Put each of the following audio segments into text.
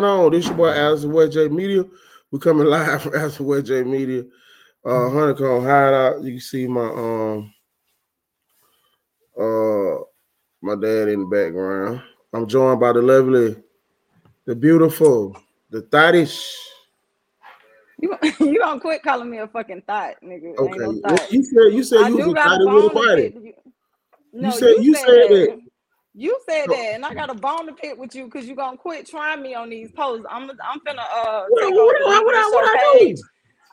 going on? This your boy Allison West J Media. We're coming live from Allison West J Media. Uh Honeycomb Hideout. You can see my um uh my dad in the background. I'm joined by the lovely, the beautiful, the thottish. You you don't quit calling me a fucking thought, nigga. Okay. no thought. You said you said I you was a a with a bone to body. You, no, said- you said that. You said that, and I got a bone to pick with you because you're gonna quit trying me on these posts. I'm I'm finna uh What, take what, over what, the what, media what, what show I do?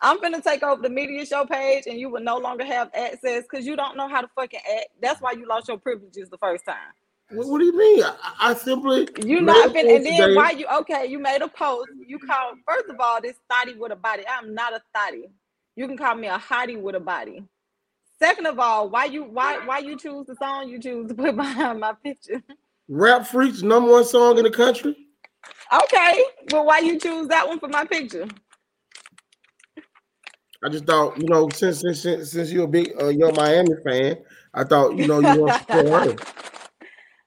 I'm finna take over the media show page, and you will no longer have access because you don't know how to fucking act. That's why you lost your privileges the first time. What, what do you mean? I, I simply You not been, and then today. why you okay? You made a post. You called first of all this thotty with a body. I'm not a thotty. You can call me a hottie with a body. Second of all, why you why why you choose the song you choose to put behind my picture? Rap Freaks number one song in the country. Okay, well, why you choose that one for my picture? I just thought, you know, since since since, since you're a big uh, Yung Miami fan, I thought, you know, you want to support her.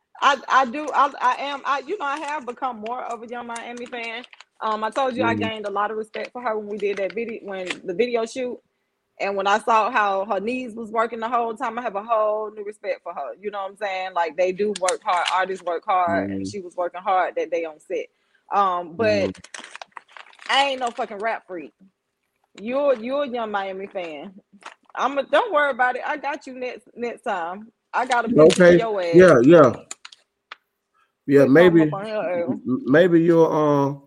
I I do I, I am I you know I have become more of a Yung Miami fan. Um, I told you I Mhm. gained a lot of respect for her when we did that video when the video shoot, and when I saw how her knees was working the whole time, I have a whole new respect for her. You know what I'm saying? Like they do work hard. Artists work hard, and Mhm. she was working hard that day on set. Um, but Mhm. I ain't no fucking rap freak. You're you're a Yung Miami fan. I'm a, don't worry about it. I got you next next time. I got a Okay. your ass. Yeah, yeah. Yeah, Put maybe up on your ass. m- maybe you're um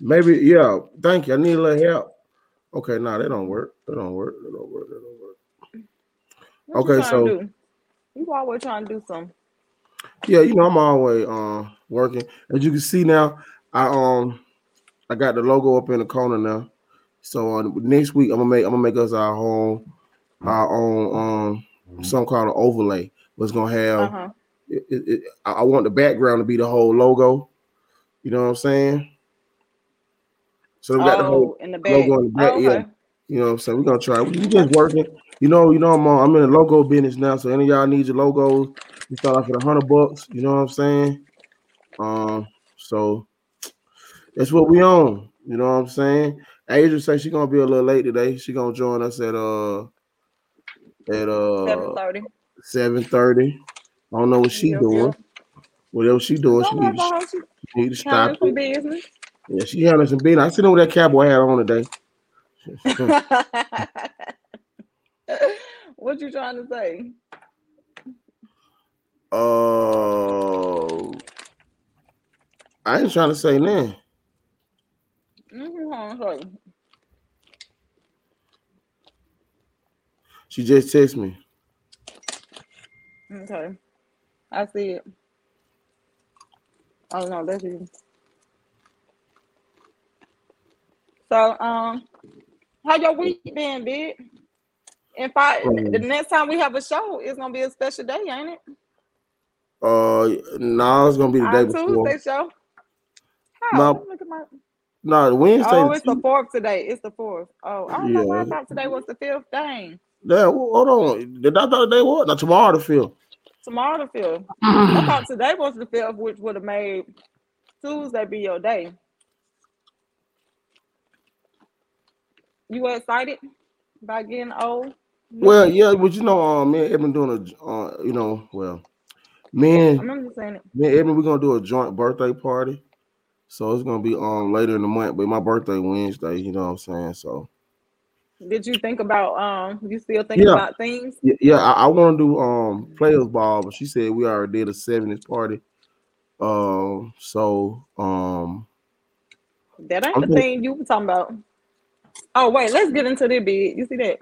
maybe yeah, thank you. I need a little help. Okay, no, nah, that don't work. They don't work. That don't work. That don't work. What Okay, trying so- to do? You always trying to do something. Yeah, you know, I'm always um working. As you can see now, I um I got the logo up in the corner now. So uh, next week I'm gonna make I'm gonna make us our home our own um something called an overlay. What's gonna have Uh-huh. it, it, it- I I want the background to be the whole logo. You know what I'm saying? So we got the whole Oh, in the back. logo in the back. Oh, Yeah, you know what I'm saying? We're gonna try. We just working. You know, you know, I'm on, I'm in the logo business now. So any of y'all need your logos, we start off at a hundred bucks. You know what I'm saying? Um, so that's what we own. You know what I'm saying? Adrian say she gonna be a little late today. She gonna join us at uh at Seven uh thirty. seven thirty. I don't know what she Yep, doing. yep. Whatever she doing, she need to. She she need to stop it. business. Yeah, she handling some business. I seen with that cowboy hat on today. what you trying to say? Uh, I ain't trying to say nothing. She just text me. Okay. I see it. Oh no, that's you. So um how your week been, big? If I the Um, next time we have a show, it's gonna be a special day, ain't it? Uh, no, it's gonna be the day Our before. Tuesday show. How? No. Let me Look at my No, the Wednesday. Oh, it's the fourth today. It's the fourth. Oh, I don't know why I thought today was the fifth. Dang. Yeah, well, hold on. The I thought the day was not tomorrow. The fifth. Tomorrow the fifth. I thought today was the fifth, which would have made Tuesday be your day. You were excited about getting old? Well, yeah, but you know, um, me and Edmund doing a, uh, you know, well, me I and remember saying it. me and Edmund, we're gonna do a joint birthday party. So it's gonna be um later in the month, but my birthday Wednesday. You know what I'm saying? So Did you think about um? You still thinking Yeah. about things? yeah, yeah I, I want to do um players ball, but she said we already did a 70s party. Um, so um, That ain't I'm the thing you were talking about. Oh wait, let's get into the big. You see that?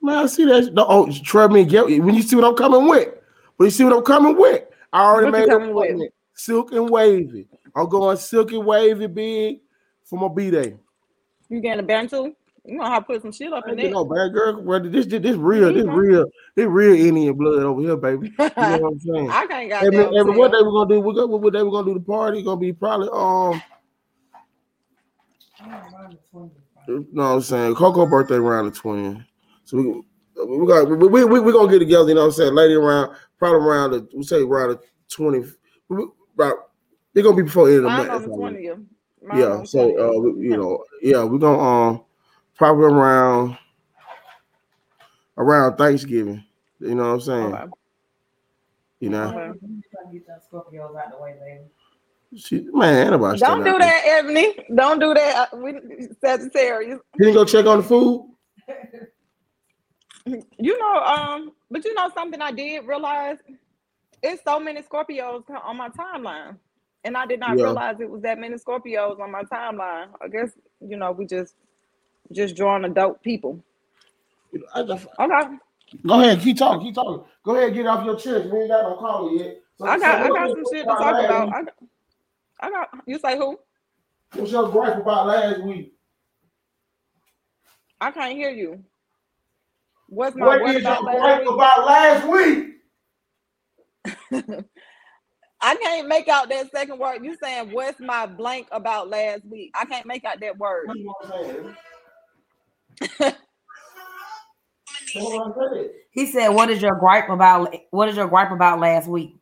Man, I see that. No, oh, trust me, get when you see what I'm coming with. When you see what I'm coming with, I already What made coming it. with? Silk and wavy. I'm going silk and wavy big for my b day. You getting a band too? You know how to put some shit up in it. no bad girl. brother. This, this, this real, this Mhm. real, this real Indian blood over here, baby. You know what I'm saying? I can't got Every, that. every what they we're gonna do? We go, what they we're gonna do the party? Gonna be probably um. You know what I'm saying? Coco birthday around the 20th. So we we got we we we, we gonna get together, you know what I'm saying, later around probably around the we say around the 20 we- about They're gonna be before the end of the month. on the twentieth. Mine Yeah, so uh, you know, yeah, we're gonna um probably around around Thanksgiving. You know what I'm saying? Okay. You know, Okay. She, man, nobody Don't do out there. that, Ebony. Don't do that. Uh, We Sagittarius. You didn't go check on the food. You know, um, but you know something I did realize? It's so many Scorpios on my timeline. And I did not Yeah. realize it was that many Scorpios on my timeline. I guess, you know, we just just drawing adult people. I just, Okay. go ahead, keep talking, keep talking. Go ahead, get off your chest. We ain't got no caller yet. So, I got I got some shit to talk about. Week? I got, I got you say who? What's your gripe about last week? I can't hear you. What's my What what is your about last gripe week? about last week? I can't make out that second word. You saying what's my blank about last week? I can't make out that word. What you want to say? That's what I said. He said, "What is your gripe about? What is your gripe about last week?"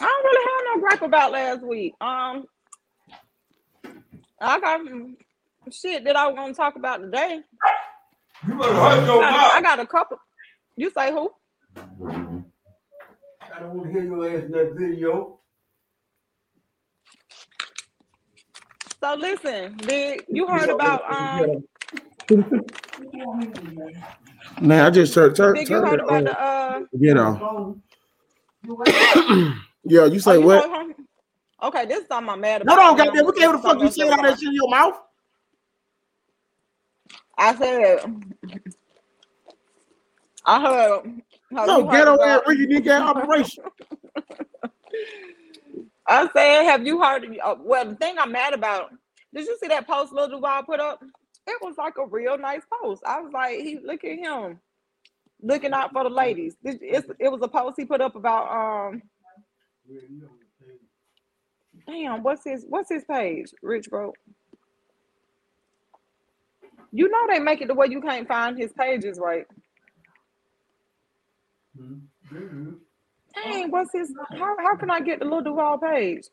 I don't really have no gripe about last week. Um, I got some shit that I want to talk about today. You better hush your I, mouth. I got a couple. You say who? I don't want to hear your ass in that video. So listen, did you heard about um? Man, I just turned turn, Did you heard about on. the uh? You know. yeah, you oh, say you what? Okay, this is something I'm mad about. No, no, Now, goddamn. What the fuck you saying all that shit in your mouth? I said. I heard. No, you heard get over there, Ricky. Get operation. I said, have you heard? Uh, well, the thing I'm mad about. Did you see that post Lil Duval put up? It was like a real nice post. I was like, he look at him, looking out for the ladies. It, it's, it was a post he put up about um. Damn, what's his what's his page? Rich bro. You know they make it the way you can't find his pages, right? Dang, what's his? How, how can I get the Lil Duval page?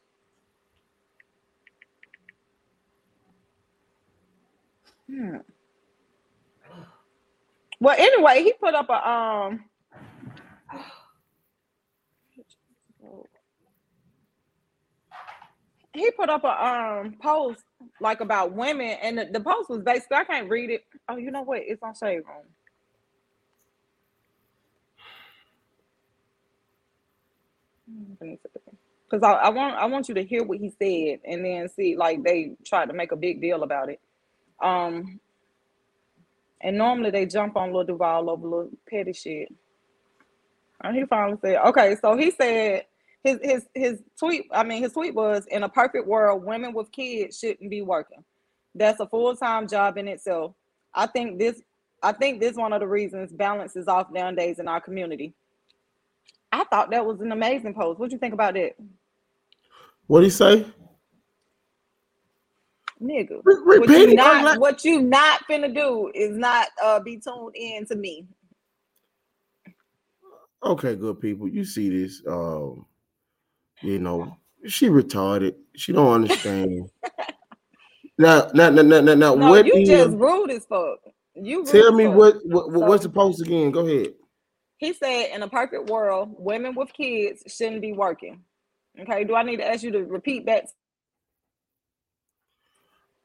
Hmm. Well, anyway, he put up a um. He put up a um post like about women, and the, the post was basically I can't read it. Oh, you know what? It's on Shade Room. Because I, I want I want you to hear what he said and then see like they tried to make a big deal about it. Um and normally they jump on Lil Duval over little petty shit. And he finally said, okay, so he said his his his tweet, I mean his tweet was in a perfect world, women with kids shouldn't be working. That's a full-time job in itself. I think this I think this one of the reasons balance is off nowadays in our community. I thought that was an amazing post. What do you think about that? What do you say? Nigga. Re- What you not Like- what you not finna do is not uh be tuned in to me. Okay, good people. You see this? Um, you know, she retarded. She don't understand. now, now, now, now, now, now No, what? you just rude as fuck. You rude tell me what, what, what what's the post again? Go ahead. He said in a perfect world, women with kids shouldn't be working. Okay, do I need to ask you to repeat that?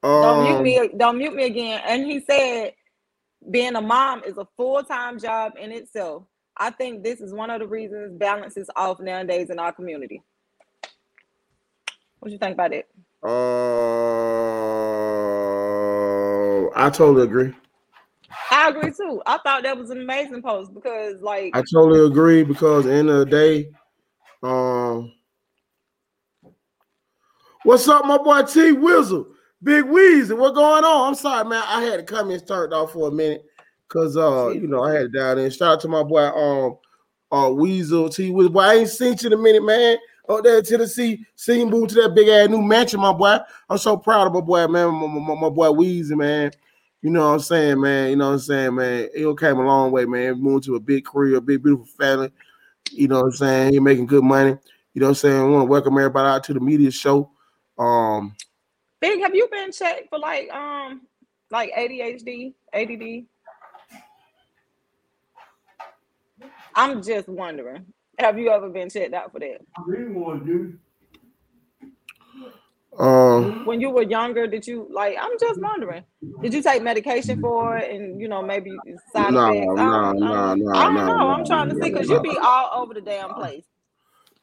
Don't mute Um, me. Don't mute me again. And he said, being a mom is a full time job in itself. I think this is one of the reasons balance is off nowadays in our community. What you think about it? Uh, I totally agree. I agree too. I thought that was an amazing post because, like, I totally agree because end of the day, um, what's up, my boy T Wizzle, Big Weezy? What going on? I'm sorry, man. I had to come in turned off for a minute because uh, you know, I had to dial in. Shout out to my boy um uh Weasel T Wizzle. Boy, I ain't seen you in a minute, man. Up there in Tennessee, seeing move to that big ass new mansion, my boy. I'm so proud of my boy, man. My, my, my boy Weezy, man. You know what I'm saying, man. You know what I'm saying, man. He came a long way, man. Moved to a big career, a big, beautiful family. You know what I'm saying? He making good money. You know what I'm saying? I want to welcome everybody out to the media show. Um, Big, have you been checked for like um like ADHD, ADD? I'm just wondering. Have you ever been checked out for that? I really want to do. um, When you were younger, did you like I'm just wondering. Did you take medication for it and you know maybe side Nah, effects? I nah, don't, nah, I don't, nah, I don't nah, know. nah, I'm trying to see because nah, you be all over the damn place.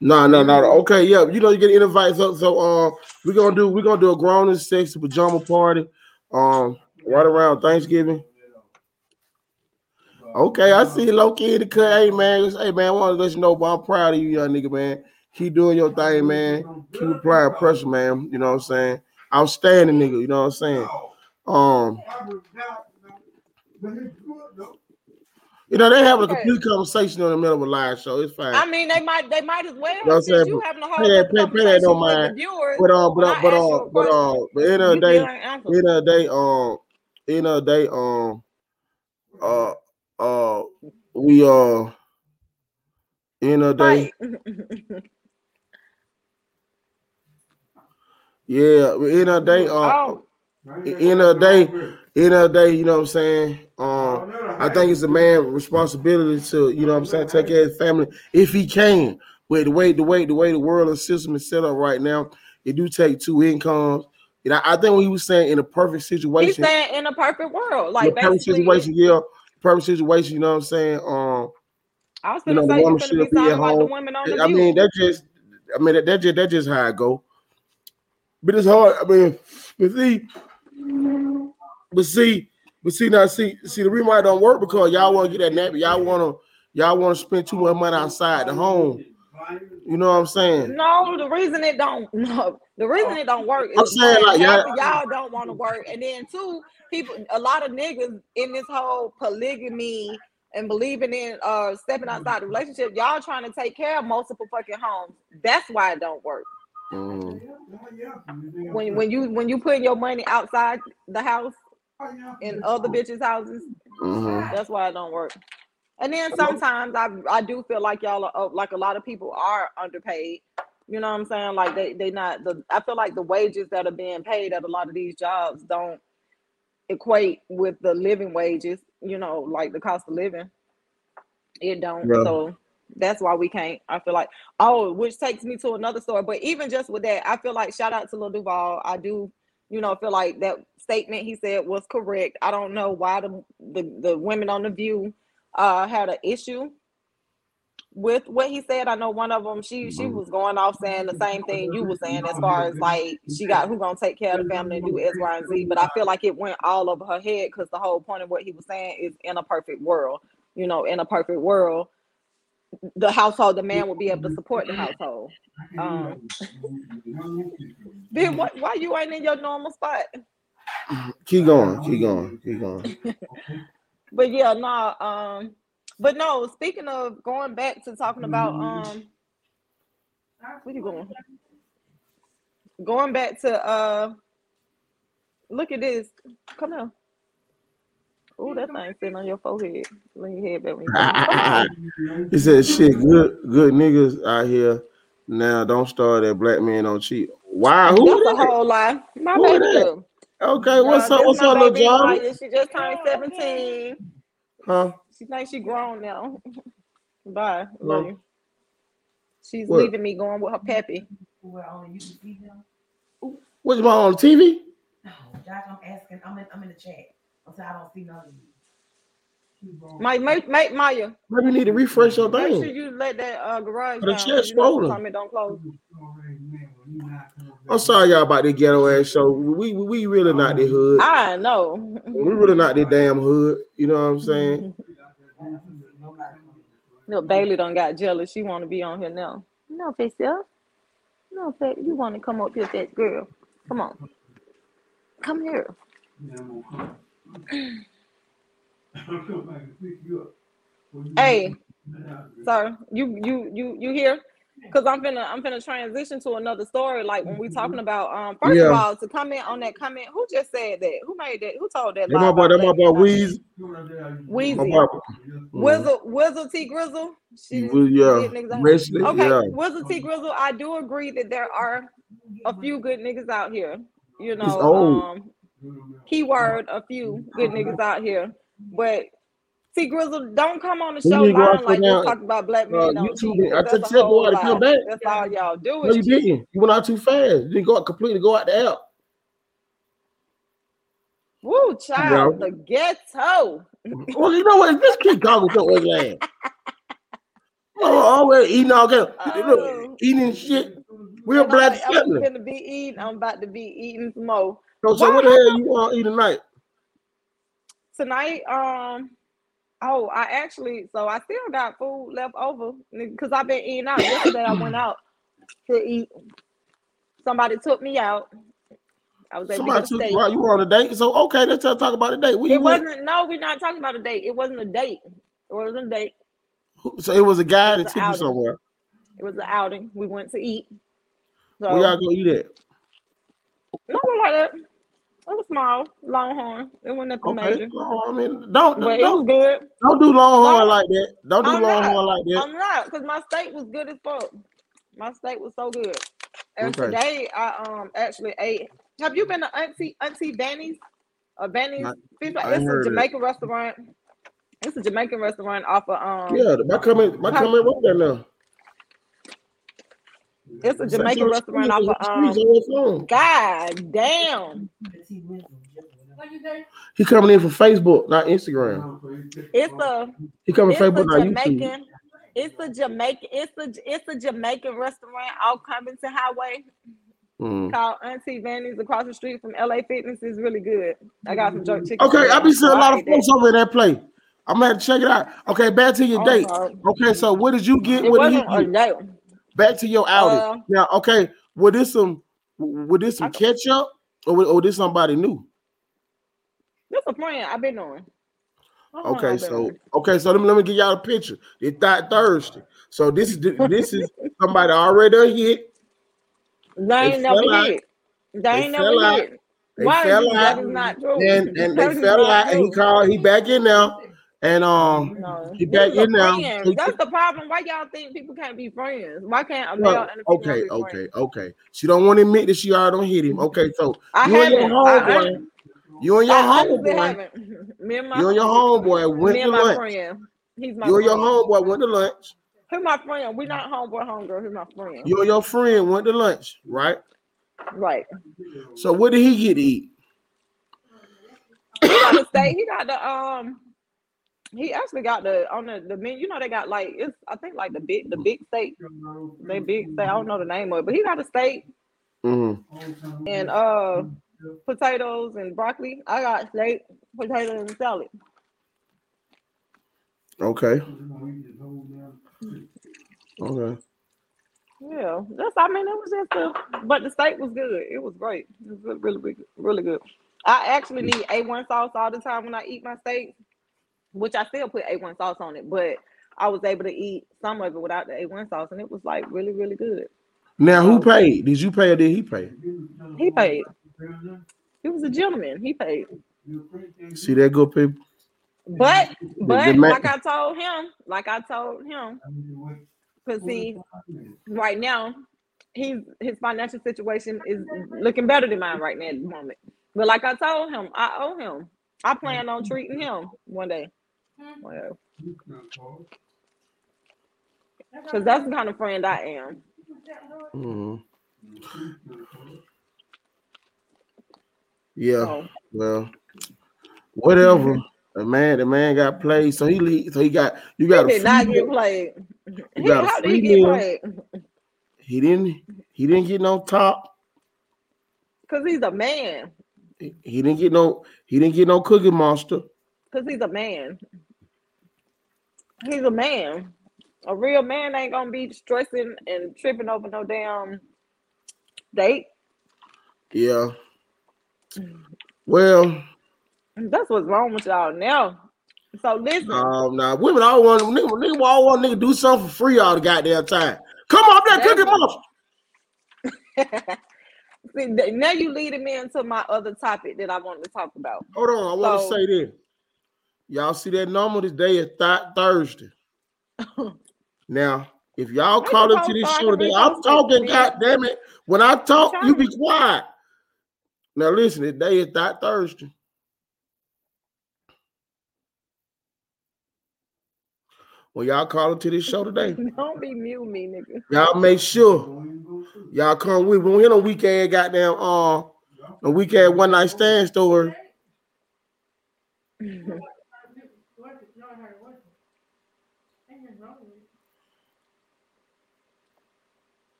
no, no, no. Okay, yeah. You know, you get invites up. So, uh, we're gonna do we're gonna do a grown and sexy pajama party. Um, right around Thanksgiving. Okay, I see low key in the cut. Hey man, hey man, I want to let you know, but I'm proud of you, young nigga, man. Keep doing your thing, man. Keep applying pressure, man. You know what I'm saying? Outstanding nigga, you know what I'm saying? Um, But it's good though. you know, they having a complete conversation in the middle of a live show. It's fine. I mean, they might they might as well You know what I'm saying? you having a whole Pay pay- pay that no conversation with the mind. viewers. But uh, but uh, but uh, but uh, but end of the day, end of the day, um, end of the day, um, uh, uh, we uh, end of the day, yeah, end of the day, uh, oh, end of day, end of the day, you know what I'm saying? Um, I think it's a man responsibility to, you know what I'm saying, take care of his family if he can. But the way the way the way the world and system is set up right now, it do take two incomes. And I, I think when he was saying in a perfect situation. he's situation, saying in a perfect world, in like a perfect situation, yeah, perfect situation, you know what I'm saying? Um, I was you gonna know, the woman should be be at home. women on the I view. mean, that just, I mean, that, that just that just how I go. But it's hard. I mean, but see, but see, but see now, see, see the reason why it don't work because y'all want to get that nappy. Y'all want to, y'all want to spend too much money outside the home. You know what I'm saying? No, the reason it don't no, the reason it don't work is I'm saying, like, y'all- y'all don't want to work, and then two, people, a lot of niggas in this whole polygamy and believing in uh stepping outside the relationship, y'all trying to take care of multiple fucking homes. That's why it don't work. Mhm. When when you when you put your money outside the house in other bitches' houses, Mhm. that's why it don't work. And then sometimes I I do feel like y'all are like a lot of people are underpaid. You know what I'm saying? Like they they not the I feel like the wages that are being paid at a lot of these jobs don't equate with the living wages, you know, like the cost of living. It don't. So that's why we can't. I feel like oh, which takes me to another story. But even just with that, I feel like shout out to Lil Duval. I do, you know, feel like that statement he said was correct. I don't know why the the, the women on the view uh had an issue with what he said. I know one of them she she was going off saying the same thing you were saying as far as like she got who gonna take care of the family and do X, Y, and Z. But I feel like it went all over her head because the whole point of what he was saying is in a perfect world. You know, in a perfect world, the household, the man would be able to support the household. Um, Then what? Why you ain't in your normal spot? Keep going. Keep going. Keep going. But yeah, no. Um, but no. Speaking of going back to talking about um, where you going? Going back to uh, look at this. Come on. Oh, that thing sitting on your forehead. Lean your head back when you. He said, "Shit, good, good niggas out here now. Don't start that black man on cheat. Why? Who? That's a whole lie. My Who baby that? too. Okay, what's Uh, up? What's up, little John? She just turned 17. Huh? She thinks she grown now. Bye. Hello? Love you. She's What? leaving me going with her peppy. Where only you can see them. What's my on TV? No, Josh, I'm asking. I'm in. I'm in the chat. I'm saying I don't see none of you. My, make, make Maya. Maybe you need to refresh your thing. Make sure thing. you let that uh, garage The down. chat's You know, scrolling. sometimes don't close. I'm sorry, y'all, about the ghetto ass show. We we, we really not the hood. I know. We really not the damn hood. You know what I'm saying? No, Bailey done got jealous. She want to be on here now. No, face up. No, fat. You want to come up here, fat girl? Come on. Come here. Hey, sir, you you you you here? Cause I'm finna I'm finna transition to another story. Like when we talking about um first of all to comment on that comment, who just said that? Who made that? Who told that? That my lie boy, about that my black boy? Weezy. Weezy. Wizzle Wizzle T Grizzle. He She yeah. niggas Okay, yeah. Wizzle T Grizzle. I do agree that there are a few good niggas out here. You know, um, keyword a few good niggas out here, but. T Grizzle, don't come on the show you lying like now? talking about black men. Uh, YouTube, I took several whole to come back. That's all y'all do No, you didn't. You went out too fast. You didn't go out completely go out the app. Woo, child, the ghetto. Well, you know what? This kid talking with your ugly ass. Oh, always eating all that. Oh. Eating shit. Real black I'm, I'm gonna be eating. I'm about to be eating some more So, so what the hell you want to eat tonight? tonight. Um, oh, I actually, so I still got food left over because I've been eating out. Yesterday I went out to eat. Somebody took me out. I was able Somebody to took get you out. You were on a date. So okay, let's talk talk about a date. Where It wasn't. No, we're not talking about a date. It wasn't a date. It wasn't a date. So it was a guy It that was took you somewhere. It was an outing. We went to eat. So Where y'all go eat at? no, like that. It was small, Longhorn. It wasn't nothing Okay. major, Oh, I mean, don't but don't, good. don't do longhorn No. like that. Don't do I'm not. longhorn like that. I'm not because my steak was good as fuck. My steak was so good. And Okay. today I um actually ate. Have you been to Auntie Auntie Vanny's? Or Vanny's? I- Fish- I It's a of it. Jamaican restaurant. It's a Jamaican restaurant off of um. Yeah, my comment, my comment right there now. It's a Jamaican your restaurant off of um. screens on your phone. God damn! He coming in from Facebook, not Instagram. It's a He coming it's from Facebook, not YouTube. Jamaican. It's a Jamaican. It's a it's a Jamaican restaurant off Covington Highway. Mm. called Auntie Vanny's across the street from LA Fitness is really good. I got some jerk chicken. Okay, I be seeing a lot of folks over in that play. I'm gonna have to check it out. Okay, back to your Oh, date. no. Okay, so what did you get? It What did you get? Back to your outing. Uh, now, okay, was this some was this some I- up or or this somebody new? That's a friend I've been on. Oh, Okay, been so okay, so let me let me give y'all a picture. It's that Thursday. So this is this is somebody already done hit. they ain't never out. hit. They They ain't never out. hit. They Why fell out is not true? and and they fell out and he called he back in now and um No, He back in now. friend. That's the problem. Why y'all think people can't be friends? Why can't a well, male and a female okay okay okay. She don't want to admit that she already don't hit him. Okay, so I you and your homeboy, you and your homeboy. Me and my you and your homeboy went me to my lunch. friend. He's my You and your homeboy went to lunch. Who my friend? We're not homeboy, homegirl. Who's my friend? You and your friend went to lunch, right? Right. So what did he get to eat? He got the steak. He got the um. He actually got the on the the menu. You know they got like it's I think like the big the big steak. They big steak. I don't know the name of it, but he got a steak Mhm. and uh potatoes and broccoli. I got steak, potatoes, and salad. Okay. Okay. Yeah, that's. I mean, it was just a, but the steak was good. It was great. It was really, really, really, really good. I actually need A1 sauce all the time when I eat my steak, which I still put A1 sauce on it, but I was able to eat some of it without the A1 sauce, and it was like really, really good. Now who paid? Did you pay or did he pay? He paid. He was a gentleman. He paid. See that good people? But, but like I told him, like I told him, because see, right now, he's his financial situation is looking better than mine right now at the moment. But like I told him, I owe him. I plan on treating him one day. Well, because that's the kind of friend I am. Mhm. Yeah. So Well, whatever. The man, the man got played, so he leave, so he got you got he a did not get played. You He, got a how did he get played? He didn't. he didn't get no top. Because he's a man. He he didn't get no he didn't get no cookie monster. Because he's a man. He's a man. A real man ain't gonna be stressing and tripping over no damn date. Yeah. Well, That's what's wrong with y'all now. So listen, um, now women all want nigga, nigga all want nigga do something for free all the goddamn time. Come on, that cookie monster. See, now you leading me into my other topic that I wanted to talk about. Hold on, I want to So- say this. Y'all see that number? This day is th- Thursday. now, if y'all call a into post this show today, I'm talking. God damn it! When I talk, you be quiet. Now listen, today is th- Thursday. When y'all call into this show today, Don't be mute me, nigga. y'all make sure Don't even go sleep. y'all come with. We don't hear no ass goddamn uh, no weak ass one night stand story.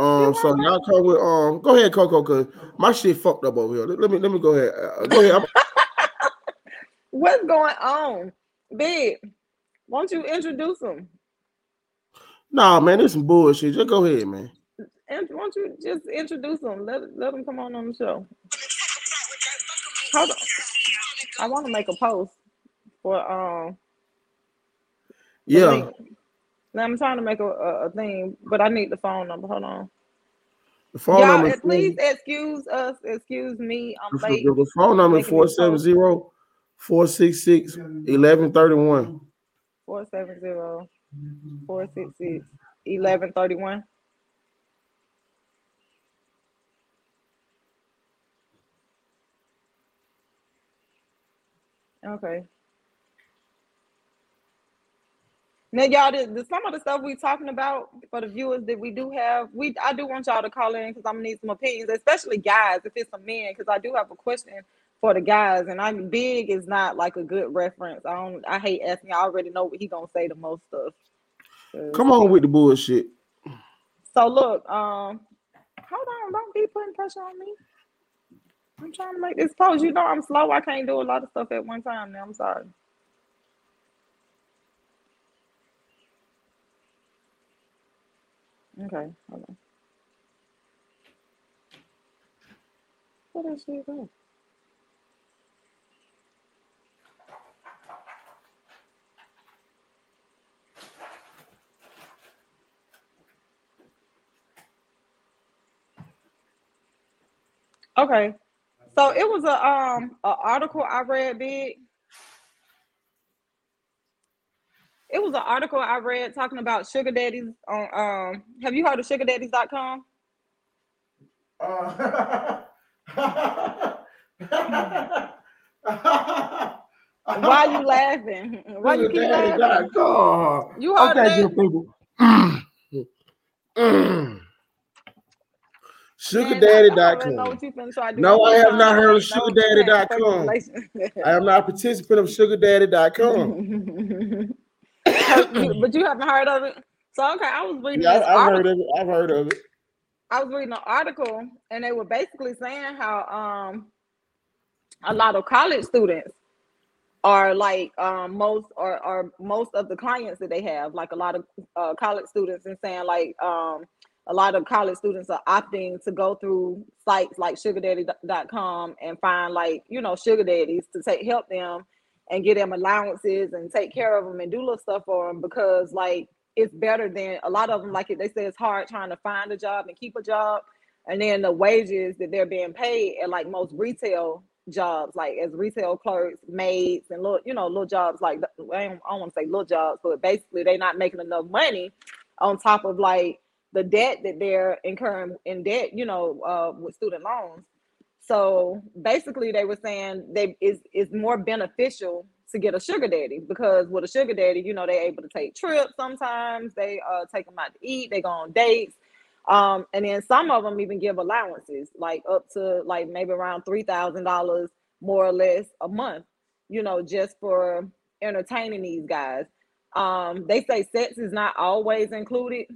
Um, so y'all come with um. Go ahead, Coco, cause my shit fucked up over here. Let, let me let me go ahead. Uh, go ahead. What's going on, big? Won't you introduce them? nah, man, this some bullshit. Just go ahead, man. And won't you just introduce them? Let let them come on on the show. Hold on. I want to make a post for um. Yeah, link. Now I'm trying to make a, a, a thing, but I need the phone number. Hold on. the phone Y'all, number. please excuse us. Excuse me. I'm The, late. the- phone number is making 470 466 1131. 470 466 1131. Okay. Now, y'all, the, the, some of the stuff we talking about for the viewers that we do have, we I do want y'all to call in because I'm gonna need some opinions, especially guys. If it's a man, because I do have a question for the guys, and I'm big is not like a good reference. I don't. I hate asking. I already know what he gonna say the most stuff. Come on with the bullshit. So look, um, hold on, don't be putting pressure on me. I'm trying to make this post. You know I'm slow. I can't do a lot of stuff at one time. Now I'm sorry. Okay, hold on. Where did she go? Okay, so it was a um a article I read big. It was an article I read talking about sugar daddies on um have you heard of sugardaddies.com? Uh, Why you laughing? Why you keep laughing? You heard Okay, that? people. Mm. Mm. I SugarDaddy.com. what you finna try to do. No, I have not heard of SugarDaddy.com. I am not a participant of SugarDaddy.com. But you haven't heard of it. So okay, I was reading Yeah, I, I've article. heard of it. I've heard of it. I was reading an article and they were basically saying how um a lot of college students are like um most or or most of the clients that they have like a lot of uh, college students and saying like um a lot of college students are opting to go through sites like sugardaddy.com and find like you know sugar daddies to take help them and get them allowances and take care of them and do little stuff for them because like it's better than a lot of them like they say it's hard trying to find a job and keep a job and then the wages that they're being paid at like most retail jobs like as retail clerks maids and little you know little jobs like i don't, don't want to say little jobs but basically they're not making enough money on top of like the debt that they're incurring in debt you know uh, with student loans so basically they were saying they is is more beneficial to get a sugar daddy because with a sugar daddy you know they're able to take trips sometimes. They uh take them out to eat. They go on dates. Um and then some of them even give allowances like up to like maybe around three thousand dollars more or less a month you know just for entertaining these guys. Um they say sex is not always included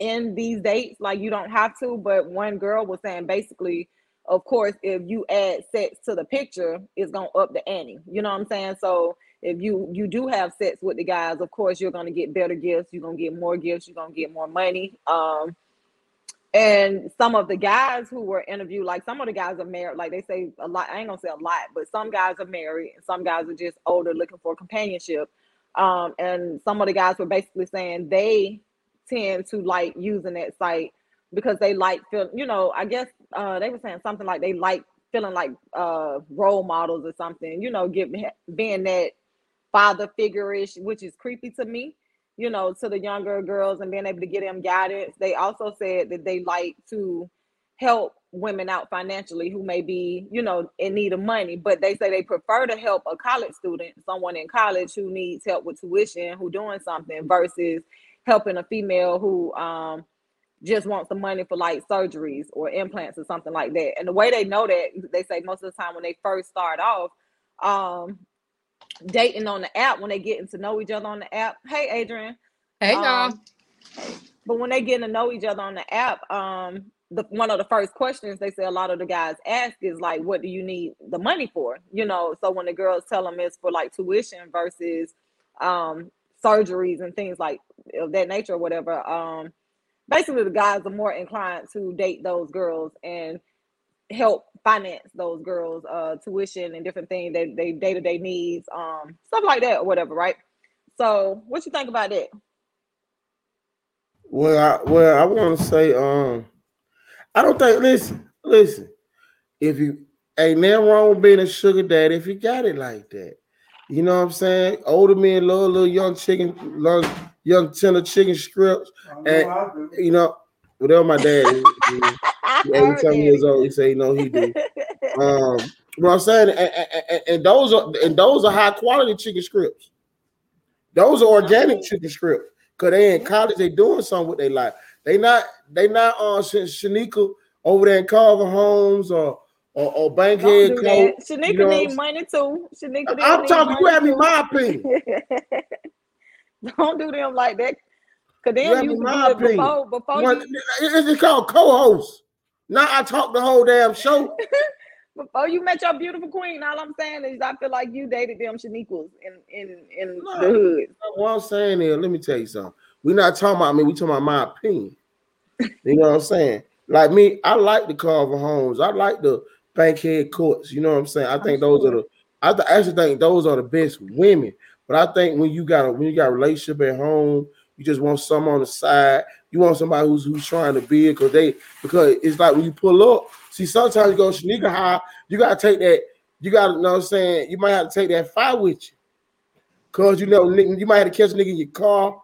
in these dates like you don't have to but one girl was saying basically of course if you add sex to the picture it's gonna up the ante you know what i'm saying? So if you you do have sex with the guys of course you're gonna get better gifts you're gonna get more gifts you're gonna get more money um and some of the guys who were interviewed like some of the guys are married like they say a lot i ain't gonna say a lot but some guys are married and some guys are just older looking for companionship um and some of the guys were basically saying they tend to like using that site because they like feel you know i guess uh they were saying something like they like feeling like uh role models or something you know giving being that father figure-ish which is creepy to me you know to the younger girls and being able to get them guidance. They also said that they like to help women out financially who may be you know in need of money but they say they prefer to help a college student someone in college who needs help with tuition who doing something versus helping a female who um just wants the money for like surgeries or implants or something like that. And the way they know that, they say most of the time when they first start off, um, dating on the app, when they getting to know each other on the app. Hey, Adrian. Hey, y'all. Um, but when they getting to know each other on the app, um, the one of the first questions they say a lot of the guys ask is like, "What do you need the money for?" You know, so when the girls tell them it's for like tuition versus um, surgeries and things like of that nature or whatever, um, basically the guys are more inclined to date those girls and help finance those girls uh tuition and different things that they day-to-day needs um stuff like that or whatever right so what you think about that Well, I, well, I want to say, um, I don't think. Listen, listen. If you ain't nothing wrong with being a sugar daddy, if you got it like that, you know what I'm saying. Older men love little young chicken, love young tender chicken strips. And- You know, whatever my dad is, I he's heard 87 years old. He say, you know, he do. that. Um, what I'm saying, and, and- and- and those are and those are high quality chicken strips. Those are organic chicken strips. Cause they in college, they doing something with their life. They not they not on Sh- Shanika over there in Carver Homes or or, or Don't Bankhead do Shanika you know need money too. Shanika I'm talking. You have me my opinion. Don't do them like that. Cause then You them have used my do it opinion. before before One- you It's it's called co-host. Now I talk the whole damn show. before you met your beautiful queen. All I'm saying is I feel like you dated them Shaniquas in in in No. the hood. What I'm saying is, let me tell you something. We're not talking about me. We talking about my opinion. You know what I'm saying? Like me, I like the Carver Homes. I like the Bankhead Courts. You know what I'm saying? I think those are the. I actually think those are the best women. But I think when you got a when you got a relationship at home, you just want some on the side. You want somebody who's who's trying to be it because they because it's like when you pull up. See, sometimes you go sneaker high. You gotta take that. You gotta know what I'm saying. You might have to take that fire with you. Cause you know, you might have to catch a nigga in your car.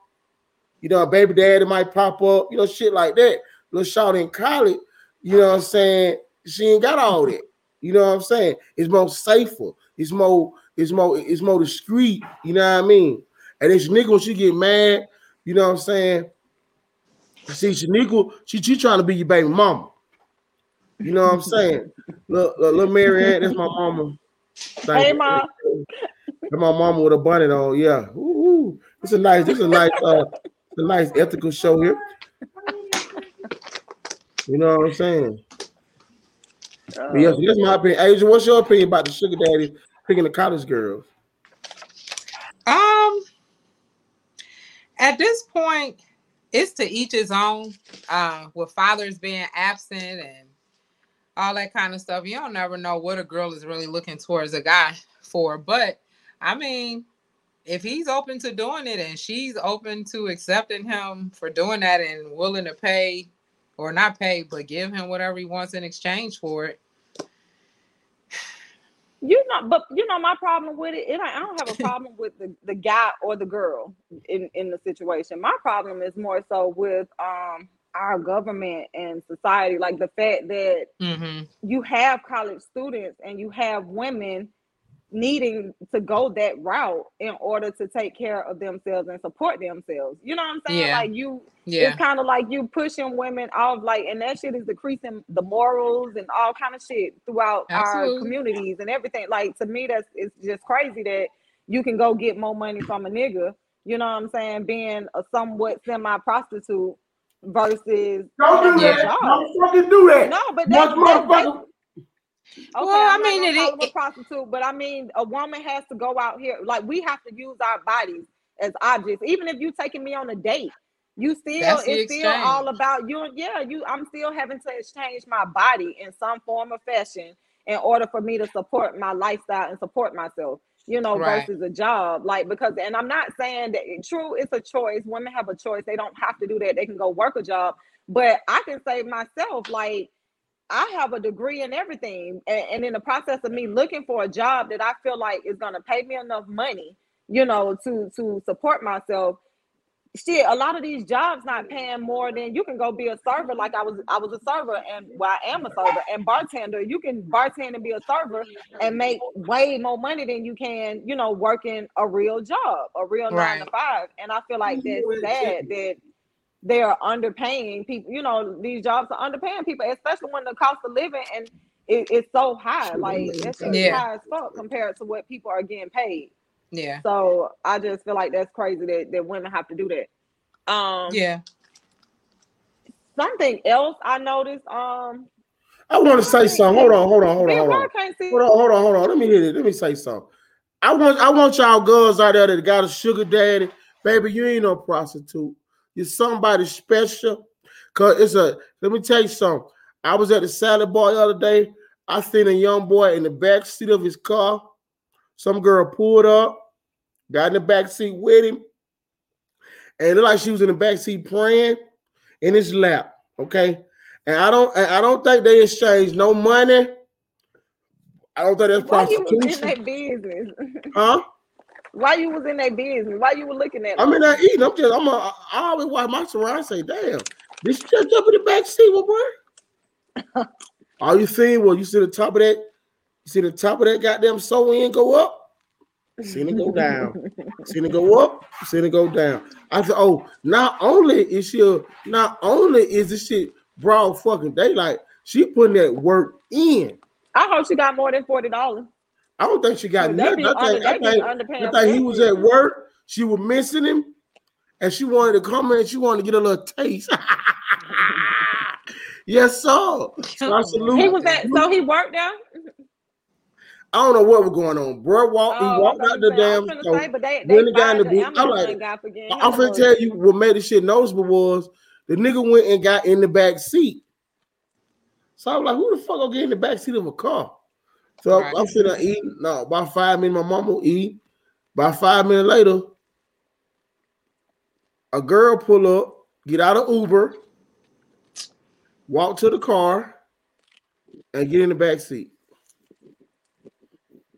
You know, a baby daddy might pop up, you know, shit like that. Little shot in college, you know what I'm saying? She ain't got all that. You know what I'm saying? It's more safer. It's more, it's more, it's more discreet. You know what I mean? And then Shaniqua, when she get mad, you know what I'm saying? See, Shaniqua, she, she trying to be your baby mama. You know what I'm saying? Look, look, little Mary Ann, that's my mama. Thank Hey, you. Ma. That's my mama with a bonnet on. Yeah. Ooh, it's a nice, it's a nice, uh, it's a nice ethical show here. You know what I'm saying? But yes, that's my opinion. Asia, what's your opinion about the sugar daddy picking the college girls? Um, at this point, it's to each his own. Uh, with fathers being absent and all that kind of stuff, you don't never know what a girl is really looking towards a guy for. But I mean, if he's open to doing it and she's open to accepting him for doing that and willing to pay or not pay, but give him whatever he wants in exchange for it. You know, but you know, my problem with it, it I don't have a problem with the, the guy or the girl in, in the situation. My problem is more so with um our government and society, like the fact that Mm-hmm. you have college students and you have women needing to go that route in order to take care of themselves and support themselves. You know what I'm saying? Yeah. Like you Yeah. it's kind of like you pushing women off like and that shit is decreasing the morals and all kind of shit throughout our communities and everything like to me that's it's just crazy that you can go get more money from a nigga you know what i'm saying being a somewhat semi prostitute versus Don't do having a Yeah. that. job. Don't fucking do that. no but Much that's, that's, that's motherfucker. Okay, Well, I I'm not mean, gonna it- a prostitute, but I mean, a woman has to go out here. Like we have to use our bodies as objects. Even if you're taking me on a date, you still That's the it's still all about you. Yeah, you. I'm still having to exchange my body in some form or fashion in order for me to support my lifestyle and support myself. you know, Right. versus a job. Like because, and I'm not saying that true, it's a choice. Women have a choice. They don't have to do that. They can go work a job. But I can say myself, like I have a degree in everything, and, and in the process of me looking for a job that I feel like is gonna pay me enough money, you know, to to support myself. Shit, a lot of these jobs not paying more than you can go be a server. Like I was, I was a server, and well, I am a server and bartender. You can bartend and be a server and make way more money than you can, you know, working a real job, a real nine to five. And I feel like that's sad that they are underpaying people. You know, these jobs are underpaying people, especially when the cost of living and it, it's so high. Like that's Yeah. high as fuck compared to what people are getting paid. Yeah. So I just feel like that's crazy that, that women have to do that. Um, Yeah. something else I noticed. Um, I want to say something. Hold on, hold on, hold on, hold on. I can't see. Hold on, hold on, hold on. Let me hear it. Let me say something. I want I want y'all girls out there that got a sugar daddy. Baby, you ain't no prostitute. You're somebody special. Cause it's a let me tell you something. I was at the salad bar the other day. I seen a young boy in the back seat of his car. Some girl pulled up, got in the back seat with him, and it looked like she was in the back seat praying in his lap. Okay. And I don't and I don't think they exchanged no money. I don't think that's Why you in prostitution. their business? Huh? Why you was in their business? Why you were looking at? I them? mean, I eating. I'm just. I'm. A, I always watch my surround. Say, damn, this just up in the back seat, well, boy. All you seen? Well, you see the top of that. You see the top of that goddamn sew in go up. Seen it go down. Seen it go up. Seen it go down. I said, oh, not only is she, a, not only is this shit broad fucking daylight, she putting that work in. I hope she got more than forty dollars. I don't think she got nothing. I under, think, I think. I think he was at work. She was missing him, and she wanted to come in. She wanted to get a little taste. yes, sir. So I salute. He was at, so he worked there. I don't know what was going on. Bro walked. he Oh, walked out the gonna damn. was store. say, but they, when the guy in the booth- I'm like, guy for getting I'm him finna a- tell you what made the shit noticeable was the nigga went and got in the back seat. So I was like, who the fuck gonna get in the back seat of a car? So Right. I'm sitting there eating. No, about five minutes, my mama will eat. About five minutes later, a girl pull up, get out of Uber, walk to the car, and get in the back seat.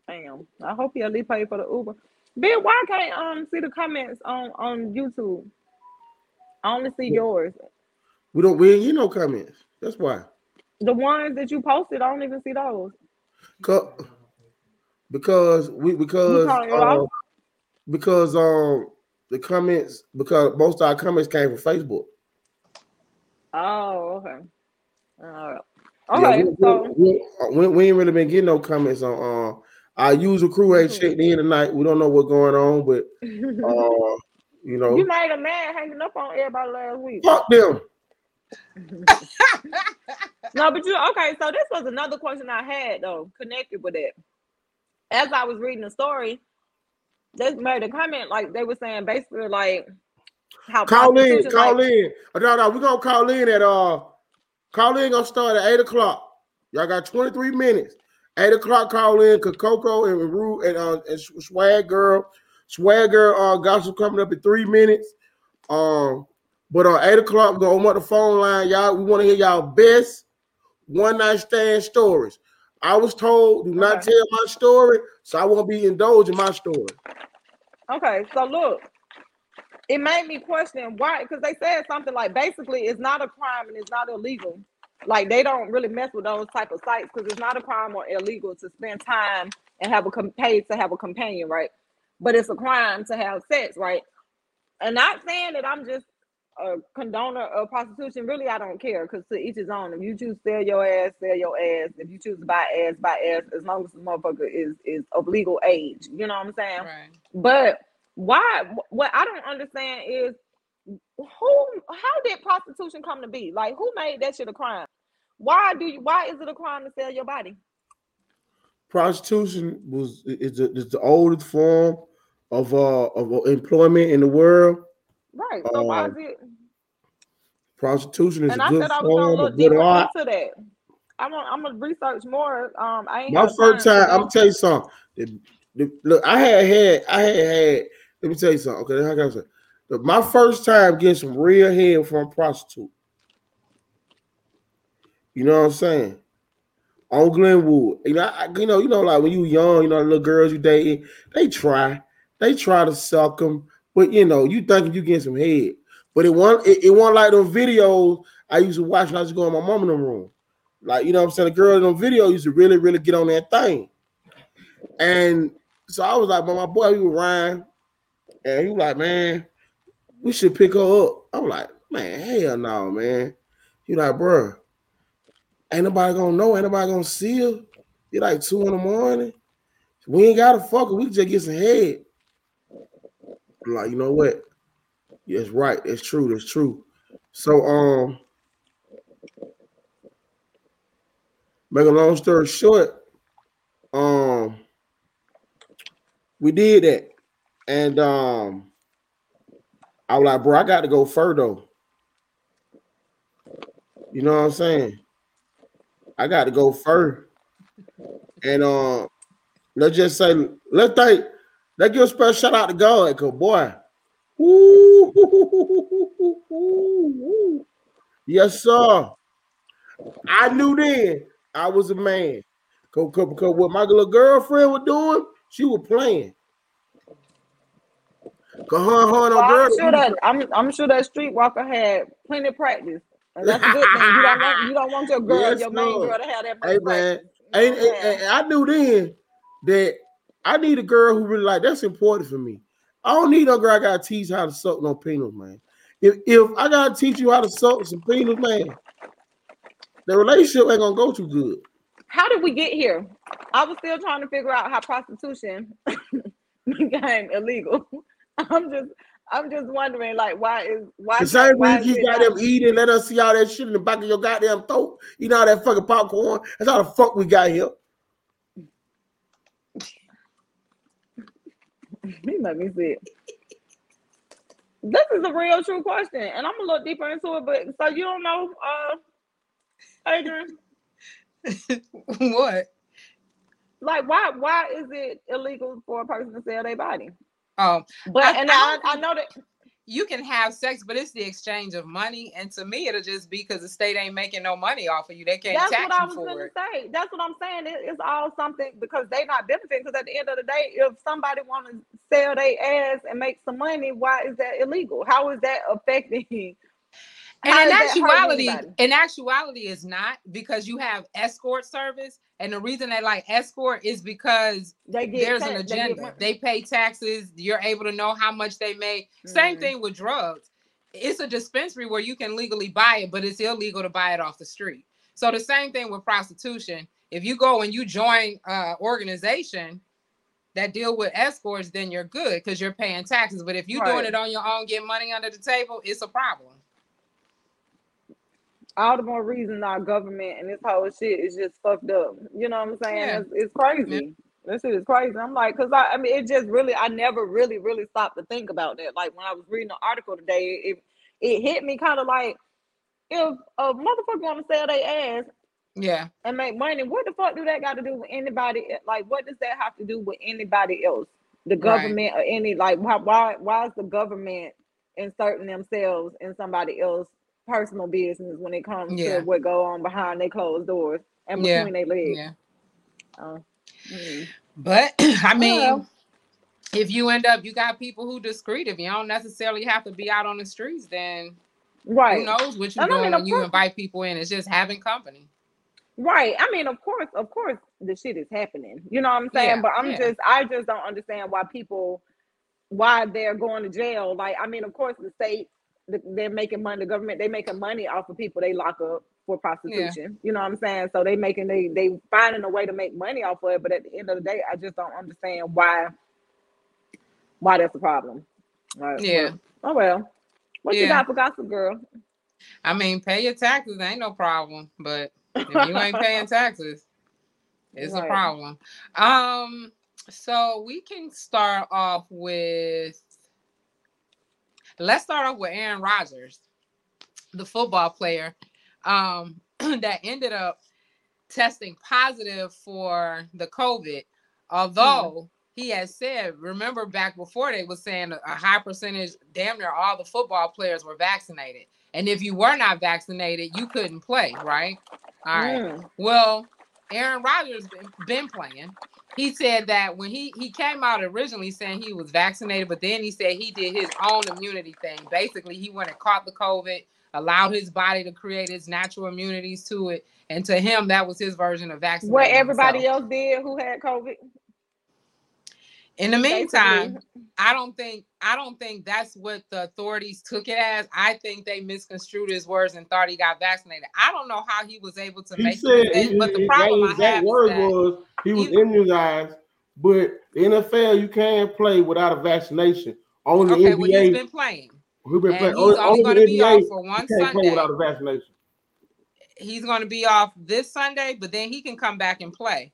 Damn. I hope he at least paid for the Uber. Ben, why can't um see the comments on on YouTube? I only see yours. We don't we ain't get no comments. That's why. The ones that you posted, I don't even see those. Because we because out? because um the comments because most of our comments came from Facebook. Oh, okay. All right. Yeah, Okay, we, so we, we, we ain't really been getting no comments on uh our user crew ain't Mhm. checked in tonight. We don't know what's going on, but uh you know you made a man hanging up on everybody last week. fuck them. No, but you okay. So this was another question I had though, connected with it. As I was reading the story, they made a comment like they were saying basically like how Call in, call like, in. Oh, no, no, we're gonna call in at uh call in gonna start at eight o'clock. Y'all got 23 minutes. Eight o'clock call in cause Coco and Ru and uh and Swag Girl. Swag Girl uh gospel coming up in three minutes. Um but on eight o'clock, we're gonna open up the phone line. Y'all, we want to hear y'all best one night stand stories. I was told do not Okay. tell my story, so I won't be indulging my story. Okay, so look, it made me question why because they said something like basically it's not a crime and it's not illegal. Like they don't really mess with those type of sites because it's not a crime or illegal to spend time and have a com- pay to have a companion, right? But it's a crime to have sex, right? And not saying that I'm just a condoner of prostitution. Really, I don't care because to each his own. If you choose to sell your ass, sell your ass. If you choose to buy ass, buy ass. As long as the motherfucker is is of legal age, you know what I'm saying? Right. But why? What I don't understand is who? How did prostitution come to be? Like, who made that shit a crime? Why do you? Why is it a crime to sell your body? prostitution was is the, is the oldest form of uh of employment in the world. Right. So why is Um, it? Prostitution is And a I good said I was form look deeper good art. into that. I'm gonna, I'm gonna research more. Um, I ain't My first time, I'm gonna tell you something. The, the- look, I had had, I had had. Let me tell you something. Okay, I got to say, my first time getting some real head from a prostitute. You know what I'm saying? On Glenwood, you know, I, you know, you know, like when you young, you know, the little girls you dating, they try, they try to suck them, but you know, you thinking you getting some head, but it wasn't, it, it wasn't like those videos I used to watch when I used to go in my mom in the room. Like, you know what I'm saying? The girl in the video used to really, really get on that thing. And so I was like, but my boy, we were Ryan, and he was like, man, we should pick her up. I'm like, man, hell no, man. He like, bro, ain't nobody gonna know, ain't nobody gonna see her. Be like two in the morning. We ain't gotta fuck her, we can just get some head. I'm like, you know what? Yes, right. It's true. That's true. So, um, make a long story short, um, we did that, and um, I was like, bro, I got to go further. You know what I'm saying? I got to go further, and um, let's just say, let's think, let's give a special shout out to God, cause boy. Ooh, yes, sir. I knew then I was a man. Cause, cause, what my little girlfriend was doing, she was playing. Cause her, her Well, girl. I'm sure that I'm I'm sure that Streetwalker had plenty of practice. And that's a good thing. You don't want you don't want your girl, Yes, your main girl to have that Hey, man. And, and- and I knew then that I need a girl who really like that's important for me. I don't need no girl I gotta teach how to suck no penis, man. If if I gotta teach you how to suck some penis, man, the relationship ain't gonna go too good. How did we get here? I was still trying to figure out how prostitution became illegal. I'm just I'm just wondering like why is why The same reason you got them eating, let us see all that shit in the back of your goddamn throat. You know all that fucking popcorn. That's how the fuck we got here. Let me see. This is a real true question, and I'm a little deeper into it. But so you don't know, uh, Adrian, what? like why why is it illegal for a person to sell their body? Oh, But I- and I I, I know that you can have sex, but it's the exchange of money. And to me, it'll just be because the state ain't making no money off of you. They can't that's tax what I you was for it. say. That's what I'm saying. It, it's all something because they not benefiting. Because at the end of the day, if somebody want to sell their ass and make some money, why is that illegal? How is that affecting? And in is actuality, in actuality, it's not because you have escort service, and the reason they like escort is because They get there's an taxed, they agenda. They pay taxes. You're able to know how much they make. Same Mhm. thing with drugs. It's a dispensary where you can legally buy it, but it's illegal to buy it off the street. So the same thing with prostitution. If you go and you join uh organization that deal with escorts, then you're good because you're paying taxes. But if you're doing it on your own, get money under the table, it's a problem. All the more reason our government and this whole shit is just fucked up. You know what I'm saying? Yeah. It's, it's crazy. This shit is crazy. I'm like, cause I, I mean, it just really, I never really, really stopped to think about that. Like when I was reading the article today, it it hit me kind of like, if a motherfucker want to sell their ass Yeah. and make money, what the fuck do that got to do with anybody? Like, what does that have to do with anybody else? The Right. government or any like, why why why is the government inserting themselves in somebody else personal business when it comes Yeah. to what go on behind their closed doors and Yeah. between their legs? Yeah. Oh, mm. But I mean, Well. if you end up, you got people who discreet. If you don't necessarily have to be out on the streets, then right, who knows what you're And I doing mean, when you course- invite people in? It's just having company. right. I mean, of course, of course, the shit is happening. You know what I'm saying? Yeah, but I'm yeah. just, I just don't understand why people, why they're going to jail. Like, I mean, of course, the state, they're making money. The government, they making money off of people they lock up for prostitution. You know what I'm saying? So they making they they finding a way to make money off of it. But at the end of the day, I just don't understand why why that's a problem. Right, Yeah. well, oh well. What you got for gossip girl? I mean, pay your taxes ain't no problem, but if you ain't paying taxes, it's a problem. Um, so we can start off with let's start off with Aaron Rodgers, the football player, um, that ended up testing positive for the COVID, although he has said, remember back before they was saying a, a high percentage, damn near all the football players were vaccinated. And if you were not vaccinated, you couldn't play, right? All right. Mm. Well, Aaron Rodgers been, been playing. He said that when he he came out originally saying he was vaccinated, but then he said he did his own immunity thing. Basically, he went and caught the COVID, allowed his body to create its natural immunities to it, and to him that was his version of vaccinating. What everybody himself. else did who had COVID. In the meantime, basically. I don't think I don't think that's what the authorities took it as. I think they misconstrued his words and thought he got vaccinated. I don't know how he was able to He make said he, but the problem I exact have word that was he was he- immunized, but the NFL you can't play without a vaccination. Only okay, the well he's NBA been playing. who been playing he's only, only going to be off for one can't play Sunday. without a vaccination. He's going to be off this Sunday, but then he can come back and play.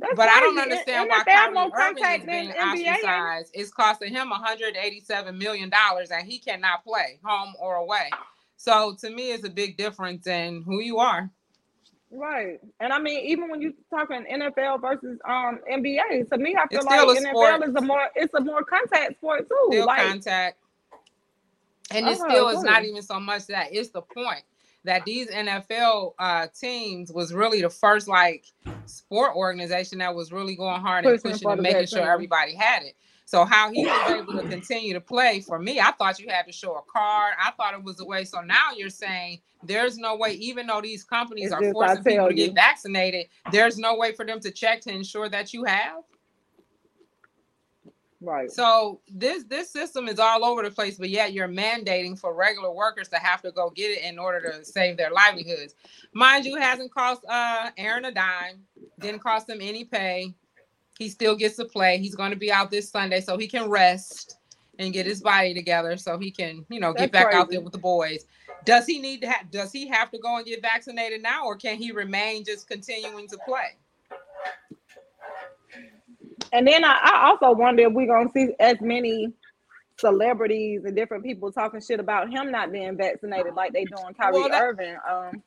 That's But I don't understand And why if they have Kyrie Irving is being NBA, ostracized. It's costing him 187 million dollars, and he cannot play home or away. So to me, it's a big difference in who you are. Right. And I mean, even when you talking NFL versus um NBA, to me, I feel like NFL sport. is a more it's a more contact sport too. Still like contact, and it Oh, still is not even so much that. It's the point that these NFL uh, teams was really the first like sport organization that was really going hard and Pushing and making sure vaccine. everybody had it. So how he was able to continue to play for me, I thought you had to show a card. I thought it was a way. So now you're saying there's no way, even though these companies It's are forcing people tell to get vaccinated, there's no way for them to check to ensure that you have. Right. So this this system is all over the place, but yet you're mandating for regular workers to have to go get it in order to save their livelihoods. Mind you, it hasn't cost uh Aaron a dime, didn't cost him any pay. He still gets to play. He's going to be out this Sunday, so he can rest and get his body together, so he can, you know, get That's back out there with the boys. Does he need to have? Does he have to go and get vaccinated now, or can he remain just continuing to play? And then I, I also wonder if we're gonna see as many celebrities and different people talking shit about him not being vaccinated like they doing Kyrie Well, that- Irving. Um,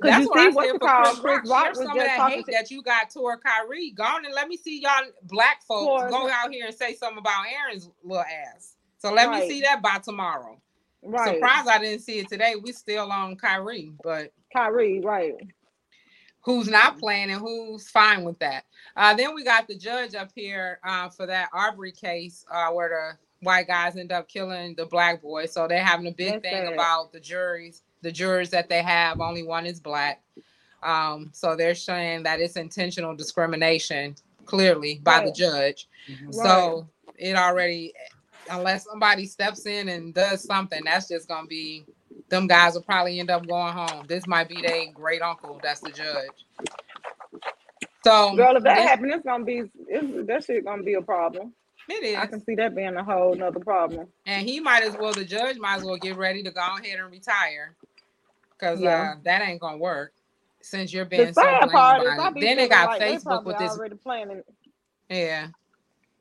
That's you what see I what's said for called? Chris Rock. Chris Rock some of just that talking hate shit. that you got toward Kyrie. Go on and let me see y'all black folks For- go out here and say something about Aaron's little ass. So let me see that by tomorrow. Right. Surprised I didn't see it today. We still on Kyrie, but Kyrie, right. Who's not playing and who's fine with that. Uh, then we got the judge up here uh, for that Arbery case uh, where the white guys end up killing the black boy. So they're having a big That's thing sad. about the juries, the jurors that they have. Only one is black. Um, so they're saying that it's intentional discrimination, clearly by the Right. judge. So it already, unless somebody steps in and does something, that's just gonna be them guys will probably end up going home. This might be their great uncle that's the judge. So Girl, if that this- happens, it's gonna be it's, that shit gonna be a problem. it is, I can see that being a whole nother problem. and he might as well. The judge might as well get ready to go ahead and retire, because Yeah. uh, that ain't gonna work. Since you're being The so sad blamed part is, it. Then they got like Facebook probably with this, already planning. yeah,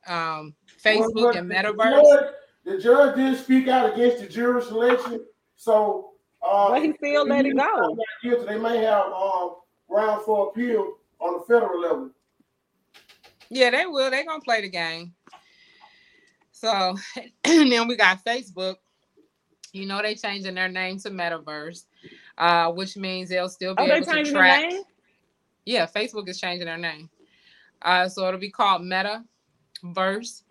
um, Facebook but and the Metaverse. judge- The judge did speak out against the jury selection, so uh, But he still let it go. guilty, They may have um, ground for appeal on the federal level. Yeah, they will. They're gonna play the game. So, and then we got Facebook. You know they changing their name to Metaverse, uh, which means they'll still be Oh, they able to changing the track. name? Yeah, Facebook is changing their name. Uh, so it'll be called Metaverse,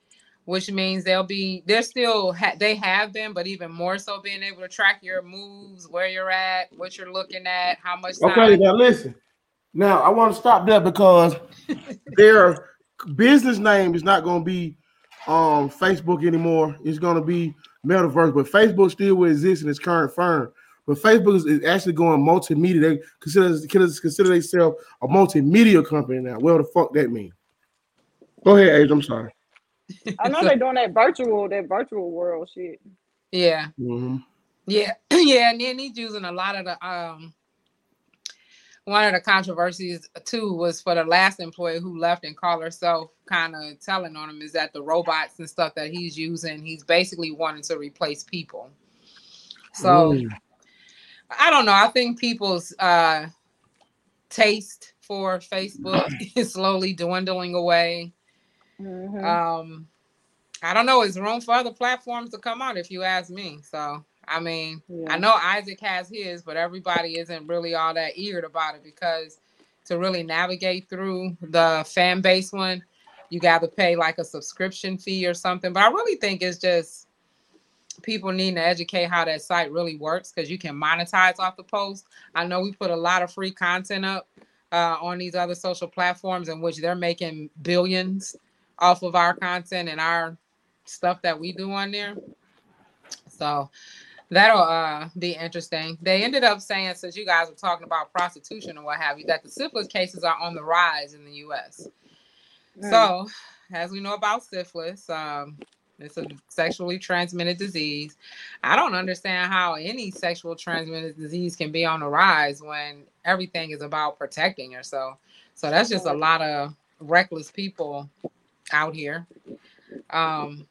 which means they'll be they're still ha- they have been, but even more so being able to track your moves, where you're at, what you're looking at, how much time. Okay, now listen. Now I want to stop there because their business name is not going to be um Facebook anymore. It's going to be Metaverse, but Facebook still will exist in its current firm. But Facebook is, is actually going multimedia. They consider consider, consider themselves a multimedia company now. What the fuck that mean? Go ahead, Age. I'm sorry. I know they're doing that virtual, that virtual world shit. yeah. Mhm. Yeah, yeah, and then he's using a lot of the um one of the controversies too was for the last employee who left and called herself kind of telling on him is that the robots and stuff that he's using, he's basically wanting to replace people. So Mm. I don't know. I think people's uh taste for Facebook is slowly dwindling away. Mhm. Um, I don't know. It's room for other platforms to come out? If you ask me. So I mean, Yeah. I know Isaac has his, but everybody isn't really all that eager about it because to really navigate through the fan base one, you got to pay like a subscription fee or something. But I really think it's just people need to educate how that site really works because you can monetize off the post. I know we put a lot of free content up uh, on these other social platforms in which they're making billions off of our content and our stuff that we do on there. So that'll uh, be interesting. They ended up saying, since you guys were talking about prostitution and what have you, that the syphilis cases are on the rise in the U.S. Mm. So, as we know about syphilis, um, it's a sexually transmitted disease. I don't understand how any sexual transmitted disease can be on the rise when everything is about protecting yourself. So that's just a lot of reckless people out here. Um,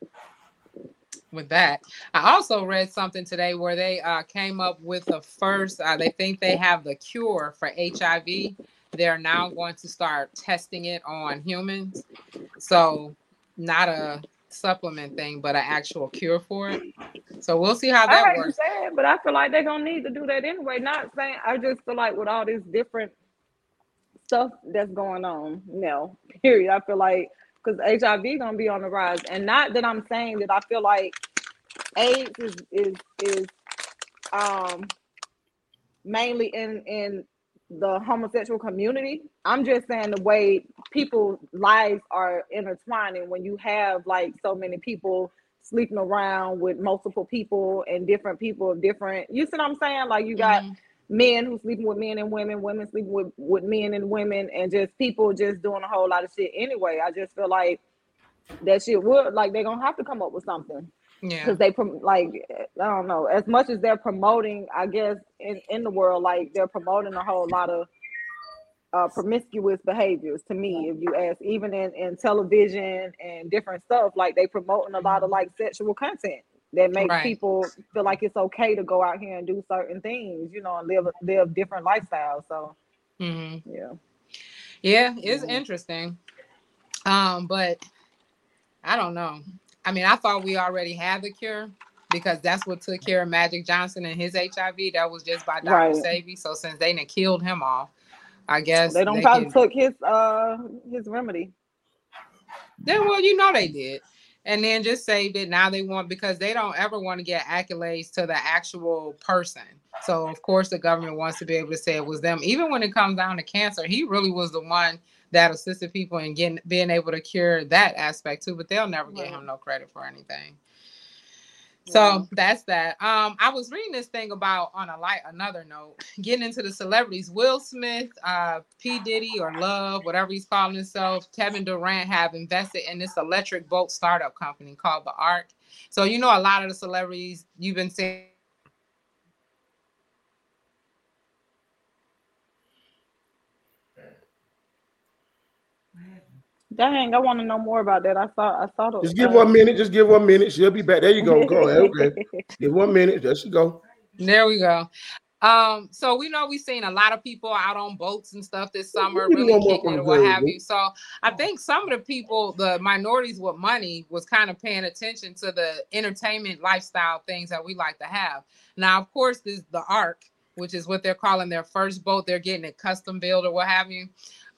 with that, I also read something today where they uh, came up with the first. Uh, they think they have the cure for HIV. They're now going to start testing it on humans. So not a supplement thing, but an actual cure for it. So we'll see how that to works. say it, but I feel like they're gonna need to do that anyway. Not saying I just feel like with all this different stuff that's going on now, period. I feel like because HIV gonna be on the rise, and not that I'm saying that I feel like AIDS is is is um mainly in in the homosexual community. I'm just saying the way people's lives are intertwining when you have like so many people sleeping around with multiple people and different people of different you see what I'm saying? Like you got Mhm. Men who sleeping with men and women, women sleeping with, with men and women, and just people just doing a whole lot of shit anyway. I just feel like that shit would like they're gonna have to come up with something. Yeah. because they prom- like I don't know. As much as they're promoting I guess in in the world like they're promoting a whole lot of uh, promiscuous behaviors to me if you ask. Even in in television and different stuff like they promoting a lot of like sexual content that makes Right. people feel like it's okay to go out here and do certain things you know and live live different lifestyles so hmm yeah Yeah, it's interesting. Um, but I don't know. I mean, I thought we already had the cure because that's what took care of Magic Johnson and his HIV. That was just by Dr. Right. Sebi. So since they done killed him off, I guess they don't probably can- took his uh his remedy Then, well, you know they did. And then just saved it. Now they want because they don't ever want to get accolades to the actual person. So of course the government wants to be able to say it was them. Even when it comes down to cancer, he really was the one that assisted people in getting being able to cure that aspect too. But they'll never give him no credit for anything. So that's that. Um, I was reading this thing about on a light another note, getting into the celebrities. Will Smith, uh, P. Diddy or Love, whatever he's calling himself, Kevin Durant have invested in this electric boat startup company called the Arc. So you know a lot of the celebrities you've been seeing dang I want to know more about that I saw I saw the Just give uh, one minute. Just give one minute. She'll be back. There you go. Go ahead. Okay. Give one minute. There she go. There we go. Um, so we know we've seen a lot of people out on boats and stuff this summer, really kicking it or what Jerry, have you. So I think some of the people, the minorities with money, was kind of paying attention to the entertainment lifestyle things that we like to have. Now, of course, this the Arc, which is what they're calling their first boat. They're getting it custom built or what have you.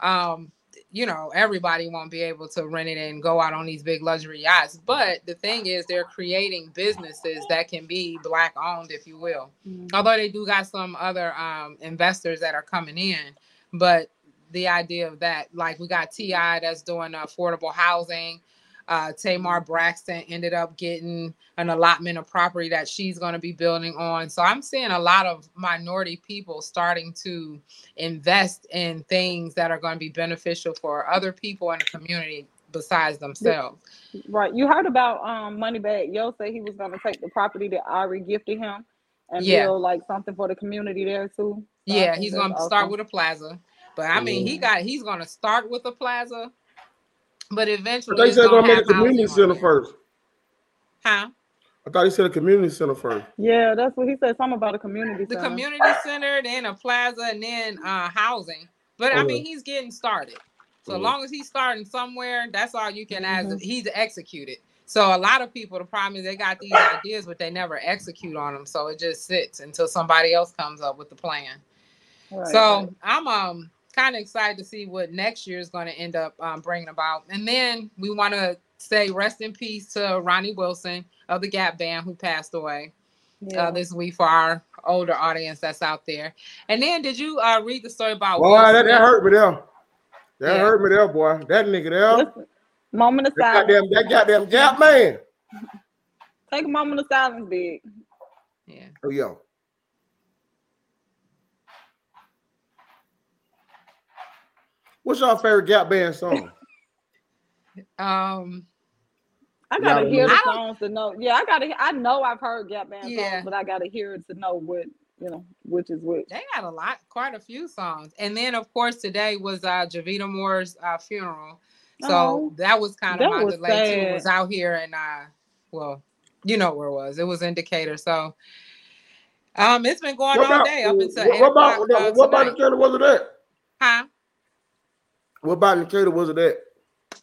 Um, you know, everybody won't be able to rent it and go out on these big luxury yachts. But the thing is, they're creating businesses that can be black owned, if you will Mhm. although they do got some other um investors that are coming in but the idea of that like we got T.I. that's doing affordable housing uh tamar braxton ended up getting an allotment of property that she's going to be building on so i'm seeing a lot of minority people starting to invest in things that are going to be beneficial for other people in the community besides themselves Right. You heard about um Moneybagg Yo say he was gonna take the property that Ari gifted him and Yeah. build like something for the community there too. So Yeah, he's gonna start with a plaza, but I mean, he got he's gonna start with a plaza, but eventually But they it's said gonna gonna make a community center there. first. Huh? I thought he said a community center first. Yeah, that's what he said. Something about a community The center. community center, then a plaza, and then uh housing. But I mean, he's getting started. So Mm. as long as he's starting somewhere, that's all you can ask. Mhm. He's executed. So a lot of people, the problem is they got these ideas, but they never execute on them. So it just sits until somebody else comes up with the plan. Right, so right. I'm um kind of excited to see what next year is going to end up um, bringing about. And then we want to say rest in peace to Ronnie Wilson of the Gap Band who passed away yeah. uh, this week for our older audience that's out there. And then did you uh, read the story about Boy, Will that, that hurt me there. That Yeah. hurt me there, boy. That nigga there. Listen, moment of That silence. goddamn, that goddamn gap man. Take a moment of silence, big. Yeah. Oh, yo. What's your favorite Gap Band song? Um. I gotta Y'all hear the songs to know. Yeah, I gotta. I know I've heard Gap Band Yeah. songs, but I gotta hear it to know what you know which is which. They got a lot, quite a few songs. And then, of course, today was uh, Jovita Moore's uh, funeral. So Oh, that was kind of my was delay too. It was out here and uh, well, you know where it was. It was Indicator, So um, it's been going What all about, day up until what, eight what about, uh, what about tonight. Decatur was it at? Huh? What about Decatur was it at?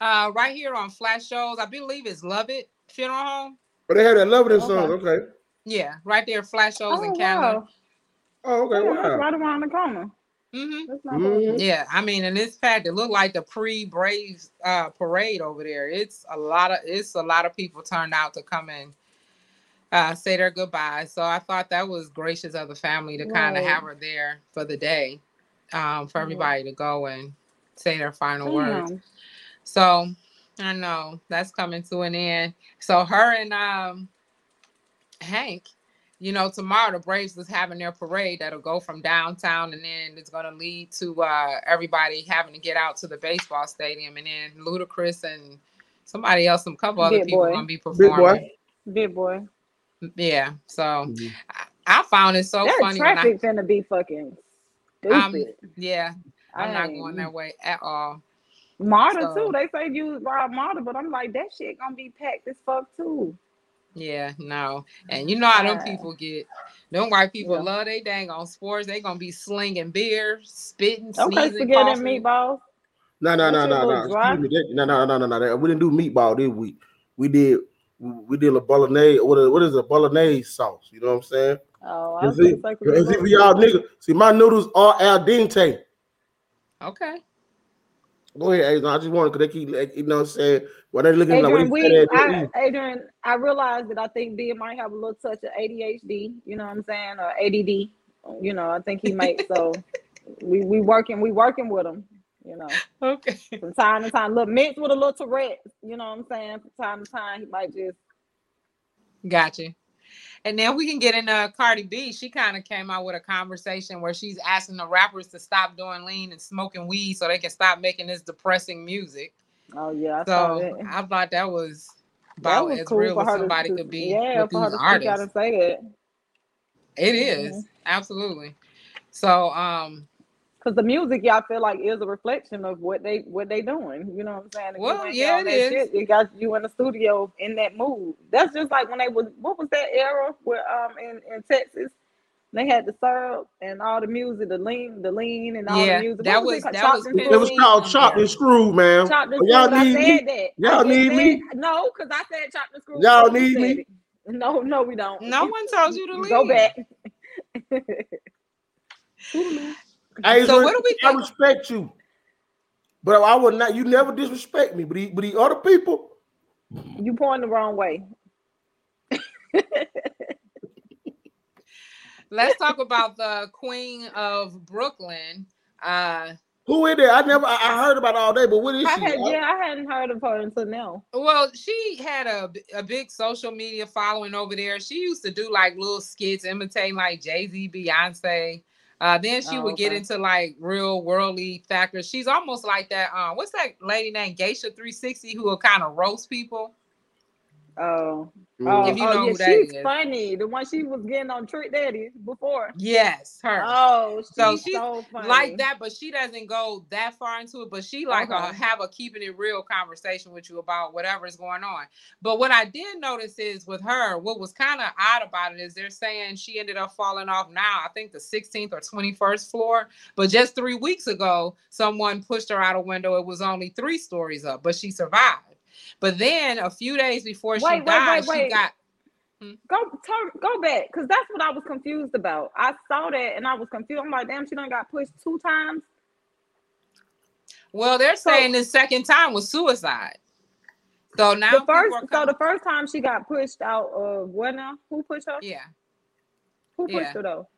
Uh, right here on Flat Shoals, I believe it's Love It Funeral Home. But they had that Loving Okay. song. Okay. Yeah, right there, Flat Shoals oh in Canada. wow, Oh, okay. yeah, that's Wow. right around the corner. hmm That's not Mhm. Yeah, I mean, and this fact, it looked like the pre-Braves uh, parade over there. It's a lot of it's a lot of people turned out to come and uh, say their goodbyes. So I thought that was gracious of the family to kind of have her there for the day, um, for Yeah. everybody to go and say their final words. Damn. So I know that's coming to an end. So her and um Hank, you know, tomorrow the Braves is having their parade that'll go from downtown and then it's gonna lead to uh everybody having to get out to the baseball stadium and then Ludacris and somebody else, some couple other Big people boy. gonna be performing. Big Boi. Big Boi. Yeah. So Mhm. I, I found it so that funny when I traffic finna be fucking stupid. Um, yeah, I'm not going that way at all. Marta So- too. They say you Rob Marta, but I'm like that shit gonna be packed as fuck too. Yeah, no. And you know how them people get. Them white people yeah. love they dang on sports. They gonna be slinging beer, spitting, Okay, sneezing, spaghetti and coughing. meatballs. No, no, no, no, no. Excuse me. No, no, no, no, no. We didn't do meatball did we? We did. We did a bolognese. What is, what is a bolognese sauce? You know what I'm saying? Oh, I And was see, gonna say, 'cause see for y'all good. niggas. See, my noodles are al dente. Okay. Go ahead, Adrian. I just wanted because they keep, like, you know, what I'm saying when they looking like Adrian, what we. I, Adrian, I realized that I think B might have a little touch of ADHD. You know what I'm saying, or ADD. You know, I think he might. So we we working we working with him. You know, Okay. from time to time, A little mixed with a little Tourette. You know what I'm saying? From time to time, he might just Gotcha. And then we can get into Cardi B. She kind of came out with a conversation where she's asking the rappers to stop doing lean and smoking weed so they can stop making this depressing music. Oh yeah, I saw So that. I thought that was That about was as cool real as to- somebody to, could be Yeah, with for her these to artists. and say that. It is absolutely. So um Cause the music, y'all feel like is a reflection of what they what they doing. You know what I'm saying? If Well, yeah, on it. Shit, it got you in the studio in that mood. That's just like when they was what was that era where um in, in Texas they had the syrup and all the music, the lean, the lean and all Yeah, the music. that What was- it that Chopped was It was called Yeah. chopped and screwed, man. Chopped and But y'all Screwed. I need said me. that. Y'all I need said, me. No, because I said chopped and screwed. Y'all need me. it. No, no, we don't. no one told you to leave. Go back. Adrian, So what do we I respect you, but I would not. You never disrespect me, but the, but the other people. you pointing the wrong way. Let's talk about the Queen of Brooklyn. Uh Who is that? I never. I, I heard about it all day, but what is I she? had, yeah, I hadn't heard of her until now. Well, she had a, a big social media following over there. She used to do like little skits imitating like Jay Z, Beyonce. Uh, then she Oh, would get into like real worldly factors. She's almost like that. Um, what's that lady named Geisha 360 who will kind of roast people? Oh, oh, If you oh, know yeah, who that she's is. funny. The one she was getting on Trick Daddy before. Yes, her. Oh, she's So so, she's funny. like that, but she doesn't go that far into it. But she like uh, Okay. have a keeping it real conversation with you about whatever is going on. But what I did notice is with her, what was kind of odd about it is they're saying she ended up falling off now. I think the 16th or 21st floor. But just three weeks ago, someone pushed her out a window. It was only three stories up, but she survived. But then a few days before she Wait, died, wait, she got hmm? Go turn, go back, cause that's what I was confused about. I saw that and I was confused. I'm like, damn, she done got pushed two times. well, they're So- saying the second time was suicide. So now the first, so the first time she got pushed out of what now? Who pushed her? yeah. Who pushed yeah. her though?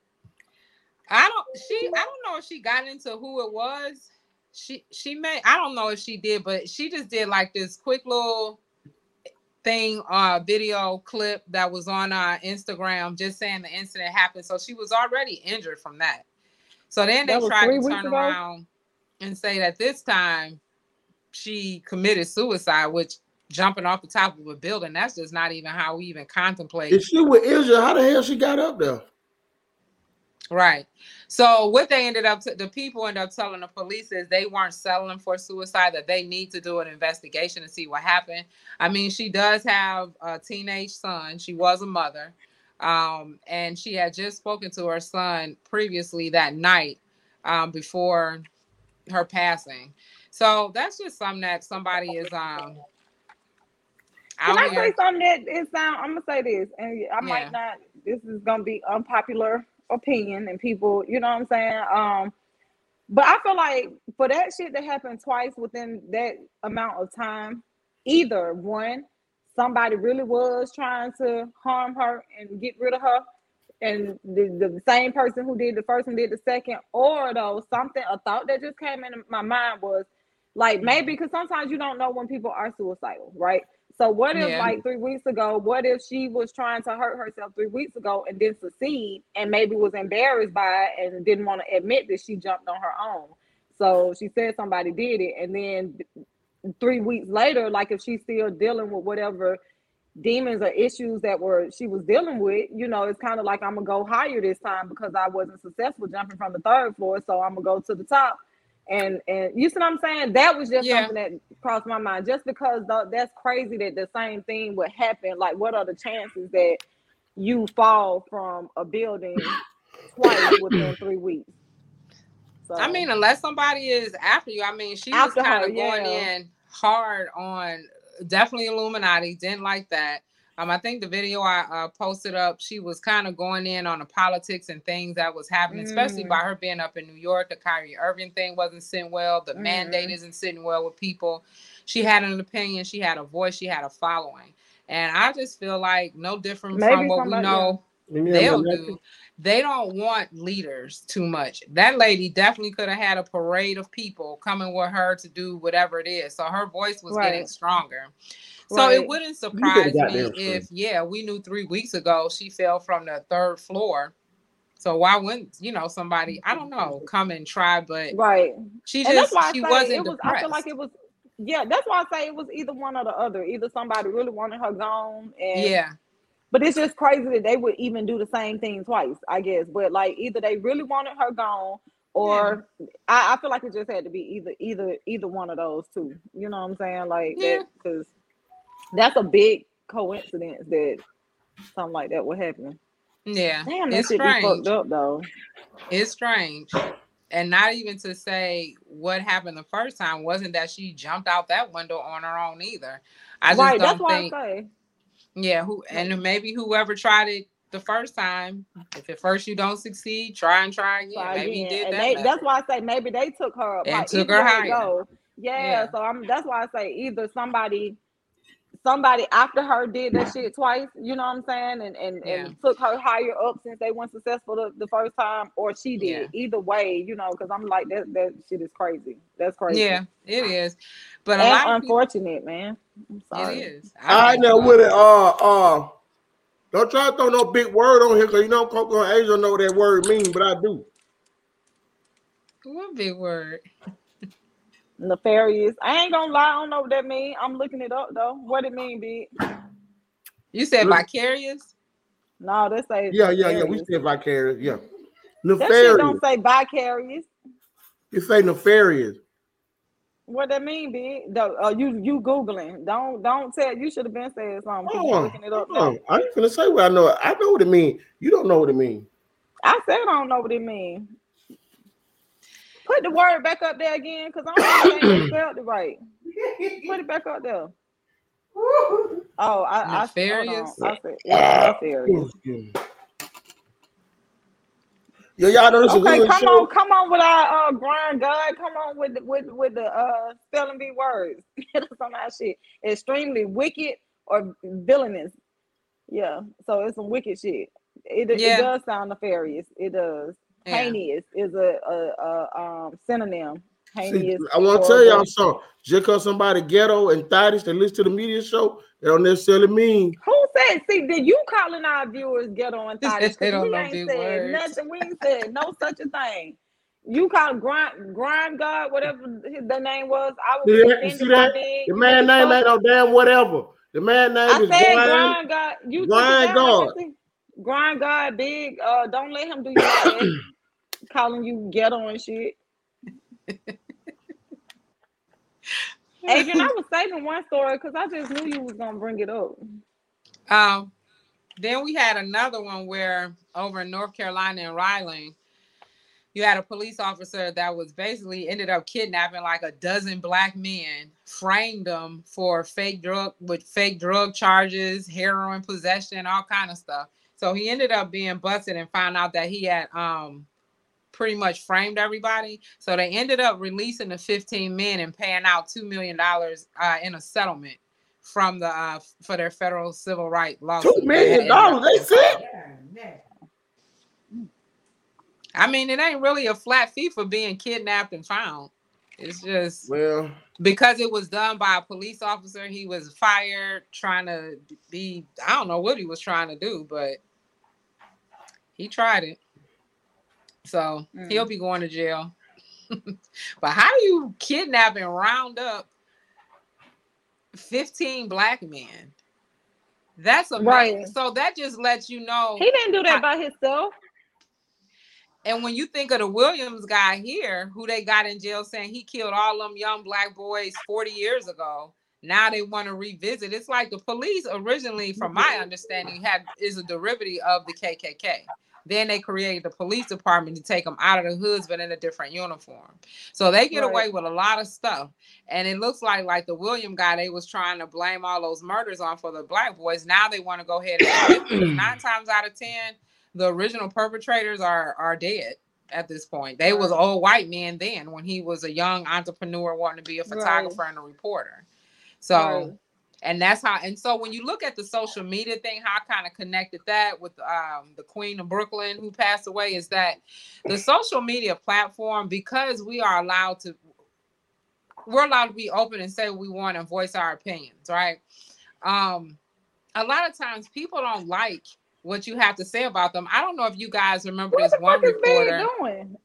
I don't she I don't know if she got into who it was. She she may I don't know if she did, but she just did like this quick little thing uh video clip that was on uh Instagram just saying the incident happened. So she was already injured from that. So then they That was tried to weeks turn ago? around and say that this time she committed suicide, which jumping off the top of a building, that's just not even how we even contemplate If she with Israel, how the hell she got up there? Right. So what they ended up, the people ended up telling the police is they weren't settling for suicide. That they need to do an investigation to see what happened. I mean, she does have a teenage son. She was a mother, um, and she had just spoken to her son previously that night um, before her passing. So that's just something that somebody is um Can I say something that it sound? I'm gonna say this, and I Yeah. might not. This is gonna be unpopular opinion, and people, you know what I'm saying. Um, but I feel like for that shit to happen twice within that amount of time, either one, somebody really was trying to harm her and get rid of her, and the, the same person who did the first and did the second, or though something a thought that just came into my mind was like maybe because sometimes you don't know when people are suicidal, right? So what if Yeah. like three weeks ago, what if she was trying to hurt herself three weeks ago and didn't succeed and maybe was embarrassed by it and didn't want to admit that she jumped on her own. So she said somebody did it, and then three weeks later, like if she's still dealing with whatever demons or issues that were she was dealing with, you know, it's kind of like I'm gonna go higher this time because I wasn't successful jumping from the third floor, so I'm gonna go to the top. And and you see what I'm saying? That was just Yeah. something that crossed my mind. Just because tho- that's crazy that the same thing would happen. Like, what are the chances that you fall from a building twice within three weeks? So I mean, unless somebody is after you. I mean, she was kind of going yeah. in hard on definitely Illuminati. Didn't like that. Um, I think the video I uh, posted up, she was kind of going in on the politics and things that was happening, especially Mm. by her being up in New York. The Kyrie Irving thing wasn't sitting well. The mandate Mhm. isn't sitting well with people. She had an opinion. She had a voice. She had a following. And I just feel like no different Maybe from what we know Maybe they'll I'm do. They don't want leaders too much. That lady definitely could have had a parade of people coming with her to do whatever it is. So her voice was getting stronger. So it wouldn't surprise me goddamn if, yeah, we knew three weeks ago she fell from the third floor. So why wouldn't you know somebody? I don't know, come and try, but right. she and that's just why I she say wasn't it was. depressed. I feel like it was. Yeah, that's why I say it was either one or the other. Either somebody really wanted her gone, and yeah, But it's just crazy that they would even do the same thing twice. I guess, but like either they really wanted her gone, or I, I feel like it just had to be either either either one of those two. You know what I'm saying? Like Yeah. that because that's a big coincidence that something like that would happen. yeah. Damn, that it's shit be strange. fucked up though. It's strange. And not even to say what happened the first time wasn't that she jumped out that window on her own either. I just right, don't think, I say. yeah, who and maybe whoever tried it the first time, if at first you don't succeed, try and try again. Try maybe again. did and that. they, that's why I say maybe they took her up And high. took her higher. Yeah, Yeah. so I'm that's why I say either somebody somebody after her did that shit twice, you know what I'm saying, and and, Yeah. and took her higher up since they weren't successful the, the first time, or she did. Yeah. Either way, you know, because I'm like that that shit is crazy. That's crazy. Yeah, it is. But a lot and of people, unfortunate, man. I'm sorry. it is. All right, think now with it, uh, uh, don't try to throw no big word on here because you know Coco and Asia know what that word means, but I do. What big word? Nefarious. I ain't gonna lie, I don't know what that mean. I'm looking it up though. What it mean, big? You said vicarious. No, they say Yeah, yeah, yeah. We vicarious. said vicarious. Yeah. That shit Nefarious. don't say vicarious. You say nefarious. What that mean, big? The, uh, you you googling? Don't don't tell. You should have been saying something. you Oh, looking it up. now. I ain't gonna say what I know. I know what it mean. You don't know what it mean. I said I don't know what it mean. Put the word back up there again, cause I don't think they spelled it right. Put it back up there. Oh, I, I, hold Nefarious? on. I said yeah, nefarious. Yeah, y'all know this is a Okay, William come show. on, come on with our uh grind God. Come on with the with with the uh spelling bee words. Get us on that shit. Extremely wicked or villainous. Yeah, so it's some wicked shit. It, Yeah. it does sound nefarious. It does. Yeah. Heinous is a, a, a um synonym. See, I want to tell y'all something. Just because somebody ghetto and thottish that listen to the media show, they don't necessarily mean Who said? See, did you calling our viewers ghetto and They don't we know ain't said words. nothing. We ain't said no such a thing. You call grind, grind God, whatever his, the name was. I was? You see that? the man name ain't no damn whatever. The man name I is said God. You Grind God. Grind God, big. Uh, don't let him do you like that. Calling you ghetto and shit. Adrian, I was saving one story because I just knew you was gonna bring it up. Um, then we had another one where over in North Carolina and Raleigh, you had a police officer that was basically ended up kidnapping like a dozen black men, framed them for fake drug with fake drug charges, heroin possession, all kind of stuff. So he ended up being busted and found out that he had um pretty much framed everybody. So they ended up releasing the 15 men and paying out two million dollars uh, in a settlement from the uh, for their federal civil rights lawsuit. Two million dollars. They said. I mean, it ain't really a flat fee for being kidnapped and found. It's just Well, because it was done by a police officer. He was fired, trying to be. I don't know what he was trying to do, but he tried it. So Mm. he'll be going to jail. but how do you kidnap and round up 15 black men? That's amazing. Right. So that just lets you know. He didn't do that by himself. And when you think of the Williams guy here, who they got in jail saying he killed all them young black boys 40 years ago, now they want to revisit. It's like the police originally, from my understanding, had is a derivative of the KKK. Then they created the police department to take them out of the hoods, but in a different uniform. So they get Right. away with a lot of stuff. And it looks like like the William guy, they was trying to blame all those murders on for the black boys. Now they want to go ahead and nine times out of ten, the original perpetrators are are dead at this point. They was Right. old white men then when he was a young entrepreneur wanting to be a Right. photographer and a reporter. So Right. And that's how and so when you look at the social media thing, how I kind of connected that with um the Queen of Brooklyn who passed away is that the social media platform, because we are allowed to we're allowed to be open and say what we want and voice our opinions, right? Um a lot of times people don't like what you have to say about them. I don't know if you guys remember What this the one fuck is reporter. doing?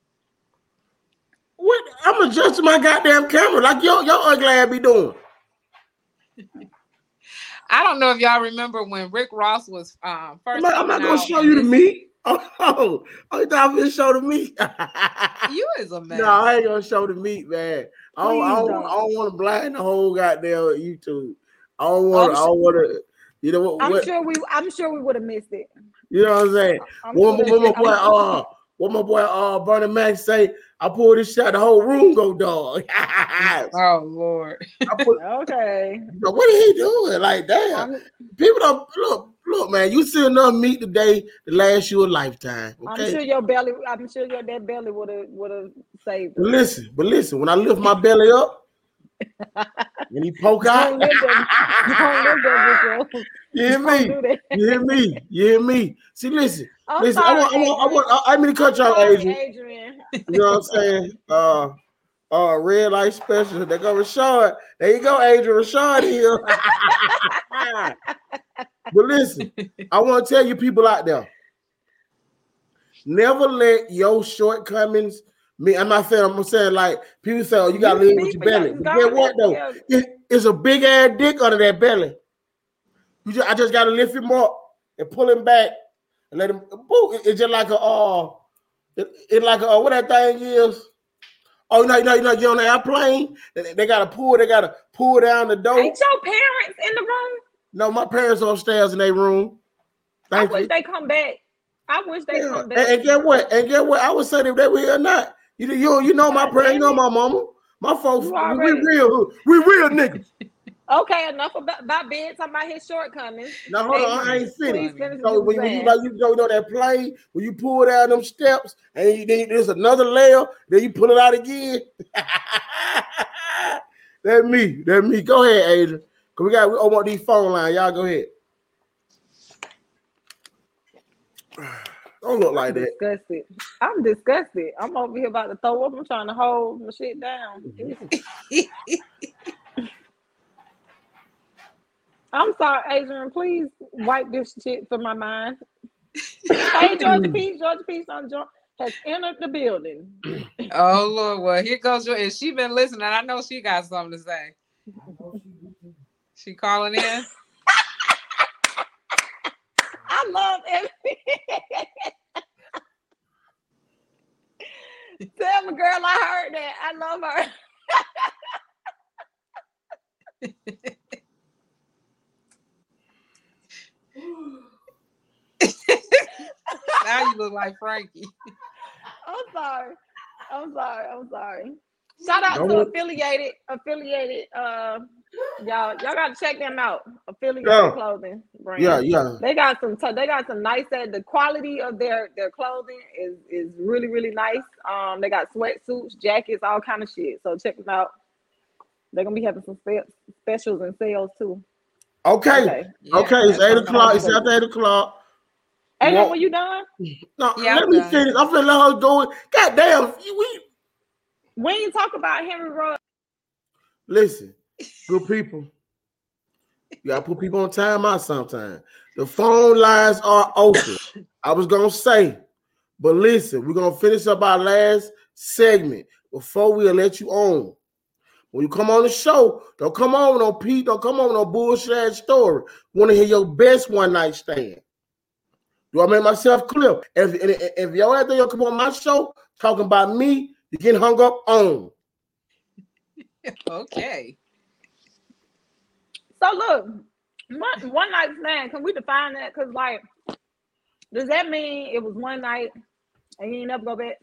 what? I'm adjusting my goddamn camera like yo, yo ugly ass be doing. I don't know if y'all remember when Rick Ross was um I'm first. not, I'm not gonna show you the this- meat. Oh, oh, oh, you thought you show the meat? You is a man. no, I ain't gonna show the meat, man. I don't, I don't, I don't. don't want to blind the whole goddamn YouTube. I don't want. I'm I don't want to. You know what? I'm what sure we. I'm sure we would have missed it. you know what I'm saying? I'm What, sure what my that- boy, uh, what my boy, uh, Bernie Mac say? I pull this shot, the whole room go dog. Oh Lord. put, okay. what are he doing? Like, damn. I'm, People don't look, look, man. You see enough meat today to last you a lifetime. I'm sure your belly. I'm sure your that belly would have would have saved. But listen, but listen, when I lift my belly up and he poke out, Don't live there. Don't live there, Victor. you hear me? You hear me? You hear me? See, listen, I'm listen. I sorry, want, I want, I want. I, I mean, to cut y'all, Adrian. Adrian. You know what I'm saying? Uh, uh, red light special. They go Rashard. There you go, Adrian Rashard here. but listen, I want to tell you people out there. Never let your shortcomings. Me, I'm not saying. I'm saying like people say, "Oh, you gotta live with your belly." But get what though? It- it's a big ass dick under that belly. You just, I just gotta lift him up and pull him back and let him. It's just like a uh, it, it like a uh, what that thing is. Oh, you know, you know, you know, you're on the airplane. They, they gotta pull. They gotta pull down the door. Ain't your parents in the room? No, my parents upstairs in their room. I Thank wish you. they come back. I wish they Yeah, come And, back. and get what? And get what? I would say if they were here or not. You know, you, you know my parents, you know my mama. My folks, we real, we real niggas. Okay, enough about, about Ben talking about his shortcomings. Now hold on, I ain't finished. So when, you when you like you know, you know that plane, when you pull down them steps and you, then there's another layer, then you pull it out again. that me, that me. Go ahead, Adrian. Cause we got we up these phone lines. Y'all go ahead. Don't look like that. disgusted. I'm disgusted. I'm over here about to throw up. I'm trying to hold my shit down. Mm-hmm. I'm sorry, Adrian. Please wipe this shit from my mind. hey, George Peach, George Peach on jo- has entered the building. Oh Lord, well here goes your. If she been listening, I know she got something to say. She calling in. I love every. Tell my girl I heard that. I love her. now you look like Frankie. I'm sorry. I'm sorry. I'm sorry. Shout out Don't to look- affiliated, affiliated. Uh, y'all, y'all gotta check them out. Affiliated Yeah. clothing brand. Yeah, yeah. They got some. They got some nice. Set. The quality of their their clothing is is really really nice. Um, they got sweatsuits, jackets, all kind of shit. So check them out. They're gonna be having some spe- specials and sales too. Okay. Okay. Yeah, okay, it's eight o'clock. It's after eight o'clock. Hey, Well- when you done? No, Yeah, let I'm me done. finish. I'm finna let her go. God damn, we We ain't talk about Henry Ruggs. listen, good people. You gotta put people on timeout sometime. The phone lines are open. I was gonna say, but listen, we're gonna finish up our last segment before we let you on. When you come on the show, don't come on with no Pete, don't come on no bullshit ass story. Want to hear your best one night stand. Do I make myself clear? If if, if y'all out there come on my show talking about me, you're getting hung up on. Okay. So look, one, one night stand. Can we define that? Cause like, does that mean it was one night and you ain't never go back?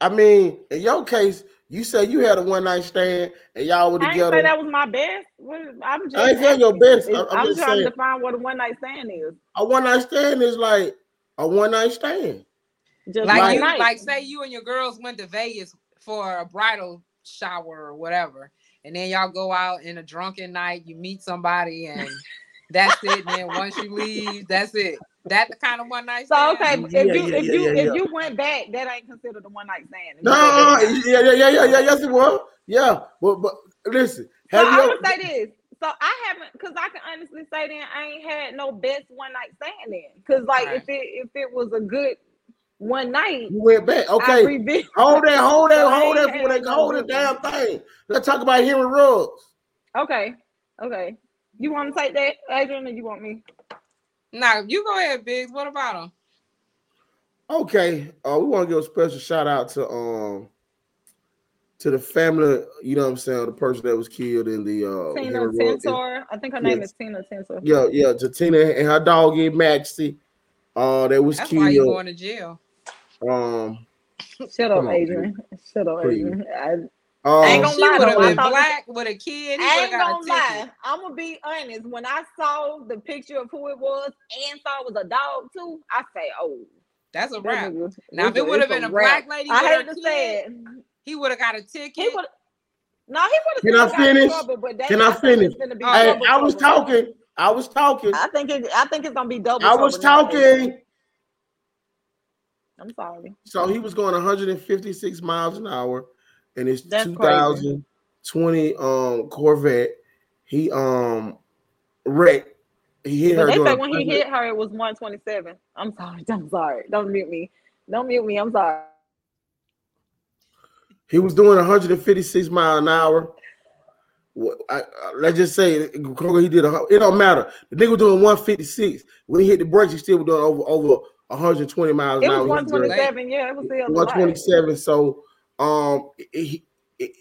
I mean, in your case, you said you had a one night stand and y'all were together. I ain't together. say that was my best. I'm just. I ain't saying your best. It's- I- I'm I'm, just trying saying. to define what a one night stand is. A one night stand is like a one night stand. Just Like one you, night. like say you and your girls went to Vegas for a bridal shower or whatever, and then y'all go out in a drunken night. You meet somebody and that's it. And then once you leave, that's it. That the kind of one night so stand. okay, Yeah, if you yeah, if yeah, you yeah, if yeah. you went back, that ain't considered a one night stand. If you No, go yeah, yeah, yeah, yeah, yeah. Yes, it was. Yeah, but but listen, So have I you? would say this. So I haven't, cause I can honestly say then I ain't had no best one night stand then. Cause like Right. if it if it was a good one night, You went back. Okay, hold that, hold that, hold that had for that, no hold the damn thing. Let's talk about Henry Ruggs. Okay, okay. You want to take that, Adrian, or you want me? Now you go ahead, Biggs. What about him? Okay, uh, we want to give a special shout out to um to the family. You know what I'm saying? The person that was killed in the uh Tina Henry Tintor. I think her name Yes. is Tina Tintor. Yeah, yeah, to Tina and her doggy Maxie. Uh, that was That's why you killed. going to jail. Um, Shut up, Come on, Adrian. Shut up, Adrian. I, um, Ain't gonna she lie, would have been black with a kid. I would ain't have got a gonna lie. I'm gonna be honest. When I saw the picture of who it was and saw it was a dog too, I say, "Oh, That's a that wrap. nigga- Now, if it would have been a wrap. black lady I with hate her to say kid, it. he would have got a ticket. He would. No, he would have. Can I have got in finish? trouble, Can I I finish? It's gonna be hey, double I was trouble. talking. I was talking. I think it. I think it's gonna be double. I was trouble now, talking. I'm sorry. So he was going 156 miles an hour in his That's 2020 um Corvette. He um wrecked. He hit But her. they say when he hit her, it was 127. I'm sorry. I'm sorry. Don't mute me. Don't mute me. I'm sorry. He was doing 156 mile an hour. I, I- let's just say he did a. It don't matter. The nigga was doing 156. When he hit the brakes, he still was doing over over 120 miles It an hour. was He was 127. Yeah, it was still a lot. 127. So, um, he,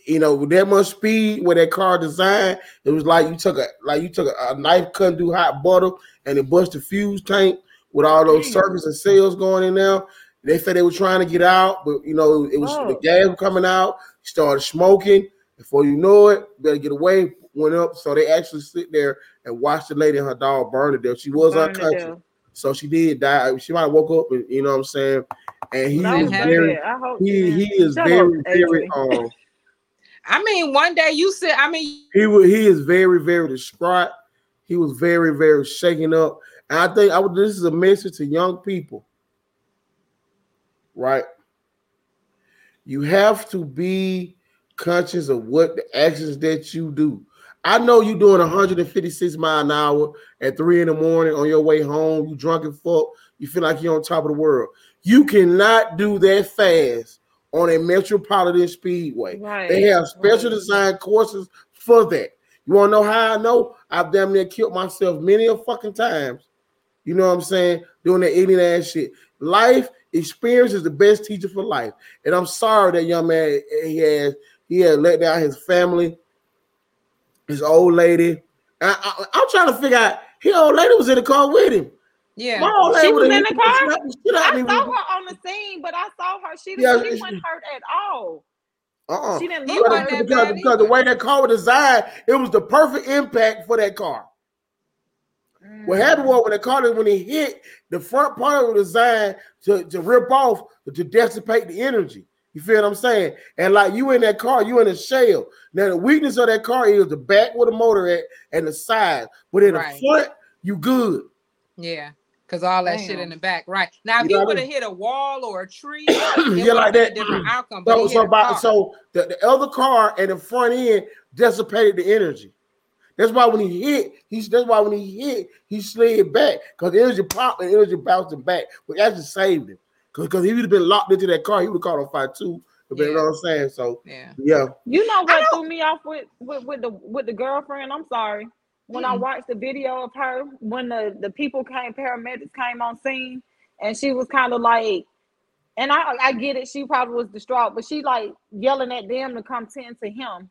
you know, with that much speed, with that car design, it was like you took a like you took a, a knife, cut through hot butter, and it bust the fuse tank with all those Damn. circuits and cells going in there. They said they were trying to get out, but you know, it was the Whoa. gas coming out. Started smoking. Before you know it, better get away. Went up, so they actually sit there and watched the lady and her dog burn to death. She was unconscious. So she did die. She might have woke up, and you know what I'm saying. And he is very. I hope he he is Shut very up, very um I mean, one day you said, I mean, he was he is very very distraught. He was very very shaken up, and I think I would. This is a message to young people, right? You have to be conscious of what the actions that you do. I know you doing 156 mile an hour at three in the morning on your way home. You drunk and fuck. You feel like you're on top of the world. You cannot do that fast on a metropolitan speedway. Right. They have special right. design courses for that. You want to know how I know? I've damn near killed myself many a fucking times. You know what I'm saying? Doing that eating ass shit. Life experience is the best teacher for life. And I'm sorry that young man he has he had let down his family, his old lady. I, I, am trying to figure out his old lady was in the car with him. yeah. My old lady She was in the car? the I saw her on the scene, but I saw her. She Yeah, didn't. she it's- wasn't hurt at all. Uh-uh. She didn't look wasn't hurt. that because, bad because the way that car was designed, it was the perfect impact for that car. What Mm. happened was when the car when he hit, the front part was designed to, to rip off to dissipate the energy. You feel what I'm saying? And like you in that car, you in a shell. Now the weakness of that car is the back with the motor at and the side, but in Right. the front, you good. Yeah. Because all that shit in the back. Right. Now, if You know he what I would have hit a wall or a tree, yeah, it like that. a different outcome. So he so by, so the, the other car and the front end dissipated the energy. That's why when he hit, he's that's why when he hit, he slid back because the energy popped and energy bounced him back, which actually saved him. Because if he'd have been locked into that car, he would have caught on fire too. But You know what I'm saying? So yeah. yeah, You know what threw me off with, with with the with the girlfriend? I'm sorry. When I Mm. watched the video of her, when the the people came, paramedics came on scene, and she was kind of like, and I I get it, she probably was distraught, but she like yelling at them to come tend to him,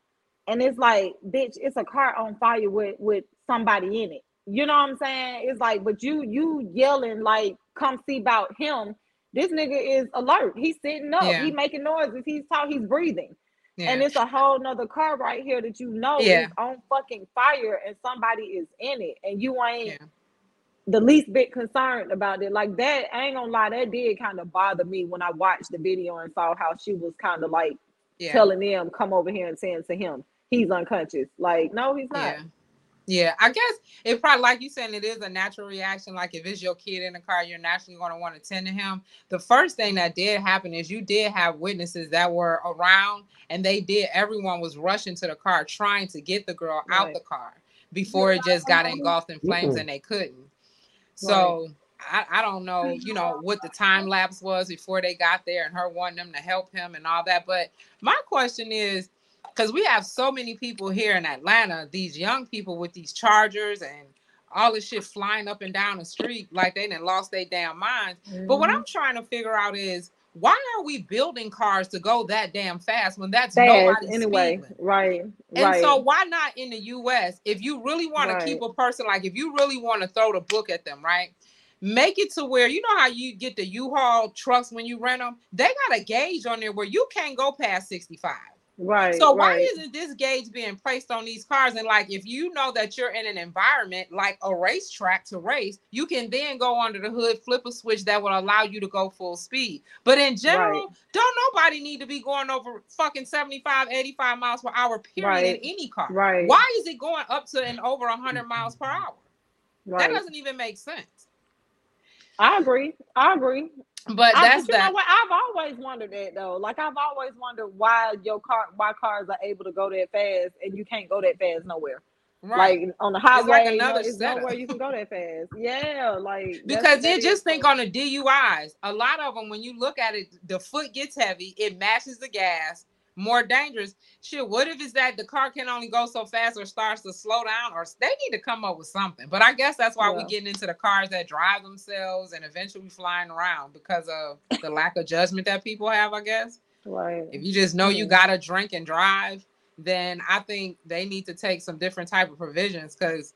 and it's like, bitch, it's a car on fire with with somebody in it. You know what I'm saying? It's like, but you you yelling like, come see about him. This nigga is alert. He's sitting up. Yeah. He making noises. He's talking. He's breathing Yeah. and it's a whole nother car right here that you know Yeah. is on fucking fire and somebody is in it and you ain't Yeah. the least bit concerned about it like that i ain't gonna lie that did kind of bother me when i watched the video and saw how she was kind of like telling them come over here and saying to him he's unconscious like no he's not Yeah. I guess it probably like you saying it is a natural reaction. Like if it's your kid in the car, you're naturally going to want to tend to him. The first thing that did happen is you did have witnesses that were around, and they did. Everyone was rushing to the car trying to get the girl out the car before it just got engulfed in flames, and they couldn't. So I, I don't know, you know, what the time lapse was before they got there, and her wanting them to help him and all that. But my question is because we have so many people here in Atlanta, these young people with these chargers and all this shit flying up and down the street like they didn't lost their damn minds. But what Mhm. I'm trying to figure out is why are we building cars to go that damn fast when that's fast nobody anyway speeding? right And right so why not in the US? If you really want Right. to keep a person like if you really want to throw the book at them, right? Make it to where you know how you get the U-Haul trucks when you rent them? They got a gauge on there where you can't go past 65. Right So why right. isn't this gauge being placed on these cars? And like, if you know that you're in an environment like a racetrack to race, you can then go under the hood, flip a switch that will allow you to go full speed. But in general, don't nobody need to be going over fucking 75, 85 miles per hour, period, in any car. Right. Why is it going up to and over 100 miles per hour? That doesn't even make sense. i agree i agree But I, that's but you that. know what? I've always wondered that though. Like I've always wondered why your car, why cars are able to go that fast and you can't go that fast nowhere. Right. Like on the like highway, you know, another it's nowhere you can go that fast. Yeah, like Because then just think on the DUIs. A lot of them, when you look at it, the foot gets heavy, it mashes the gas. More dangerous. Shit, what if it's that the car can only go so fast or starts to slow down or they need to come up with something. But I guess that's why Yeah. we getting into the cars that drive themselves and eventually flying around because of the lack of judgment that people have, I guess. Right. If you just know you Mhm. gotta drink and drive, then I think they need to take some different type of provisions because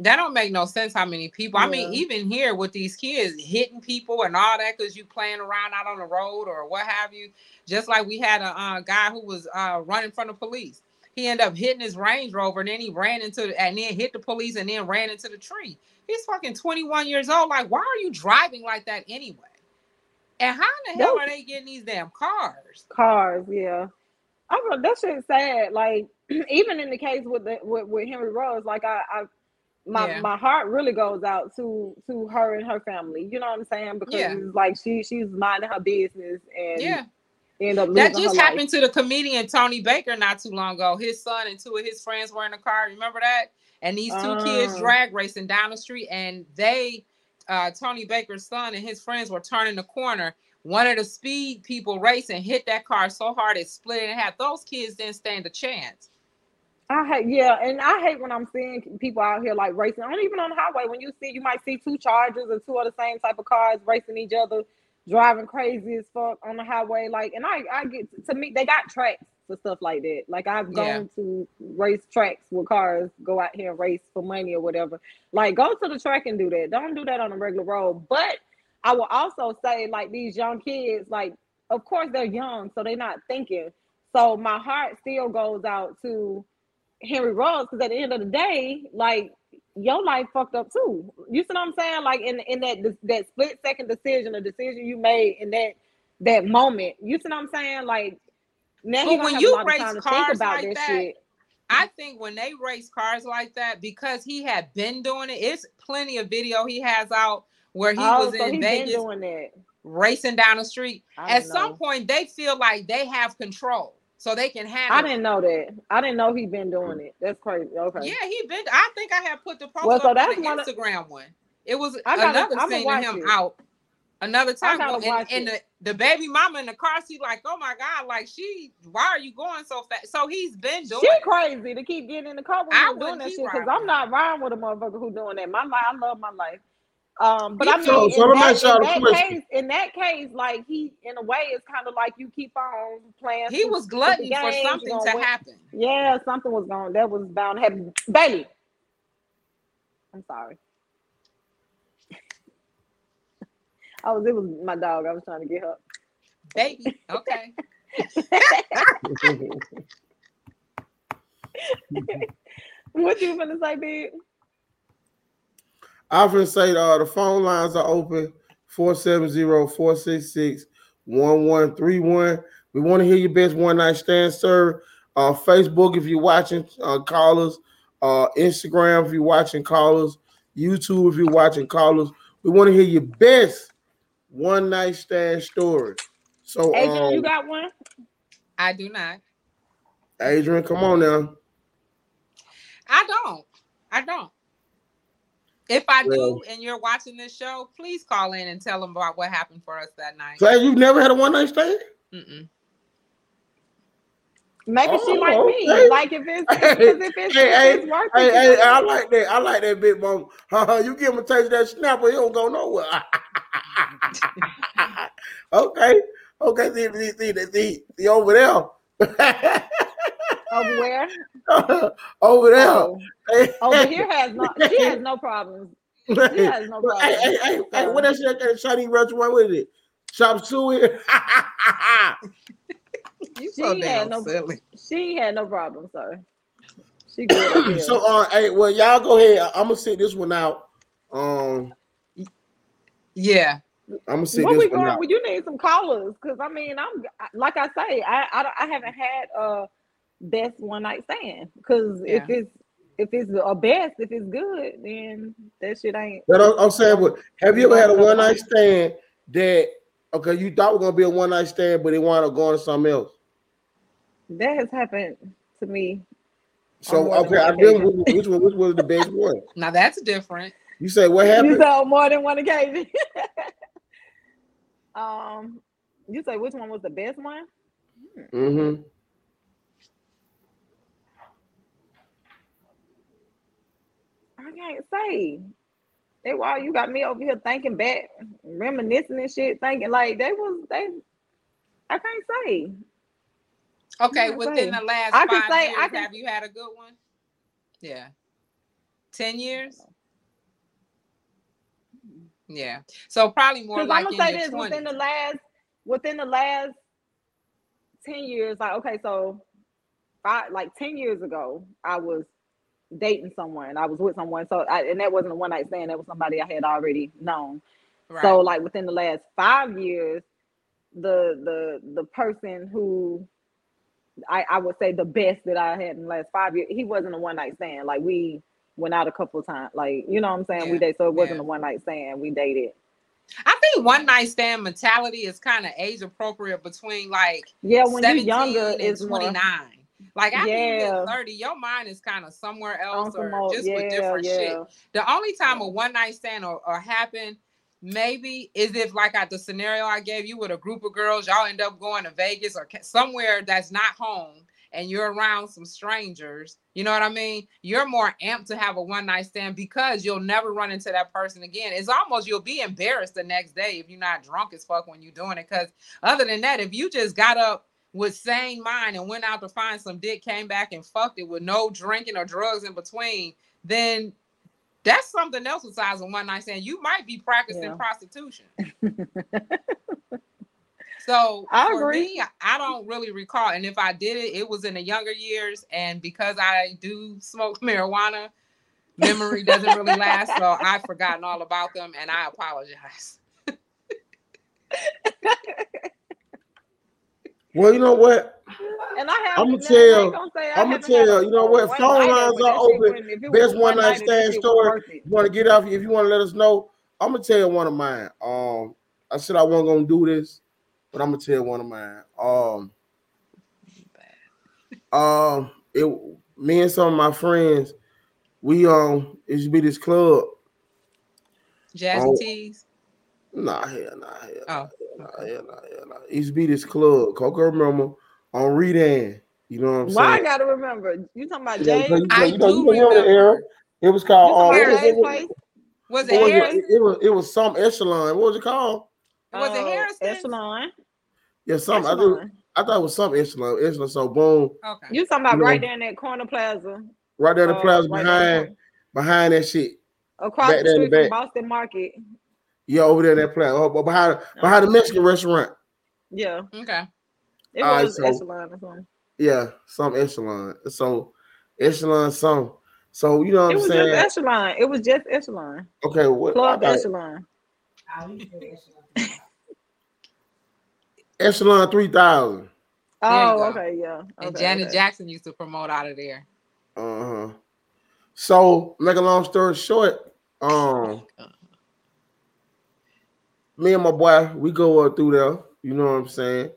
that don't make no sense how many people. I mean, even here with these kids hitting people and all that because you playing around out on the road or what have you. Just like we had a uh, guy who was uh, running from the police. He ended up hitting his Range Rover and then he ran into the, and then hit the police and then ran into the tree. He's fucking 21 years old. Like, why are you driving like that anyway? And how in the hell are they getting these damn cars? Cars, yeah. I don't, that shit's sad. Like even in the case with the with, with Henry Rose, like I, I my Yeah. my heart really goes out to to her and her family. You know what I'm saying? Because Yeah. like she she's minding her business and Yeah. end up That just happened to the comedian Tony Baker not too long ago. His son and two of his friends were in a car. Remember that? And these two kids Oh. drag racing down the street, and they, uh, Tony Baker's son and his friends were turning the corner. One of the speed people racing hit that car so hard it split it in half. Those kids didn't stand a chance. I hate, yeah, and I hate when I'm seeing people out here like racing. Not even on the highway. When you see, you might see two Chargers or two of the same type of cars racing each other, driving crazy as fuck on the highway. Like, and I, I get to me, they got tracks for stuff like that. Like, I've Yeah. gone to race tracks with cars, go out here and race for money or whatever. Like, go to the track and do that. Don't do that on a regular road. But I will also say, like, these young kids, like, of course they're young, so they're not thinking. So my heart still goes out to Henry Rose because at the end of the day, like your life fucked up too. You see what I'm saying? Like in in that that split second decision, a decision you made in that that moment. You see what I'm saying? Like now But when you race of time to cars like that, shit. I think when they race cars like that, because he had been doing it, it's plenty of video he has out where he oh, was so in Vegas doing that. racing down the street. At didn't some point, they feel like they have control, so they can have. I it. didn't know that. I didn't know he'd been doing it. That's crazy. Okay. Yeah, he been. I think I have put the post Well, so up that's on the one of- Instagram one. It was I gotta- another scene him it. out. Another time, and, and the, the baby mama in the car seat, like, oh my god, like she, why are you going so fast? So he's been doing. She it. crazy to keep getting in the car when I doing that shit because. I'm not riding with a motherfucker who doing that. My life, I love my life. Um, but I mean, So- so in, let that, in that case, in that case, like he, in a way, it's kind of like you keep on playing. He was stupid gluttony for something gonna win. happen. Yeah, something was going. That was bound to happen. Bailey, I'm sorry. I was. It was my dog. I was trying to get her. Baby, okay. what you gonna say, big? I often say uh, the phone lines are open 470-466-1131. We want to hear your best one night stand, sir. Uh, Facebook, if you're watching, uh, call us. Uh, Instagram, if you're watching, call us. YouTube, if you're watching, call us. We want to hear your best one night stand story. So, Adrian, you um, got one? I do not. Adrian, come on now. I don't. I don't. If I do, Well- and you're watching this show, please call in and tell them about what happened for us that night. Say you've never had a one night stand? Mm-mm. Maybe she Oh, like okay. me. Like if it's, Hey, if it's, hey, if hey, it's worth Hey, it, hey, you I like that. I like that bit, mom. you give him a taste of that snapper, he don't go nowhere. okay, okay. See, see, see, see, see, see over there, over where? over there. Oh, over here has no. She has no problems. She has no But, hey, hey, hey, hey, what that shit at that Chinese restaurant? What is it? Chop suey. You She so had damn no- silly. She had no problem, sir. She good. so, uh, hey, well, y'all go ahead. I'm gonna sit this one out. Um, Yeah. I'm gonna sit What we this one going? out. Well, you need some callers, cause I mean, I'm like I say, I I, I haven't had a best one night stand, cause if it's if it's a best, if it's good, then that shit ain't. But I'm, I'm saying, but have you ever had a one night stand that okay, you thought was gonna be a one night stand, but it wound up going to something else? That has happened to me. So On more than okay, I one did occasion. which one which was the best one? Now that's different. You say what happened? You happened? saw more than one occasion. um, you say which one was the best one? Mm-hmm. I can't say. They why you got me over here thinking back, reminiscing and shit, thinking like they was they. I can't say. Okay, Yeah, within say. the last I can say- years, I can- have you had a good one? Yeah. Ten years? Yeah. So probably more like I'm gonna say this within the last within the last ten years, like okay, so five like ten years ago, I was dating someone. I was with someone, so I, and that wasn't a one night stand. That was somebody I had already known. Right. So like within the last five years, the the the person who I, I would say the best that I had in the last five years, he wasn't a one night stand. Like we went out a couple of times. Like, you know what I'm saying? We Yeah, dated, so it wasn't yeah. a one night stand. We dated. I think one night stand mentality is kind of age appropriate between like Yeah, when you're younger, it's 29. more Like after you Yeah. hit 30, your mind is kind of somewhere else or more. just with Yeah, different shit. The only time Yeah. a one night stand or, or happen maybe is if like at the scenario I gave you with a group of girls, y'all end up going to Vegas or somewhere that's not home and you're around some strangers. You know what I mean? You're more amped to have a one night stand because you'll never run into that person again. It's almost you'll be embarrassed the next day if you're not drunk as fuck when you're doing it. Because other than that, if you just got up with sane mind and went out to find some dick, came back and fucked it with no drinking or drugs in between, then that's something else besides a one night stand. You might be practicing Yeah. prostitution. so I for agree. me, I don't really recall. And if I did it, it was in the younger years. And because I do smoke marijuana, memory doesn't really last. So I've forgotten all about them and I apologize. Well, you know what? And I have. I'ma tell- ain't say I I'ma tell you, you know what? Phone lines are open. wasn't- if it was Best one night stand shit story. You want to get off? If you want to let us know, I'm gonna tell you one of mine. Um, I said I wasn't gonna do this, but I'm gonna tell you one of mine. Um, um, it me and some of my friends, we um, it should be this club. Jazzy Oh. Tees. Nah, hell, nah, hell, Oh, nah, hell, hell, nah, hell, nah. It used to be this club, Coco remember on Redan. You know what I'm saying? Why I gotta remember? You talking about Yeah, Jay? because you, I you know, you do remember the era. It was called. You Um, talking it was, it was, place? Was what it was Harris? it? It was it was some echelon. What was it called? Was it Oh, Harrison's? Echelon. Yeah, some. I, think, I thought it was some echelon. Echelon. So boom, Okay. You talking about You right there in that corner plaza? right there, the uh, plaza right there behind behind that shit. across back the there in the street from. Boston Market. Yeah, over there in that plaza. Oh, but behind behind the Mexican restaurant. Yeah, Okay. it Alright, was so- Echelon or something. Yeah, some echelon. So echelon some. So you know what It I'm saying? It was saying? just Echelon. It was just Echelon. okay, what Club all right. Echelon. echelon three thousand. Oh, okay, yeah. And Janet okay. Jackson used to promote out of there. Uh huh. So make a long story short, um, me and my boy, we go up through there. You know what I'm saying?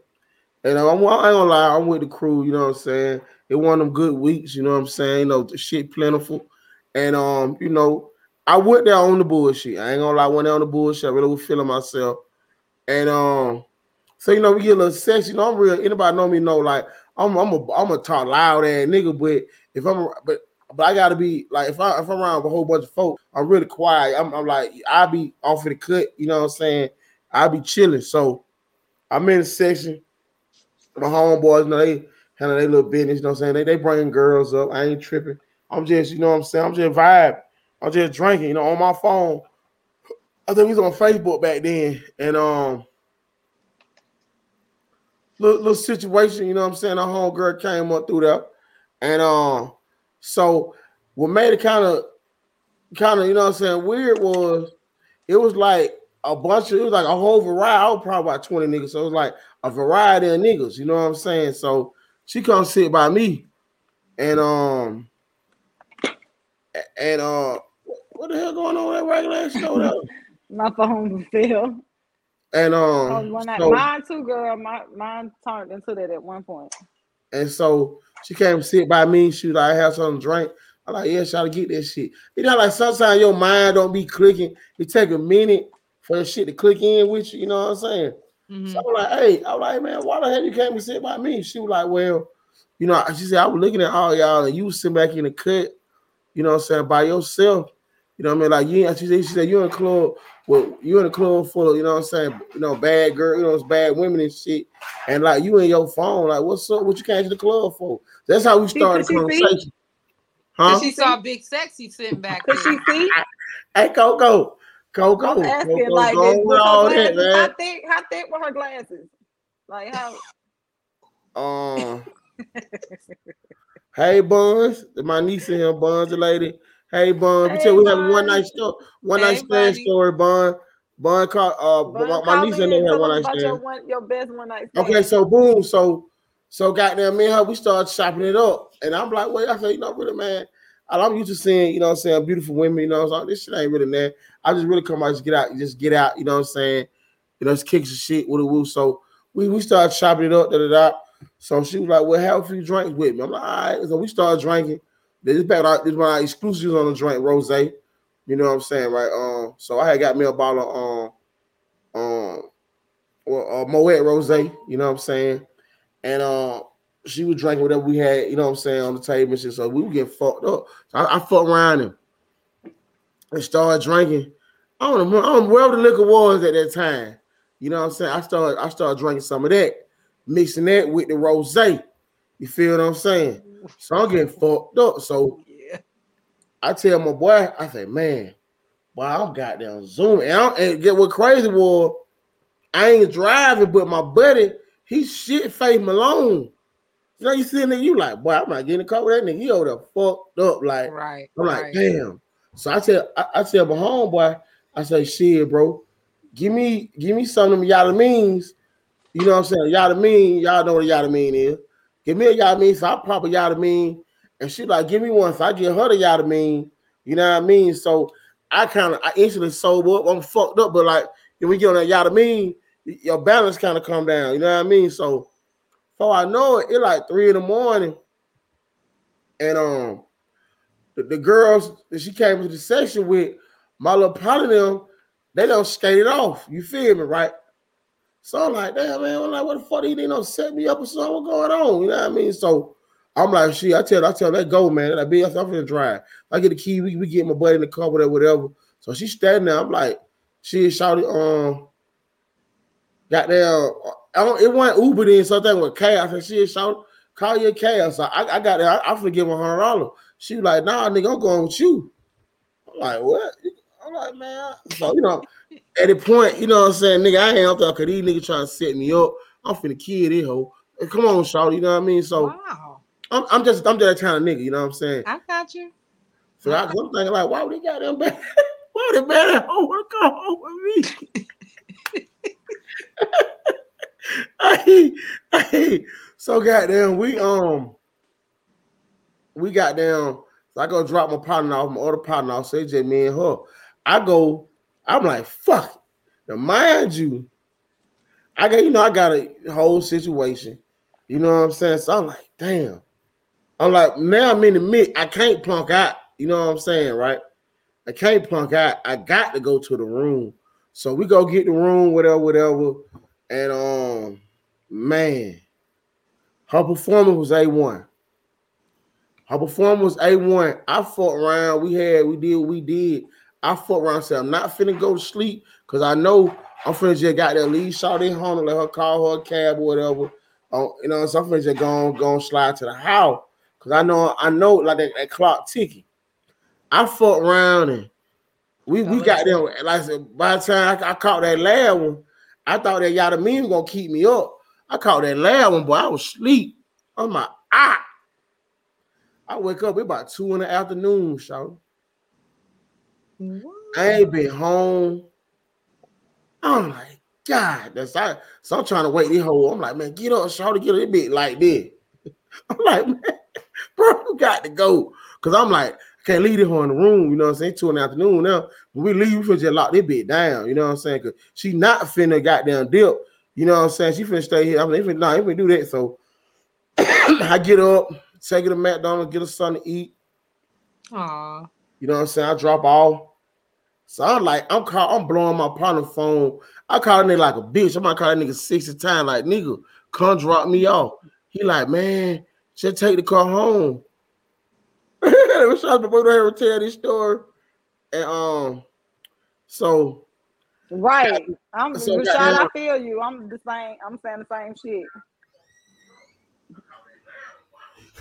And I'm, I ain't gonna lie, I'm with the crew. You know what I'm saying? It one of them good weeks. You know what I'm saying? You know, the shit plentiful, and um, you know, I went there on the bullshit. I ain't gonna lie, I went there on the bullshit. I really was feeling myself, and um, so you know, we get a little sexy. You know, I'm real. Anybody know me know like I'm I'm a I'm a talk loud ass nigga, but if I'm but but I gotta be like if I if I'm around a whole bunch of folk, I'm really quiet. I'm, I'm like I'll be off of the cut, you know what I'm saying? I'll be chilling. So I'm in the section. My homeboys, you know, they handle their little business, you know what I'm saying? They they bringing girls up. I ain't tripping. I'm just, you know what I'm saying? I'm just vibe. I'm just drinking, you know, on my phone. I think we was on Facebook back then, and um little, little situation, you know what I'm saying? A homegirl came up through there. And um, so what made it kind of kind of, you know what I'm saying, weird was it was like a bunch of it was like a whole variety. I was probably about 20 niggas. So it was like a variety of niggas, you know what I'm saying? So she come sit by me and um and uh what the hell going on with that regular ass show? My phone fell. And Oh, um night, so- mine too, girl. My mine turned into that at one point. And so she came to sit by me. She was like, I have something to drink. I'm like, yeah, try to get that shit. You know, like sometimes your mind don't be clicking. It take a minute for the shit to click in with you. You know what I'm saying? Mhm. So I'm like, hey, I'm like, man, why the hell you came and sit by me? She was like, well, you know, she said, I was looking at all y'all and you was sitting back in the cut, you know what I'm saying, by yourself. You know what I mean? Like you ain't- she said, she said you in a club, well, you in a club full of, you know what I'm saying, you know, bad girl, you know, it's bad women and shit. And like you in your phone, like, what's up? What you came to the club for? That's how we See, started the could she see? conversation. And Huh? she saw Big Sexy sitting back Could she see? Hey, Coco. Coco. I'm asking Coco, like go this. with With all her that, man. how thick? How thick were her glasses? Like how? Um, hey Buns, my niece in here, Buns, the lady. Hey we Hey, we have one night story, one Hey, night stand story. Bun, Bun called. Uh, my, niece and in there had one night about your stand. one, your best one night stand. Okay, so boom, so so goddamn me and her, we started chopping it up, and I'm like, wait, I said, you know, really, man. I'm used to seeing, you know, what I'm saying beautiful women, you know, so this shit ain't really that. I just really come out, just get out, just get out, you know what I'm saying? You know, just kick some shit with a woo. So we we started chopping it up, da da da. So she was like, Well, have a few drinks with me. I'm like, all right. So we started drinking. This is back this of exclusives on the drink, rose. You know what I'm saying, right? Um, so I had got me a bottle of um um well uh Moet Rose, you know what I'm saying? And uh she was drinking whatever we had, you know what I'm saying, on the table and shit. So we were getting fucked up. So I, I fucked around and, and started drinking. I don't know, I don't know where the liquor was at that time. You know what I'm saying? I started I started drinking some of that, mixing that with the rose. You feel what I'm saying? So I'm getting fucked up. So Yeah. I tell my boy, I say, man, boy, I'm goddamn zooming. And, and get what crazy was, I ain't driving, but my buddy, he shit face Malone. You know, you sitting there, you like, boy, I'm not getting a car with that nigga. He over there fucked up. Like, Right. I'm like, right. damn. So I tell I, I tell my homeboy, I say, shit, bro, give me give me some of them yada means. You know what I'm saying? Yada mean, y'all know what a yada mean is. Give me a yada mean, so I pop a yada mean, and she like, give me one, so I give her the mean. You know what I mean? So I kind of I instantly sober up. I'm fucked up, but like when we get on that mean, your balance kind of come down. You know what I mean? So before I know it, it like three in the morning, and um the, the girls that she came to the session with, my little part of them, they don't skate it off. You feel me, right? So I'm like, damn man, I'm like, what the fuck? They don't set me up or something? What's going on? You know what I mean? So I'm like, shit, I tell, I tell, let go, man. That be, I'm finna drive. I get the key, we, we get my buddy in the car, whatever, whatever. So she's standing there. I'm like, she shouted, um, goddamn, I don't, it wasn't Uber then, something with chaos. And she shout, call your chaos. So I, I got there, I, I finna give hundred dollars. She was like, nah, nigga, I'm going with you. I'm like, what? I'm like, man. So, you know, at the point, you know what I'm saying, nigga, I ain't out there because these niggas trying to set me up. I'm finna kill this hoe. Come on, Shawty, you know what I mean? So wow. I'm, I'm just I'm just that kind of nigga, you know what I'm saying? I got you. So I, am thinking like, why would they got them bad? Why would they bad hoe wanna come home with me? hey, hey, so goddamn, we um we got down. So I go drop my partner off, my other partner off, so it's just me and her. I go, I'm like, fuck. it. Now, mind you, I got, you know, I got a whole situation. You know what I'm saying? So I'm like, damn. I'm like, now I'm in the mid. I can't plunk out. You know what I'm saying, right? I can't plunk out. I got to go to the room. So we go get the room, whatever, whatever. And um, man, her performance was A1. Her performance was A1. I fought around. We had, we did, we did. I fought around. and Said I'm not finna go to sleep because I know I'm finna just got that lead shot in home and let her call her a cab or whatever. Um, you know, so I'm finna just go on, go on slide to the house because I know, I know, like that, that clock ticking. I fought around and we we got there. Like I said, by the time I, I caught that last one, I thought that Yada Mean was gonna keep me up. I caught that last one, boy. I was asleep. I'm like, ah. I wake up, it about two in the afternoon, shout. I ain't been home. I'm like, God, that's I. So I'm trying to wait this whole. I'm like, man, get up, shout, get a bit like this. I'm like, man, bro, you got to go. Cause I'm like, I can't leave this her in the room, you know what I'm saying? Two in the afternoon now. When we leave, we finna just lock this bit down, you know what I'm saying? Cause she not finna goddamn dip, you know what I'm saying? She finna stay here. I'm like, nah, nah, finna do that. So I get up, take her to McDonald's, get her something to eat. Aw. You know what I'm saying? I drop off. So I'm like, I'm call, I'm blowing my partner phone. I call a nigga like a bitch. I might call that nigga 60 times, like nigga, come drop me off. He like, man, just take the car home. Rashad Babuto here to tell this story. And um, so Right. I'm So Rashad, I feel you. I'm the same. I'm saying the same shit.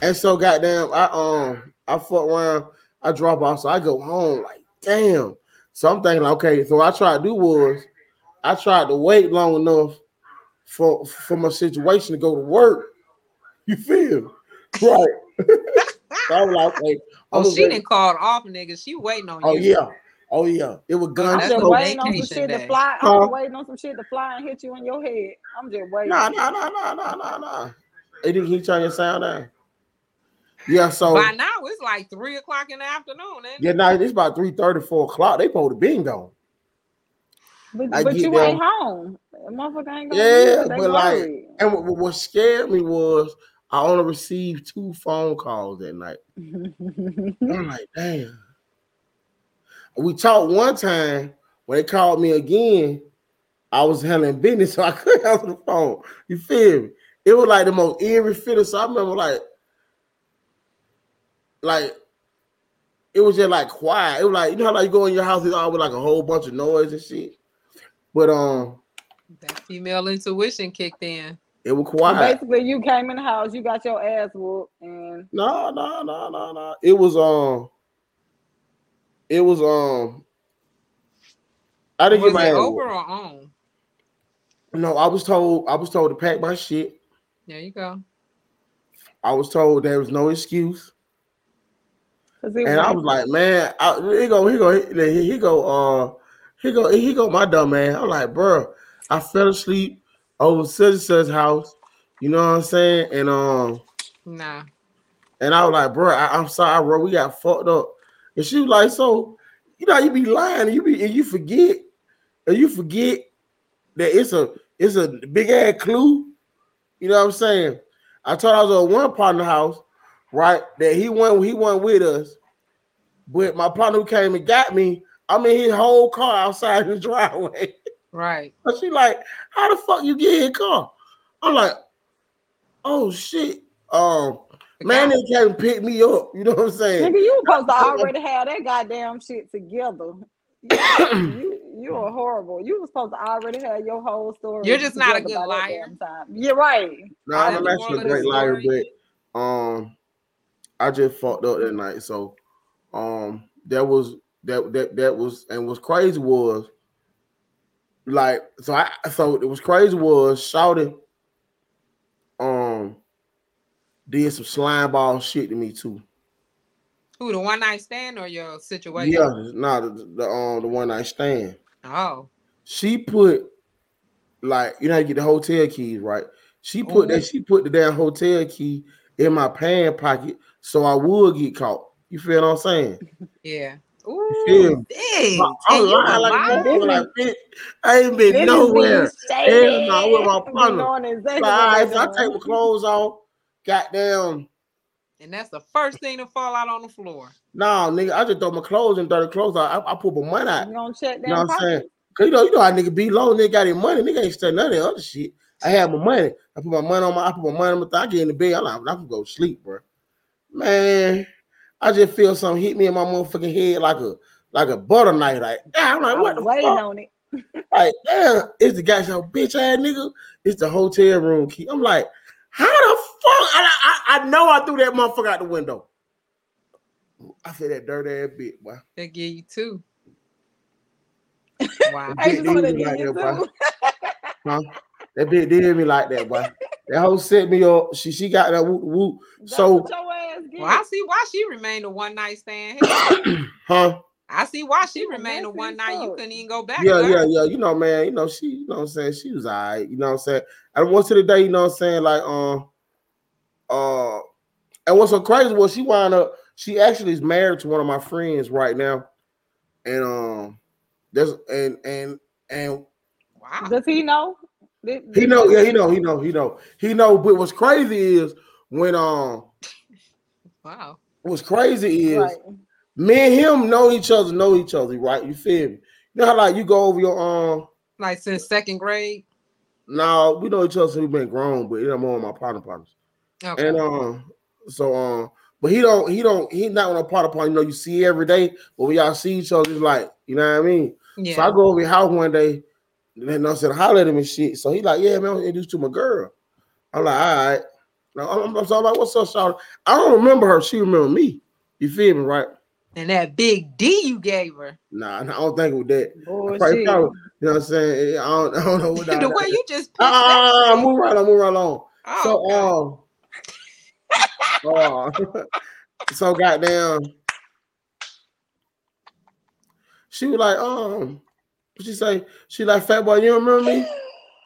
and so goddamn, I um I fuck around, I drop off, so I go home like damn. So I'm thinking, okay, so what I tried to do was I tried to wait long enough for for my situation to go to work. You feel right? so I was like, okay, Oh, I'm she gonna didn't call off, nigga. She waiting on Oh you. Oh yeah, oh yeah. It was I'm just waiting on some shit day. to fly. I'm Huh? waiting on some shit to fly and hit you in your head. I'm just waiting. Nah, nah, nah, nah, nah, nah, nah. Hey, did he turn your sound down? Yeah, so By now it's like three o'clock in the afternoon. Ain't it? yeah, now it's about three thirty, four o'clock. They pulled a been gone. But, but you them. ain't home. Motherfucker ain't gonna Yeah, leave. They but like- worried. And what, what scared me was I only received two phone calls that night. I'm like, damn. We talked one time when they called me again. I was handling business, so I couldn't answer the phone. You feel me? It was like the most eerie feeling. So I remember like, like it was just like quiet. It was like you know how like you go in your house, it's always like a whole bunch of noise and shit. But um, That female intuition kicked in. it was So quiet. basically, you came in the house, you got your ass whooped, and No, no, no, no, no. It was um, it was um. I didn't Was get my it ass over whooped. or on? No, I was told I was told to pack my shit. There you go. I was told there was no excuse, and I was like, man, I, he go, he go, he, he go, uh, he go, he go, my dumb man. I'm like, bro, I fell asleep over such house. You know what I'm saying? And um, Nah. and I was like, bro, I, I'm sorry, bro, we got fucked up. And she was like, so, you know, you be lying, and you be, and you forget, and you forget that it's a, it's a big ass clue. You know what I'm saying? I told I was at one partner house, right? That he went, he went with us, but my partner who came and got me, I'm in his whole car outside the driveway. Right. But she like, how the fuck you get in your car? I'm like, oh shit. Um, man, they came and pick me up. You know what I'm saying? Nigga, you supposed to already have that goddamn shit together. You, you are horrible. You were supposed to already have your whole story. You're just not a good liar. Time. You're right. No, I'm of the actually a moral great liar, but um, I just fucked up that night. So, um, that was that that that was and what's crazy was like so I so it was crazy was shouting um did some slime ball shit to me too. Who the one night stand or your situation? Yeah, nah, the, the um the one I stand. Oh. She put like you know how you get the hotel keys right. She put Ooh. that she put the damn hotel key in my pants pocket so I would get caught. You feel what I'm saying? Yeah. feel Ooh, me? dang. I'm And you lying like, a like bitch, I ain't been Niggas nowhere. be. Hell no, with my partner. exactly Like, all right, what so I they take my clothes off. Goddamn, And that's the first thing to fall out on the floor. nah, nigga, I just throw my clothes and throw the clothes out. I, I put my money out. You gonna check You know what I'm saying? Cause you know, you know how nigga be low, nigga got his money, nigga ain't studying none of that other shit. I have my money. I put my money on my, I put my money on my thigh, I get in the bed. I'm like, I'm gonna go to sleep, bro. Man, I just feel something hit me in my motherfucking head like a like a butter knife. Like, yeah, I'm like, I what the waiting fuck? on it. Like, damn, it's the guy's so bitch ass nigga. It's the hotel room key. I'm like, how the fuck? I, I, I know I threw that motherfucker out the window. I said that dirty ass bit, boy. They give you two. Wow. I just want to did get you that, too. Huh? That bitch did me like that, boy. That hoe set me up. She she got that whoop whoop. That's So, what your ass get. Well, I see why she remained a one night stand. Huh? I see why she You remained a one night. You couldn't even go back. Yeah, to her. yeah, yeah. You know, man. You know, she. You know, what I'm saying she was alright. You know, what I'm saying. And once to the day, you know, what I'm saying like, um, uh, and what's so crazy was she wound up. She actually is married to one of my friends right now, and um, there's and and and Wow. Does he know? Did- he know, yeah, he know, he know, he know, he know. But what's crazy is when um, Wow. what's crazy is Right. Me and him know each other, know each other, right? You feel me? You know how like you go over your um Like since second grade. now we know each other since we've been grown, but you know more of my partner partners. Okay. And um, so um, but he don't he don't he not on a partner partner, you know, you see every day, but when y'all see each other, it's like, you know what I mean? yeah. So I go over his house one day, and then I said, holler at him and shit. So he like, yeah, man, I'm introduced to my girl. I'm like, all right. Now, I'm, I'm, so I'm like, what's up, Charlotte? I don't remember her. She remember me. You feel me, right? and that big D you gave her. Nah, I don't think it was that. I probably, probably- you know what I'm saying? I don't, I don't know what that the way you just Ah, that move right on, move right along. Oh, So, um, uh, so goddamn, she was like, um, she say? She like, fat boy, you don't remember me?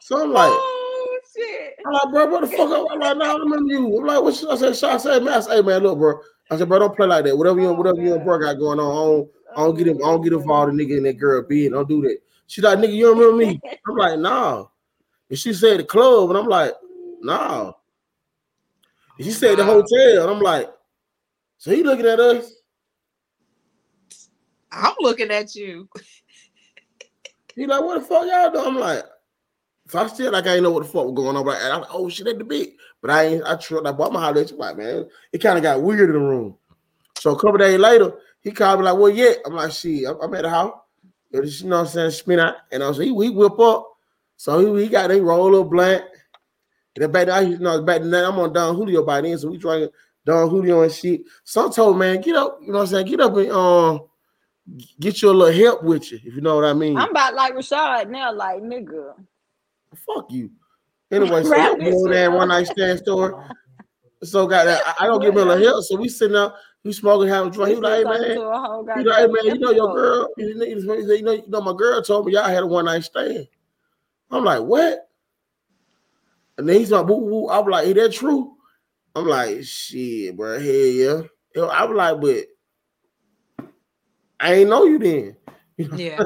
So I'm like, oh shit. I'm like, bro, what the fuck? up?" I'm like, nah, I remember you. I'm like, what I? Should I said, man, I say, hey, man, look, bro. I said, bro, don't play like that. Whatever you, oh, whatever you and bro got going on, I don't, I don't get him, I don't get involved in nigga and that girl being. Don't do that. She like, nigga, you don't remember me? I'm like, nah. And she said the club, and I'm like, nah. And she said the hotel, and I'm like, so he looking at us. I'm looking at you. He like, what the fuck y'all doing? I'm like, so I still like I ain't know what the fuck was going on, but I'm like, oh shit at the beat. But I ain't I like, but I'm holler at you like, man. It kind of got weird in the room. So a couple days later, he called me like, well, yeah. I'm like, shit, I'm, I'm at the house. You know what I'm saying? Spin out. And I was he, he whip up. So he, he got he roll little blunt. And then back then, you know, back then I'm on Don Julio by then, so we drinking Don Julio and shit. Some told man, get up, you know what I'm saying? Get up and um get you a little help with you, if you know what I mean. I'm about like Rashad now, like nigga. Fuck you. Anyway, so Wrap we this go shit there up. one night stand store. So got that. I, I don't give him a little help. So we sitting up, we smoking, having a drink. He was like, hey man, to a whole he like, hey man, you know your girl. You know, you know, you know, you know my girl told me y'all had a one night stand. I'm like, what? And then he's like, woo, woo. I'm like, is that true? I'm like, shit, bro. Hell yeah. Yo, I'm like, but I ain't know you then. Yeah.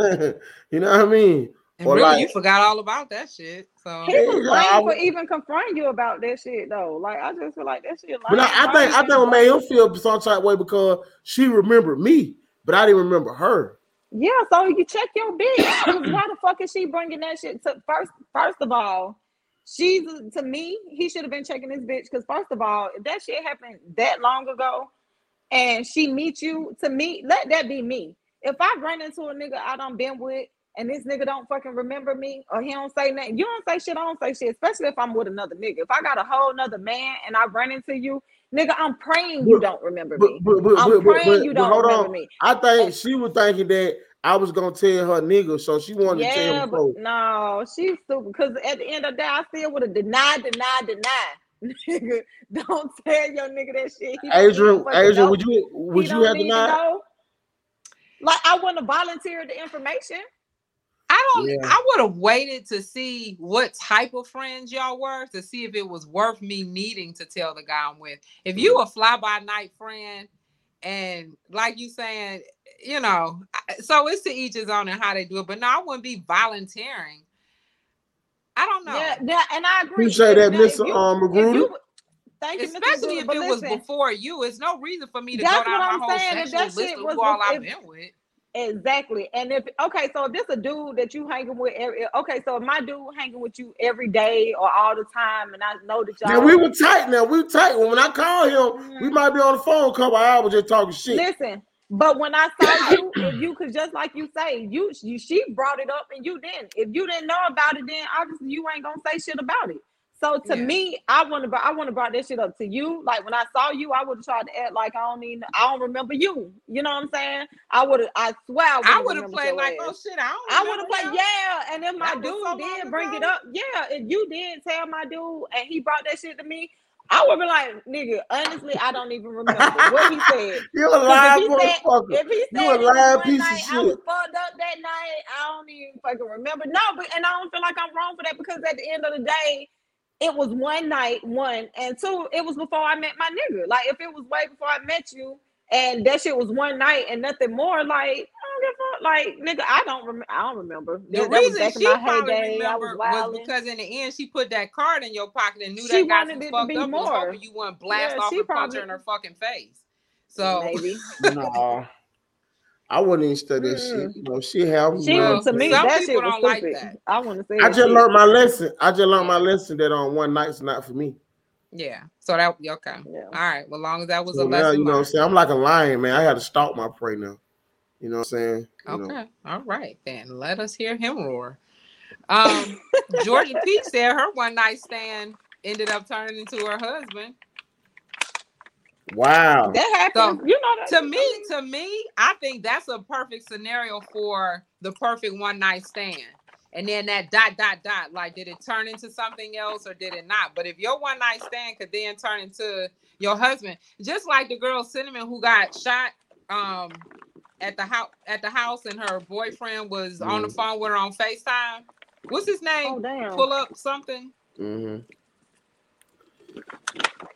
you know what I mean? And Or really, like- you forgot all about that shit. So He was Yeah, I lame for would- even confronting you about that shit though. Like I just feel like that shit. But I. I think I think even it made him feel some type way because she remembered me, but I didn't remember her. Yeah, so you check your bitch. why the fuck is she bringing that shit to first? First of all, she's to me. He should have been checking this bitch because first of all, if that shit happened that long ago, and she meet you to me, let that be me. If I run into a nigga I done been with, and this nigga don't fucking remember me, or he don't say nothing, you don't say shit. I don't say shit. Especially if I'm with another nigga. If I got a whole nother man and I run into you, nigga, I'm praying you But- don't remember But, me. but, I'm praying you don't hold remember on. me. I think she was thinking that I was gonna tell her nigga, so she wanted to tell Yeah, him. but no, she's stupid. Because at the end of the day, I still would have denied, denied, denied. Nigga, don't tell your nigga that shit. He Adrian, Adrian, would you He would you have to denied? know. Like I wouldn't have volunteered the information. I don't. Yeah. I would have waited to see what type of friends y'all were to see if it was worth me needing to tell the guy I'm with. If you mm. a fly by night friend, and like you saying, you know, so it's to each his own and how they do it. But no, I wouldn't be volunteering. I don't know. Yeah, yeah, and I agree. You say that, Mr. Miss you- um, Magruder? Thank you, Mr. Especially Magruder, if it was before you, it's no reason for me to That's go down what my I'm whole saying. If sexual that list shit of was who all I've if- been with. Exactly. And if okay, so if this a dude that you hanging with every okay, so if my dude hanging with you every day or all the time, and I know that y'all Now we were tight. Now we were tight. When I call him, we Mhm. might be on the phone a couple hours just talking shit. Listen, but when I saw you, if you could just like you say, you, you she brought it up and you didn't. If you didn't know about it, then obviously you ain't gonna say shit about it. So to Yeah. me, I want to I want to brought that shit up to you. Like when I saw you, I would have tried to act like I don't even I don't remember you. You know what I'm saying? I would have I swear I, would have played like, oh, ass. oh shit, I don't. I would have played, yeah. And if my That dude so did bring it up, yeah. If you did tell my dude and he brought that shit to me, I would be like, nigga, honestly, I don't even remember what he said. You a 'Cause live if he said, motherfucker. You a lying piece of night, I was shit. fucked up that night. I don't even fucking remember. No, but and I don't feel like I'm wrong for that because at the end of the day, it was one night, one, and two, it was before I met my nigga. Like if it was way before I met you, and that shit was one night and nothing more, like I don't give a fuck. Like nigga, I don't remember. I don't remember. The That, that was reason back in she my probably heyday. I was remembered was because in the end she put that card in your pocket and knew She that got wanted you it to fucked be up and was more. hoping you wouldn't blast Yeah, off she and probably- her in her fucking face. So maybe. Nah. I wouldn't even study Mm-mm. shit. Mm. You know, she have She Well, to me some that shit was don't like that. I want to say I just shit. learned my lesson. I just learned my lesson that on one night's not for me. Yeah. So that okay. Yeah. All right. Well, long as that was So a now, lesson you know what I'm saying? I'm like a lion, man. I got to stalk my prey now. You know what I'm saying? You know. Okay. All right. Then let us hear him roar. Um, Georgia Peach said her one night stand ended up turning into her husband. Wow. That So, you know that. To me, to me, I think that's a perfect scenario for the perfect one night stand. And then that dot dot dot, like, did it turn into something else or did it not? But if your one night stand could then turn into your husband, just like the girl Cinnamon who got shot um at the house at the house and her boyfriend was on the Mhm. phone with her on FaceTime. What's his name? Oh damn. Pull up something. hmm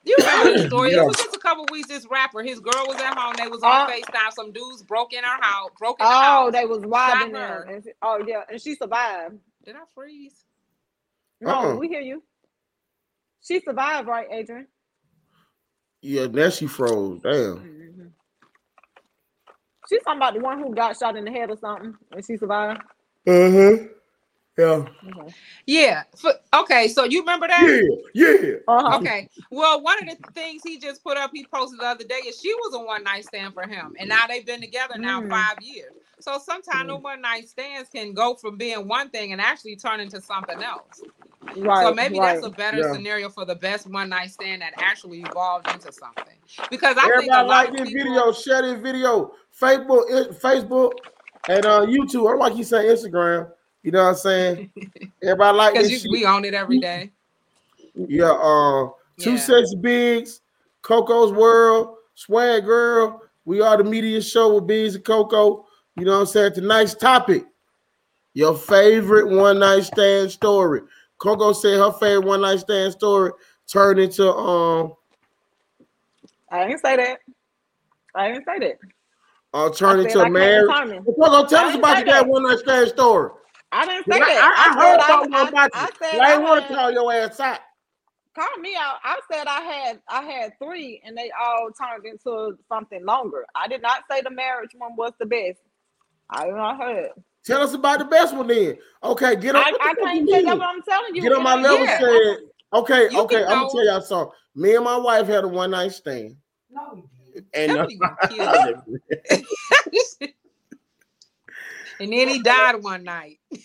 You remember the story? Yeah. It was just a couple weeks. This rapper, his girl was at home. They was on Uh, Facetime. Some dudes broke in her house. Broke in the Oh, house. they was robbing her. them. And she- oh yeah, and she survived. Did I freeze? No, Uh-uh. we hear you. She survived, right, Adrian? Yeah, now she froze. Damn. She's talking about the one who got shot in the head or something, and she survived. Uh-huh. Yeah. Okay. Yeah. Okay. So you remember that? Yeah. Yeah. Uh-huh. Okay. Well, one of the things he just put up, he posted the other day, is she was a one night stand for him, and now they've been together now Mm. five years. So sometimes the one night stands can go from being one thing and actually turn into something else. Right. so maybe right. that's a better Yeah. scenario for the best one night stand that actually evolved into something. Because I think a Everybody lot like of this people, video, share this video. Facebook, Facebook, and uh YouTube. I don't like you say Instagram. You know what I'm saying? Everybody like because this you, we own it every day. Yeah, uh two Yeah. sexy bigs, Coco's World, Swag Girl. We are the media show with Beans and Coco. You know what I'm saying? Tonight's topic. Your favorite one night stand story. Coco said her favorite one night stand story turned into um I didn't say that. I didn't say that. uh turned I into said I a can't marriage. determine. Coco, tell us about say that that. one night stand story. I didn't I, say that. I, I said heard something I, about I, you. I But said I I ain't want to had, call your ass out. call me out. I said I had I had three, and they all turned into something longer. I did not say the marriage one was the best. I did not heard. Tell us about the best one then. Okay, get on. I, I can't tell you what I'm telling you. Get on my level. Yeah. Said okay, You okay. I'm gonna tell y'all something. Me and my wife had a one night stand, No, and uh, Somebody gonna kill you. And then he died one night.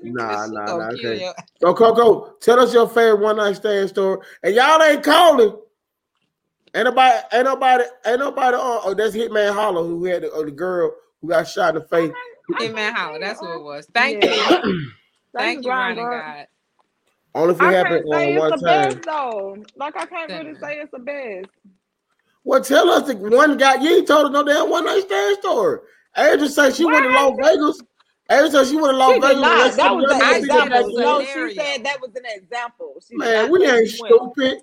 Nah, She nah, gonna nah, kill okay. you. so Coco, tell us your favorite one night stand story. And y'all ain't calling. Ain't nobody, ain't nobody, ain't nobody. Uh, oh, that's Hitman Holla who had the, oh, the girl who got shot in the face. Hey man, Holler, that's who it was. Thank Yeah. you. Thank you, Grind. God. Only if it I happened can't say on one it's the time. best though. Like I can't really say it's the best. Well, tell us the one guy. You ain't told us no damn one night stand story. I just say she went to Las Vegas. I said she went to Las Vegas. That was an I see said what example. No, she said that was an example. She Man, we ain't stupid.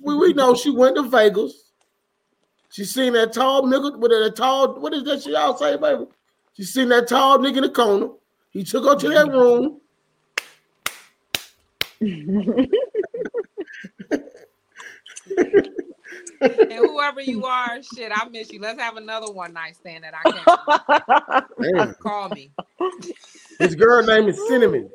We, we know she went to Vegas. She seen that tall nigga with that tall. What is that shit y'all say, baby? She seen that tall nigga in the corner. He took her to that room. And whoever you are, shit, I miss you. Let's have another one night stand that I can't call me. his girl name is Cinnamon.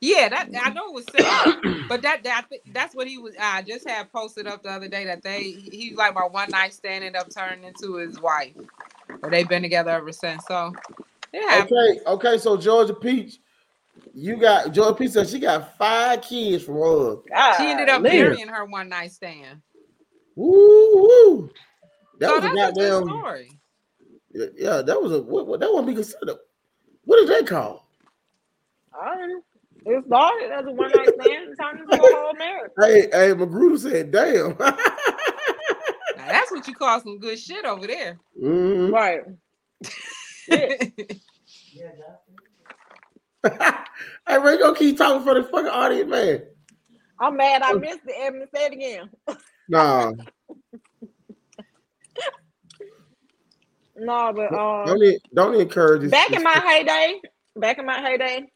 Yeah, that I know it was similar, but that, that that's what he was. I just had posted up the other day that they he was like my one night stand ended up turning into his wife, or they've been together ever since. So it happened. Okay, okay. So Georgia Peach, you got Georgia Peach said she got five kids from her. She ended up marrying her one night stand. Woo woo. That so was a that's a good goddamn. story. Yeah, that was a what, what that wouldn't be considered. What is that called? I don't know. It started as a one night stand and turned into a whole marriage. Hey, hey, Magruder said, "Damn." Now that's what you call some good shit over there. Mhm. Right. Yeah, that's hey, Ray, go keep talking for the fucking audience, man. I'm mad I missed it. Evan, say it again. Nah, No, but uh, don't e- don't encourage this. back in my heyday, back in my heyday,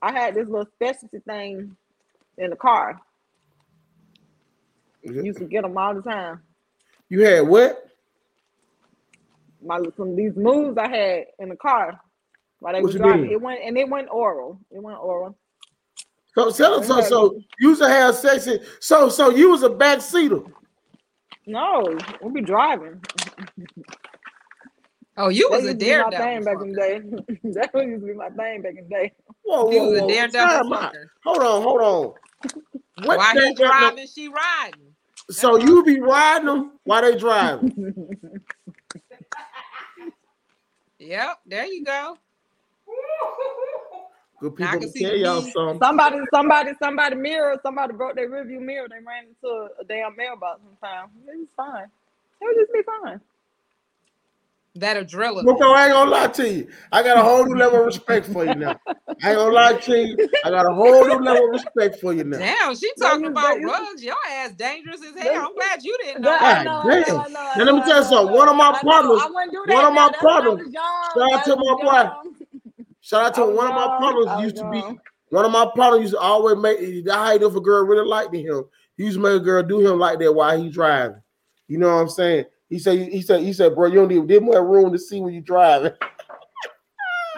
I had this little specialty thing in the car. Used to get them all the time. You had what? my some these moves I had in the car while they you driving. It went and it went oral. It went oral. So, so, so, so you used to have sex. in- So, so you was a backseater. No, we'll be driving. Oh, you That was a used to be my thing daredevil. back in the day. that used to be my thing back in the day. Whoa, You whoa, was a whoa. daredevil Time out. fucker. Hold on, hold on. What While that- he driving, she riding. So you be riding them while they driving? Yep, there you go. Good Now I people can can tell y'all something. Somebody, somebody, somebody mirror. Somebody broke their review mirror. They ran into a damn mailbox sometime. It was fine. It would just be fine. That adrenaline. Look, I ain't gonna lie to you. I got a whole new level of respect for you now. I ain't gonna lie to you. I got a whole new level of respect for you now. Damn, she talking is- about that is- rugs. Your ass dangerous as hell. I'm glad you didn't know. That- God I know, I know, damn. Know, Now, let me tell you something. One of my I know. partners- I wouldn't do that. one of my That's when I partners- shout out to my boy. Young. Shout out to I was one of my young. I partners was used to be one of my partners used to always make I hate if a girl really liked him. He used to make a girl do him like that while he driving. You know what I'm saying? He said he said he said, bro, you don't need there's more room to see when you driving.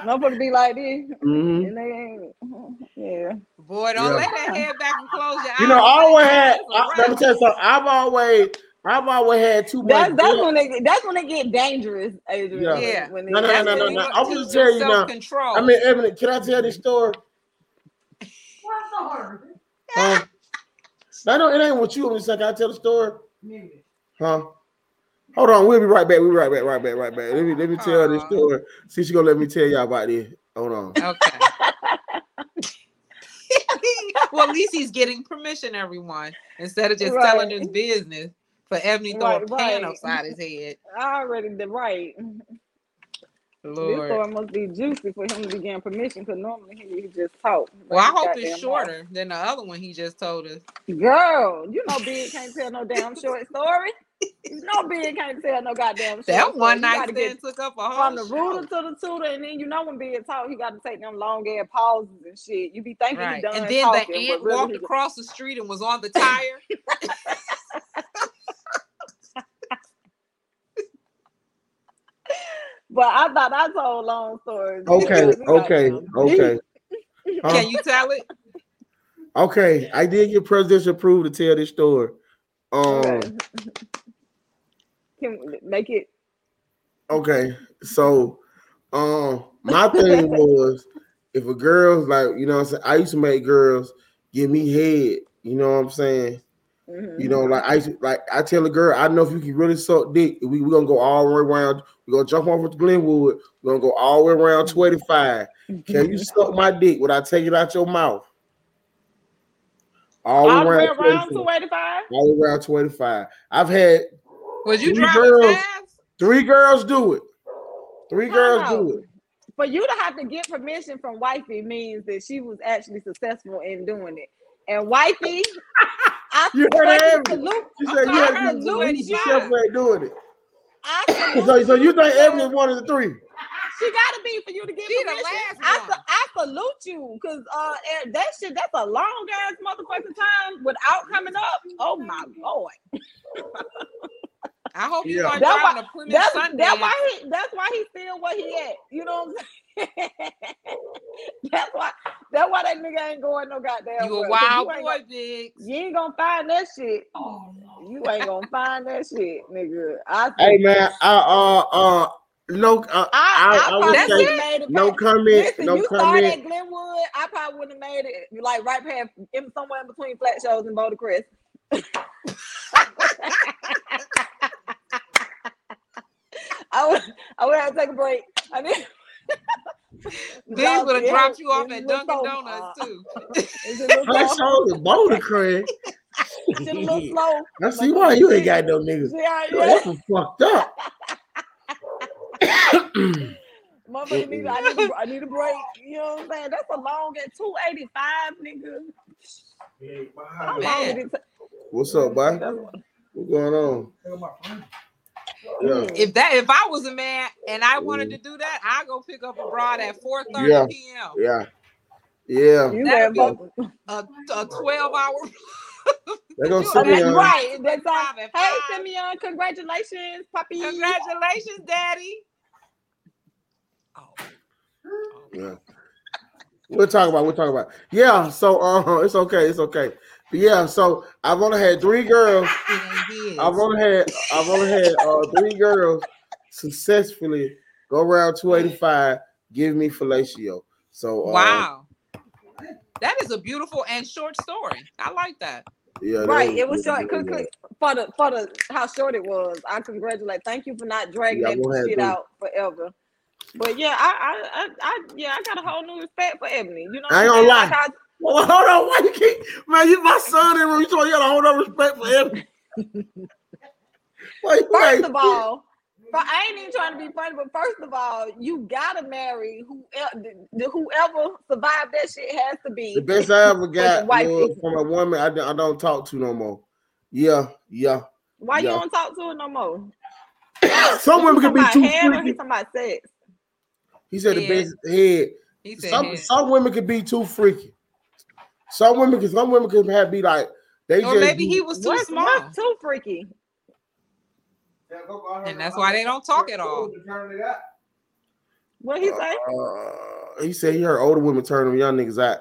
Motherfucker be like this, Mhm. and they ain't. Yeah. Boy, don't Yeah. let that head back and close your eyes. You know, I always had. That's a I, let me tell you something. I've always, I've always had too much. That's that's when they that's when they get dangerous, Adrian. Yeah. Yeah. When they, No, no, no, no, no. I'm teach gonna tell you now. self-control. I mean, Evan, can I tell this story? Huh? Um, I know it ain't what you want me to say. Can I tell the story? Huh? Hold on, we'll be right back. We'll be right back, right back, right back. Let me let me tell this uh-huh. story. See, she gonna let me tell y'all about this. Hold on. Okay. well, at least he's getting permission, everyone, instead of just telling his business for Ebony to throw a Right, pan right. upside his head. I already did right. Lord. This story must be juicy for him to be getting permission because normally he, he just talk. Well, I hope it's shorter than the other one he just told us. Girl, you know Big can't tell no damn short story. You know Big can't tell no goddamn short That one night stand took up a whole from the ruler to the tutor, and then you know when Big talk, he got to take them long ass pauses and shit. You be thinking he done And then talking, the but ant really walked across the street and was on the tire. But I thought I told long stories. Okay, okay, okay. Huh? Can you tell it? Okay, I did get presidential approved to tell this story. Um, Okay. Can make it. okay, so um, my thing was if a girl's like, you know, what I'm saying, I used to make girls give me head. You know what I'm saying? Mhm. You know, like I like I tell a girl, I know if you can really suck dick, we we gonna go all the way around. We're gonna jump off with Glenwood. We're gonna go all the way around 25. Can you suck my dick without taking it out your mouth? All, all the way around, around 25. all the way around 25. I've had Was you Three driving girls. fast? three girls do it. Three Time girls out. do it. For you to have to get permission from wifey means that she was actually successful in doing it. And wifey, I You heard her, fucking She said you sorry, had heard to two you eighty. Chef ain't doing it. I So, so you think sir. Ebony is one of the three? She gotta be for you to get She the permission. last I, one. sa- I salute you because uh that shit that's a long ass motherfucking time without coming up. Oh my lord. I hope you Yeah. weren't That's driving a Plymouth That's that's why he that's why he's still where he at. You know what I'm saying? that's why that's why that nigga ain't going no goddamn. you a wild you ain't boy, gonna- You ain't gonna find that shit. You ain't gonna find that shit, nigga. I Hey man, I uh uh no uh, I, I, I, I, probably would That's say wouldn't have made it. no comment, Listen, no you started comment. at Glenwood. I probably wouldn't have made it like right past in somewhere in between Flat Shoals and Boulder Crest. I would I would have to take a break. I mean, Biggs would have dropped you off at Dunkin' slow. Donuts too. It's a little Flash slow. shows and It's a little slow. I see why you ain't got no niggas. Yeah, yeah. that's fucked up. Motherfucker need, I, need a, I need a break. You know what I'm saying? That's a long at 285, nigga. Hey, How long did it take? What's up, boy? What's going on? Yeah. If that if I was a man and I wanted to do that, I'd go pick up a broad at 4:30 Yeah. p.m. Yeah. Yeah. You That'd be A, a 12 hour There go You- Okay, Simeon. right. That's all. Five Hey. Simeon, congratulations, puppy. Congratulations, Daddy. Oh. Yeah. We'll talk about. We'll talk about. Yeah. So uh, it's okay. It's okay. But yeah. So I've only had three girls. It ain't his. I've only had. I've only had uh, three girls successfully go around 285. Give me fellatio. So uh, wow. That is a beautiful and short story. I like that. Yeah. that Right, it was short. yeah, Quick, for the for the how short it was. I congratulate. Thank you for not dragging Yeah, that shit out forever. But yeah, I, I, I, I, yeah, I got a whole new respect for Ebony. You know, I ain't what gonna lie. Like Well, hold on. Why you keep man? You my son, and you told you gotta hold on respect for him. Why you I, like- first of all, but I ain't even trying to be funny. But first of all, you gotta marry whoever, whoever survived that shit has to be The best I ever got wife was from a woman I, don't- I don't talk to no more. Yeah, yeah. Why you don't talk to her no more? Some women can be too about head or he freaky. talking about sex? He said the best head. He said Some his. some women can be too freaky. Some women because some women can have be like they or just maybe be- he was too What's, small. what's too freaky? And that's why they don't talk at all. What he say? uh, he said he heard older women turn them young niggas out.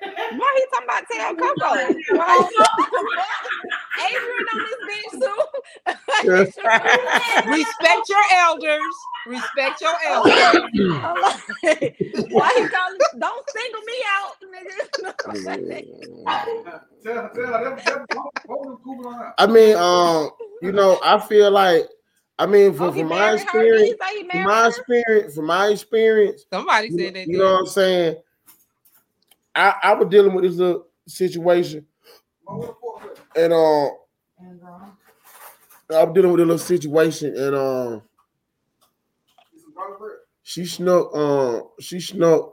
Why he talking about Tell Coco? Why? Adrian on this bitch too. Respect your elders. Respect your elders. I'm Why he calling? Don't single me out, nigga. Tell, tell them, them, hold them cool on out. I mean, um, you know, I feel like I mean, Oh, from, he from my married he experience, he from my her? experience, from my experience, Somebody you, said that. you did. know what I'm saying. I, I was dealing with this little situation, and um, I was dealing with a little situation, and um, she snuck, um, she snuck.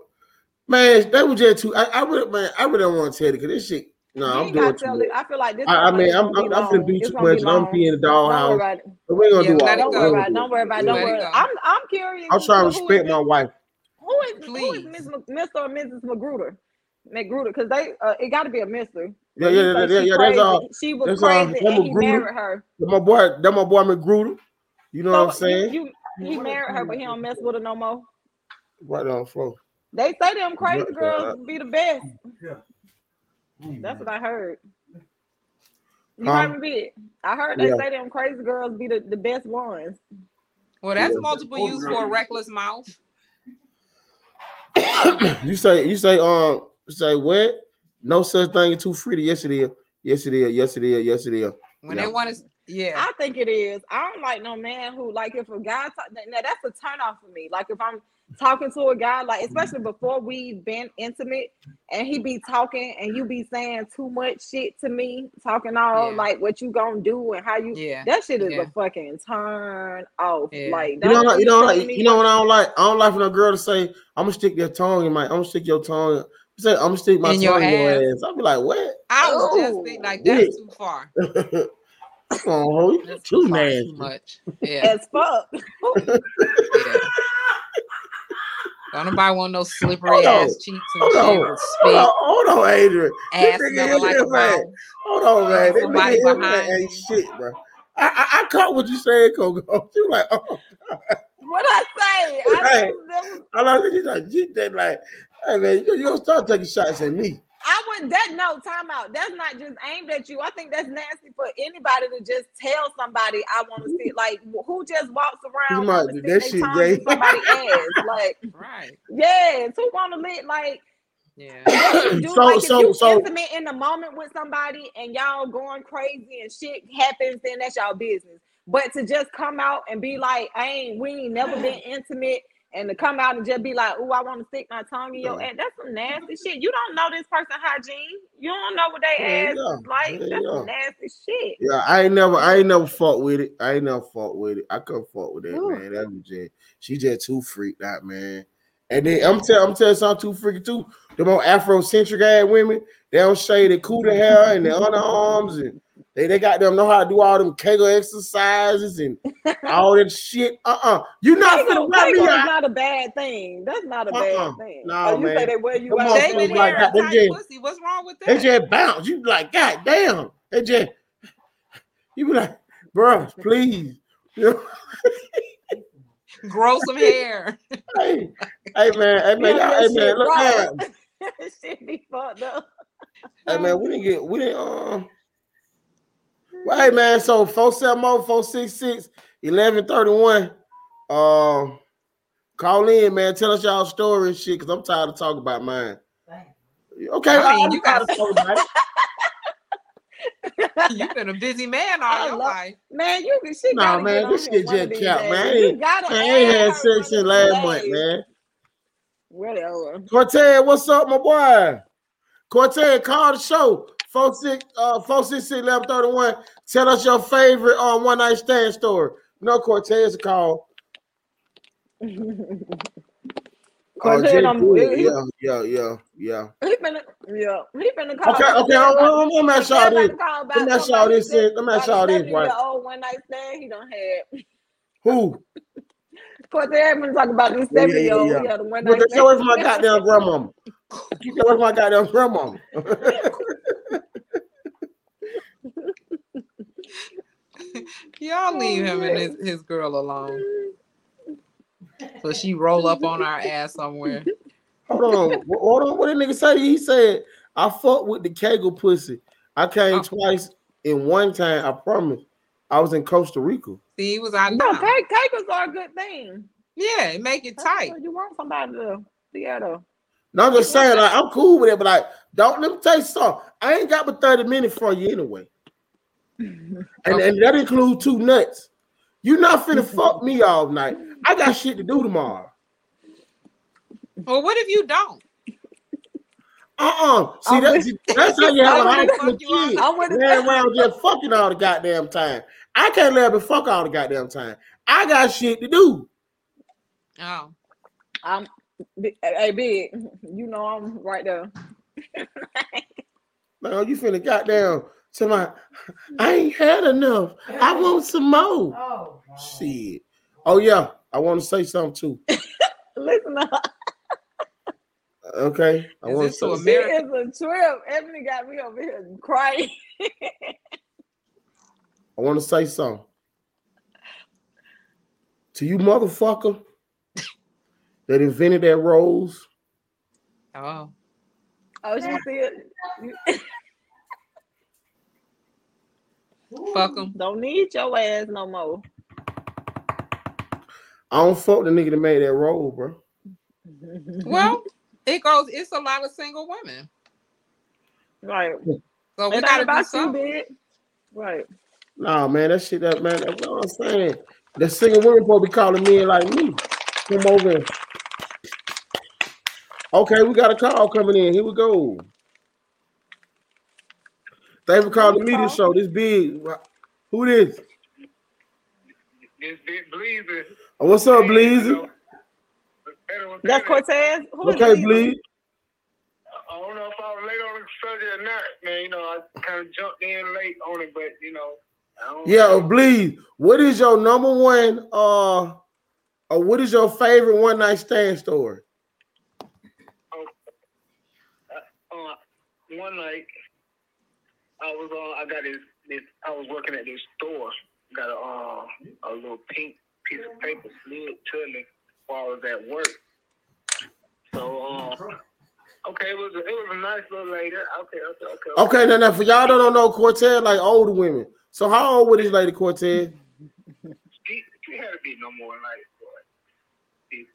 Man, that was just too. I, I really, man, I really don't want to tell it because this shit. No, You I'm doing too much. I feel like this. I, I mean, I'm, I'm, be I'm gonna do too gonna be much, and I'm long. peeing the Don't worry doghouse. about it. But we ain't gonna Yeah, do let all. it Don't worry about it. Don't worry about it. do Don't worry. I'm I'm curious. I'm trying to respect my wife. Who is who is Please. Miss Mc- Mr. or Mrs. Magruder? Magruder, because they uh, it got to be a Mister. Yeah, He yeah, yeah, yeah, yeah. That's all. Uh, she was that's all. crazy, and he married her. That my boy, that my boy McGruder. You know what I'm So you, saying? you he married her, but he don't mess with her no more. Right on the floor. They say them crazy Yeah, girls be the best. Yeah. That's what I heard. You Huh? heard me. I heard they Yeah. say them crazy girls be the, the best ones. Well, that's Yeah. multiple oh, use for a reckless mouth. you say, you say, um, say what? No such thing as too free. Yes, it is. Yes, it is. Yes, it is. Yes, it is. When Yeah. they want to, yeah. I think it is. I don't like no man who like if a guy talk, now that's a turn off for me. Like if I'm talking to a guy, like especially before we've been intimate, and he be talking and you be saying too much shit to me, talking all Yeah. like what you gonna do and how you. Yeah. That shit is Yeah. a fucking turn off. Yeah. Like You know, don't like, be you know, like, you know what- what I don't like? I don't like for a girl to say, "I'm gonna stick your tongue in my, I'm gonna stick your tongue." Say, "I'm gonna stick my In tongue your in your ass. ass." I'll be like, "What? I was just Ooh. thinking like that's too far. Come on, ho, you That's too nasty." Too much. Yeah. as fuck. yeah. Don't nobody want no slippery Hold on. ass cheeks and Hold shit on, with hold spit, on, hold on, Adrian. ass This nigga smelling like a man. Hold on, man. This Somebody nigga here, behind man, you. ain't shit, bro. I, I, I caught what you said, Coco. You like, oh, What I say? I Hey. just, I like that you like, you they like, hey man, you, you don't start taking shots at me. I would that no timeout. That's not just aimed at you. I think that's nasty for anybody to just tell somebody I want to mm-hmm. see. Like who just walks around You might- wanting that stick shit their tongue gay. in somebody's ass? Like Right. yes, who want to lit like Yeah. do So- like if so- you so- intimate in the moment with somebody and y'all going crazy and shit happens, then that's y'all business. But to just come out and be like, I ain't we ain't never been intimate. And to come out and just be like, "Oh, I want to stick my tongue in your ass," that's some nasty shit. You don't know this person hygiene. You don't know what they Yeah, ass yeah. is like. Yeah, that's nasty shit. Yeah, I ain't never, I ain't never fought with it. I ain't never fought with it. I couldn't fought with that, Ooh. man. That was just, she just too freaked out, man. And then I'm telling, I'm telling something too freaky too. The more Afrocentric ass women, they don't shave their cooter hair and their underarms and They they got them know how to do all them Kegel exercises and all that shit. Uh-uh. You not Kegel, Kegel me out. not a bad thing. That's not a Uh-uh. bad thing. No, oh, you man. say they wear you out. David like Hair. They just- pussy. What's wrong with They that? just bounce. You be like, God damn. They just you be like, bro, please. You know? Grow some hair. hey, hey man, hey man, Yeah, hey man, look right. down. shit be fucked up. Hey man, we didn't get we didn't um well, hey man, so 470 466 1131. Um call in, man. Tell us y'all story and shit, because I'm tired of talking about mine. Okay, I mean, I'm you tired got- of talking about it. You've been a busy man all I your love- life. Man, you can she Nah, gotta man, get on this here shit just these cap, man. I You ain't- gotta Man, I ain't had sex one since of last these month, man. Whatever. Cortez, what's up, my boy? Cortez, call the show. 46 uh 466 1131. Tell us your favorite um one night stand story. No Cortez call. Cortez, Jay I'm- he- yeah, yeah, yeah, yeah. He finna, yeah, he finna call. Okay, okay, I'm, I'm, I'm y'all this. about to call Let me ask y'all this. Let me ask y'all this, right? 70-year-old one night stand he done had. Who? Cortez been talking about this Yeah, yeah, yeah, He had a one night stand. away from my goddamn grandmama. Keep that away from my goddamn grandmama. Y'all leave him and his, his girl alone. So she roll up on our ass somewhere. Hold on. Wh- Hold on. What did nigga say? He said, I fucked with the Kegel pussy. I came Oh. twice in one time. I promise. I was in Costa Rica. See, he was out of No, town. cake, are a good thing. Yeah, make it That's tight. You want somebody to be able to. No, I'm just saying, like, I'm cool with it, but like, don't let me tell you something. I ain't got but 30 minutes for you anyway. And, and that includes two nuts. You not finna fuck me all night. I got shit to do tomorrow. Well, what if you don't? Uh-uh. See, I'm that's, with- that's how you have a I'm house with- full of fuck you all- kids. I'm with Ran around just fucking all the goddamn time. I can't let me fuck all the goddamn time. I got shit to do. Oh, I'm, bi- hey, big. You know I'm right there. Man, you finna goddamn to my I ain't had enough. I want some more. Oh, Shit. Oh yeah, I want to say something too. Listen up. Okay. I Is want to to say America? It is a trip. Ebony got me over here crying. I want to say something. To you motherfucker that invented that rose. oh, Oh, she see it. You- fuck him. Don't need your ass no more. I don't fuck the nigga that made that role, bro. Well, it goes. It's a lot of single women, right. so we It gotta do about you, something. big. Right. Nah, man, that shit, that man, that's what I'm saying. The single women probably to be calling men like me. Come over. Okay, we got a call coming in. Here we go. Thanks for calling the media show. This big. Who this? This big bleeding. Oh, what's up, Bleezy? That's Cortez. Who is Okay, he? Bleed. I don't know if I was late on the subject or not, man. You know, I kind of jumped in late on it, but you know, I don't Yeah, Bleed. What is your number one? Uh, or what is your favorite one night stand story? Oh, uh, one night I was on. I got this. This I was working at this store. Got a uh, a little pink piece of paper slid to me while I was at work. So um, okay, it was a, it was a nice little lady. Okay, okay, okay. Okay, now, now for y'all that don't know, Cortez like older women. So how old was this lady, Cortez? She, she had to be no more than like what, 50,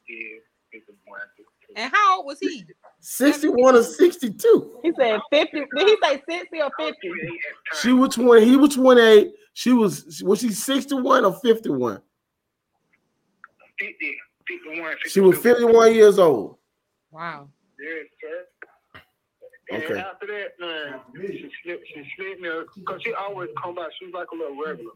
51, 52. And how old was he? 61 or 62. He said 50. Did he say 60 or 50? at the time. She was 20, he was 28. She was was she 61 or 51? 50, 51, She was 51 years old. Wow. Yes, sir. And Okay. after that, man, she slipped, she slid me because she always come by. She was like a little regular.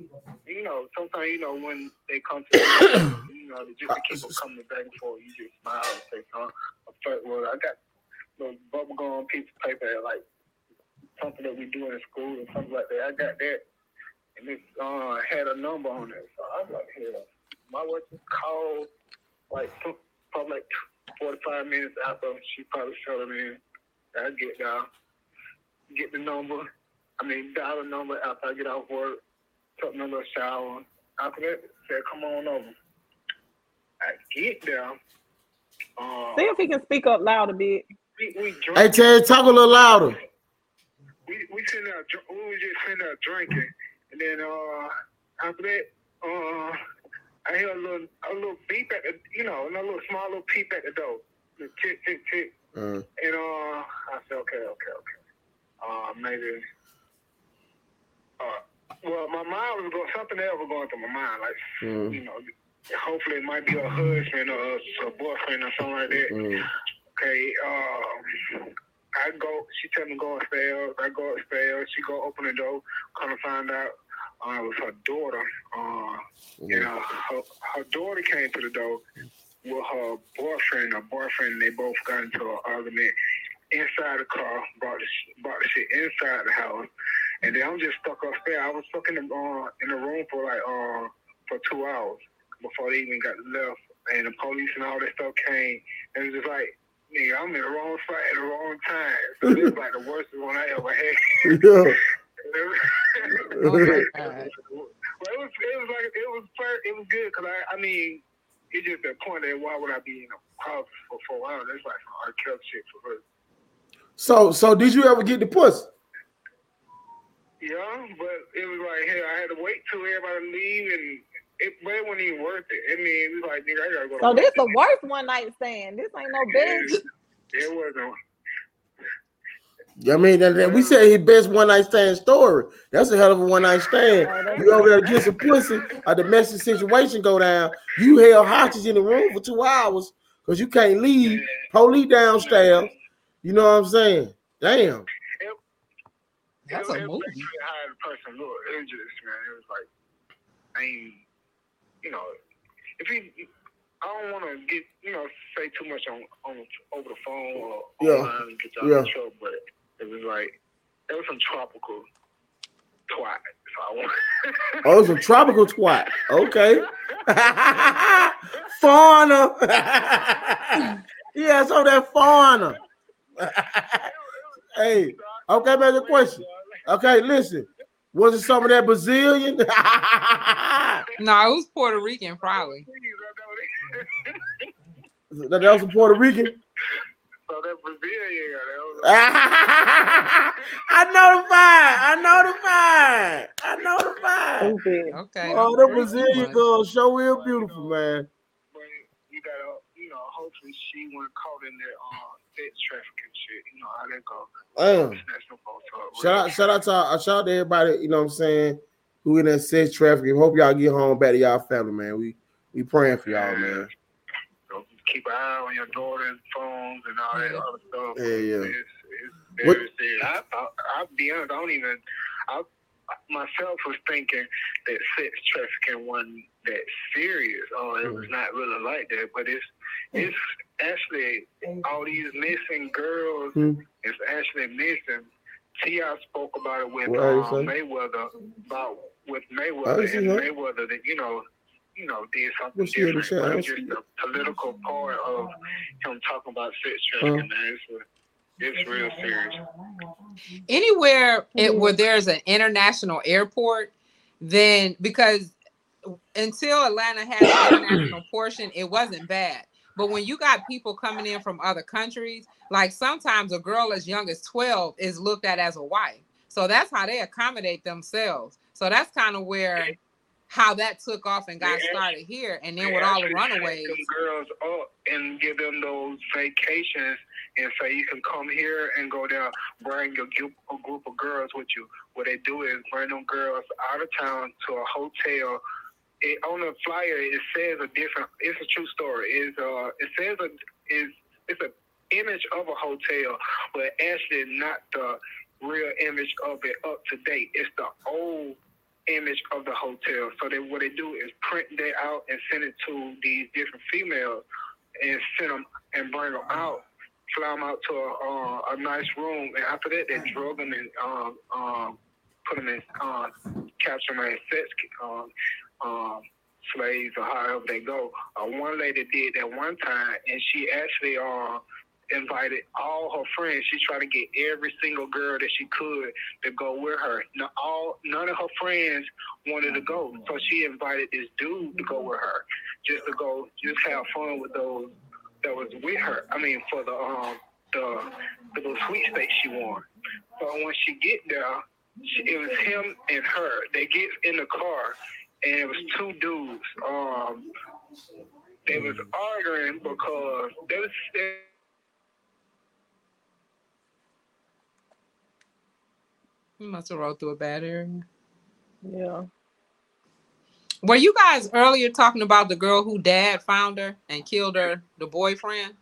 You know, sometimes you know when they come to you, you know, just to keep them coming back and forth, you just smile and say something. A flirt. I got little bubble gum piece of paper, like something that we do in school or something like that. I got that. and it uh, had a number on it. So I was like, hell, my wife called like probably like 45 minutes after she probably him in. I get down, get the number. I mean, dial the number after I get off work, took me a little shower. After that, said, come on over. I get there. Uh, See if he can speak up loud a bit. We, we drink. Hey, Ted, talk a little louder. we we sitting dr- we was just sitting there drinking, and then uh after that, uh I hear a little a little beep at the, you know, and a little small little peep at the door, the tick tick tick, Uh, and uh I said okay okay okay, uh maybe, uh well my mind was going something else was going through my mind. Like mm, you know hopefully it might be a husband or a boyfriend or something like that. mm, Okay, um, I go. She tell me go upstairs. I go upstairs. She go open the door. Come to find out, uh, it was her daughter. Uh, you mm. know, her, her daughter came to the door with her boyfriend. Her boyfriend. They both got into an argument inside the car. Brought the brought the shit inside the house, and then I'm just stuck upstairs. I was stuck in the uh, in the room for like uh for two hours before they even got left, and the police and all that stuff came. And it was just like nigga, I'm in the wrong spot at the wrong time. So this is like the worst one I ever had. Yeah. Oh well, it was it was like it was fir- it was good because I I mean it's just the point that why would I be in a house for four hours? That's like some R. Kelly shit for her. So, so did you ever get the pussy? Yeah, but it was like hey, I had to wait till everybody leave and. It, but it wasn't even worth it. I mean, it was like, nigga, I gotta go. to So this work the worst one night stand. This ain't no best. It wasn't. I mean, that, that- we said his best one night stand story. That's a hell of a one night stand. You over there get some pussy, a domestic situation go down. You held hostage in the room for two hours because you can't leave. Police downstairs. You know what I'm saying? Damn. That's it, a it movie. Actually how person look. It was just man. It was like, I ain't, you know, if he, I don't want to get, you know, say too much on on over the phone or Yeah. online and get y'all Yeah. in trouble. But it was like, it was some tropical twat. So I want. Oh, it's a tropical twat. Okay. Fauna. yeah, so that fauna. hey, okay, man, the question. Okay, listen. Was it some of that Brazilian? No, it was Puerto Rican, probably. that was a Puerto Rican. So that Brazilian, I know the vibe. I know the vibe. I know the vibe. Okay. Oh, the Brazilian girl, show real beautiful, man. but you gotta, you know, hopefully she wasn't caught in that uh, sex trafficking shit. You know how that go. Damn. Snatch them folks up. Shout out, shout out to uh, shout out to everybody, you know what I'm saying, who in that sex trafficking. Hope y'all get home back to y'all family, man. We we praying for y'all, man. So keep an eye on your daughter's phones and all that other stuff. Yeah, yeah. It's, it's What-. I, I, I'll be honest, I don't even, I myself was thinking that sex trafficking wasn't that serious. Oh, it was not really like that, but it's, it's actually all these missing girls Hmm. is actually missing. T.I. spoke about it with What um. Mayweather, about with Mayweather and that. Mayweather that, you know, you know, did something What's the different. But chat? it's I just the political part of him talking about sex trafficking, man. It's, real serious. Anywhere it, where there's an international airport, then because until Atlanta had an international portion, it wasn't bad. But when you got people coming in from other countries, like sometimes a girl as young as 12 is looked at as a wife. So that's how they accommodate themselves. So that's kind of where how that took off and got act- started here. And then They with all the runaways, them girls up and give them those vacations and say you can come here and go there, bring a group, a group of girls with you. What they do is bring them girls out of town to a hotel. It, on the flyer, it says a different. It's a true story. Is uh, it says a is it's an image of a hotel, but actually not the real image of it up to date. It's the old image of the hotel. So they what they do is print that out and send it to these different females and send them and bring them out, fly them out to a, uh, a nice room, and after that they drug them and um, um, put them in, uh, capture them as sex um, um, slaves or however they go. Uh, one lady did that one time, and she actually uh, invited all her friends. She tried to get every single girl that she could to go with her. No, all none of her friends wanted to go, so she invited this dude to go with her, just to go, just have fun with those that was with her. I mean, for the um the the little sweepstakes she won. So when she get there, she, it was him and her. They get in the car, and it was two dudes. Um, they was arguing because they was. They, You must have rolled through a bad area. Yeah. Were you guys earlier talking about the girl who dad found her and killed her, the boyfriend?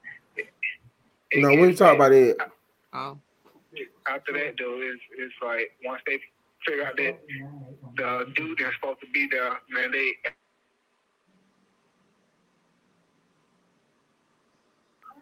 No, we talk about it. Oh, after that though, it's it's like once they figure out that the dude that's supposed to be there, man, they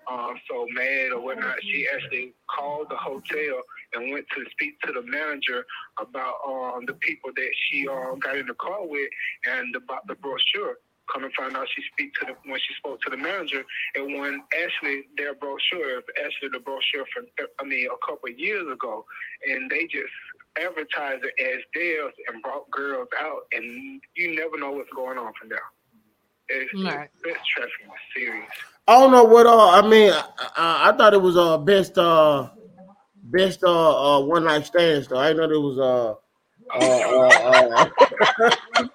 um so mad or whatnot. She actually called the hotel and went to speak to the manager about um the people that she um got in the car with and about the brochure. Come and find out she speak to the when she spoke to the manager and when actually their brochure, actually the brochure from I mean a couple of years ago, and they just advertised it as theirs and brought girls out, and you never know what's going on from there. It's Right. sex trafficking is serious. I don't know what. Uh, I mean, I, I, I thought it was uh best uh best uh, uh one night stands though. I didn't know there was uh. Uh, uh, uh,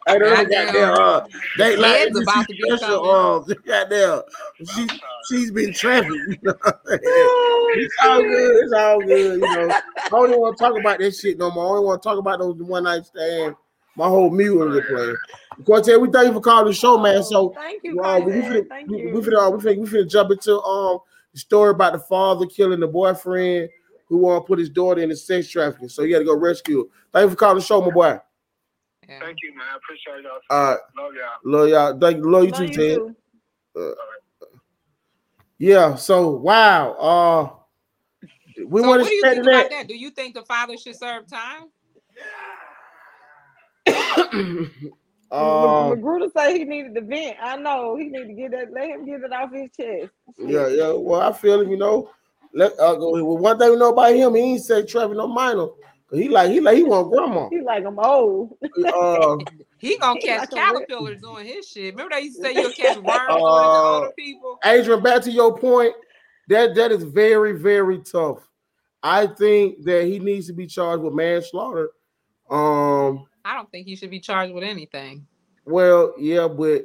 I don't know. Goddamn. Uh, they like about to be special. Uh, goddamn, she she's been trafficked. You know? Oh, it's all good. It's all good. You know, I don't even want to talk about that shit no more. I only want to talk about those one night stands. My whole meal was is playing. Cortez, we thank you for calling the show, man. So thank you, well, we Cortez. finna, Thank we, you. we finna, we finna, we finna jump into um the story about the father killing the boyfriend who want to put his daughter in the sex trafficking. So you got to go rescue her. Thank you for calling the show, my boy. yeah. Thank you, man. I appreciate y'all. All right, Love y'all. love y'all. Thank you, love you Love too, you Ted. too. Yeah. So wow. Uh, we so want what to do you spend think about that. that? Do you think the father should serve time? um, Magruder say he needed to vent. I know he need to get that. Let him get it off his chest. yeah, yeah. Well, I feel him. You know. Let uh, well, one thing we know about him, he ain't sex trafficking no minor. 'Cause He like he like he want grandma. He like I'm old. Uh, He gonna He catch like caterpillars doing his shit. Remember they used to say you'll catch worms doing it Uh, older people? Adrian, back to your point, that that is very, very tough. I think that he needs to be charged with manslaughter. Um, I don't think he should be charged with anything. well, yeah, but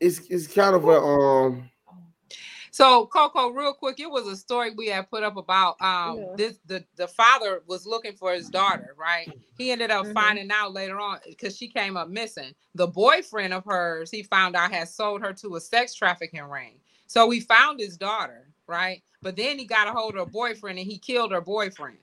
it's it's kind of a um So Coco, real quick, it was a story we had put up about um Yeah. this the the father was looking for his daughter, right? He ended up Mhm. finding out later on because she came up missing. The boyfriend of hers, he found out had sold her to a sex trafficking ring. So we found his daughter, right? But then he got a hold of her boyfriend and he killed her boyfriend.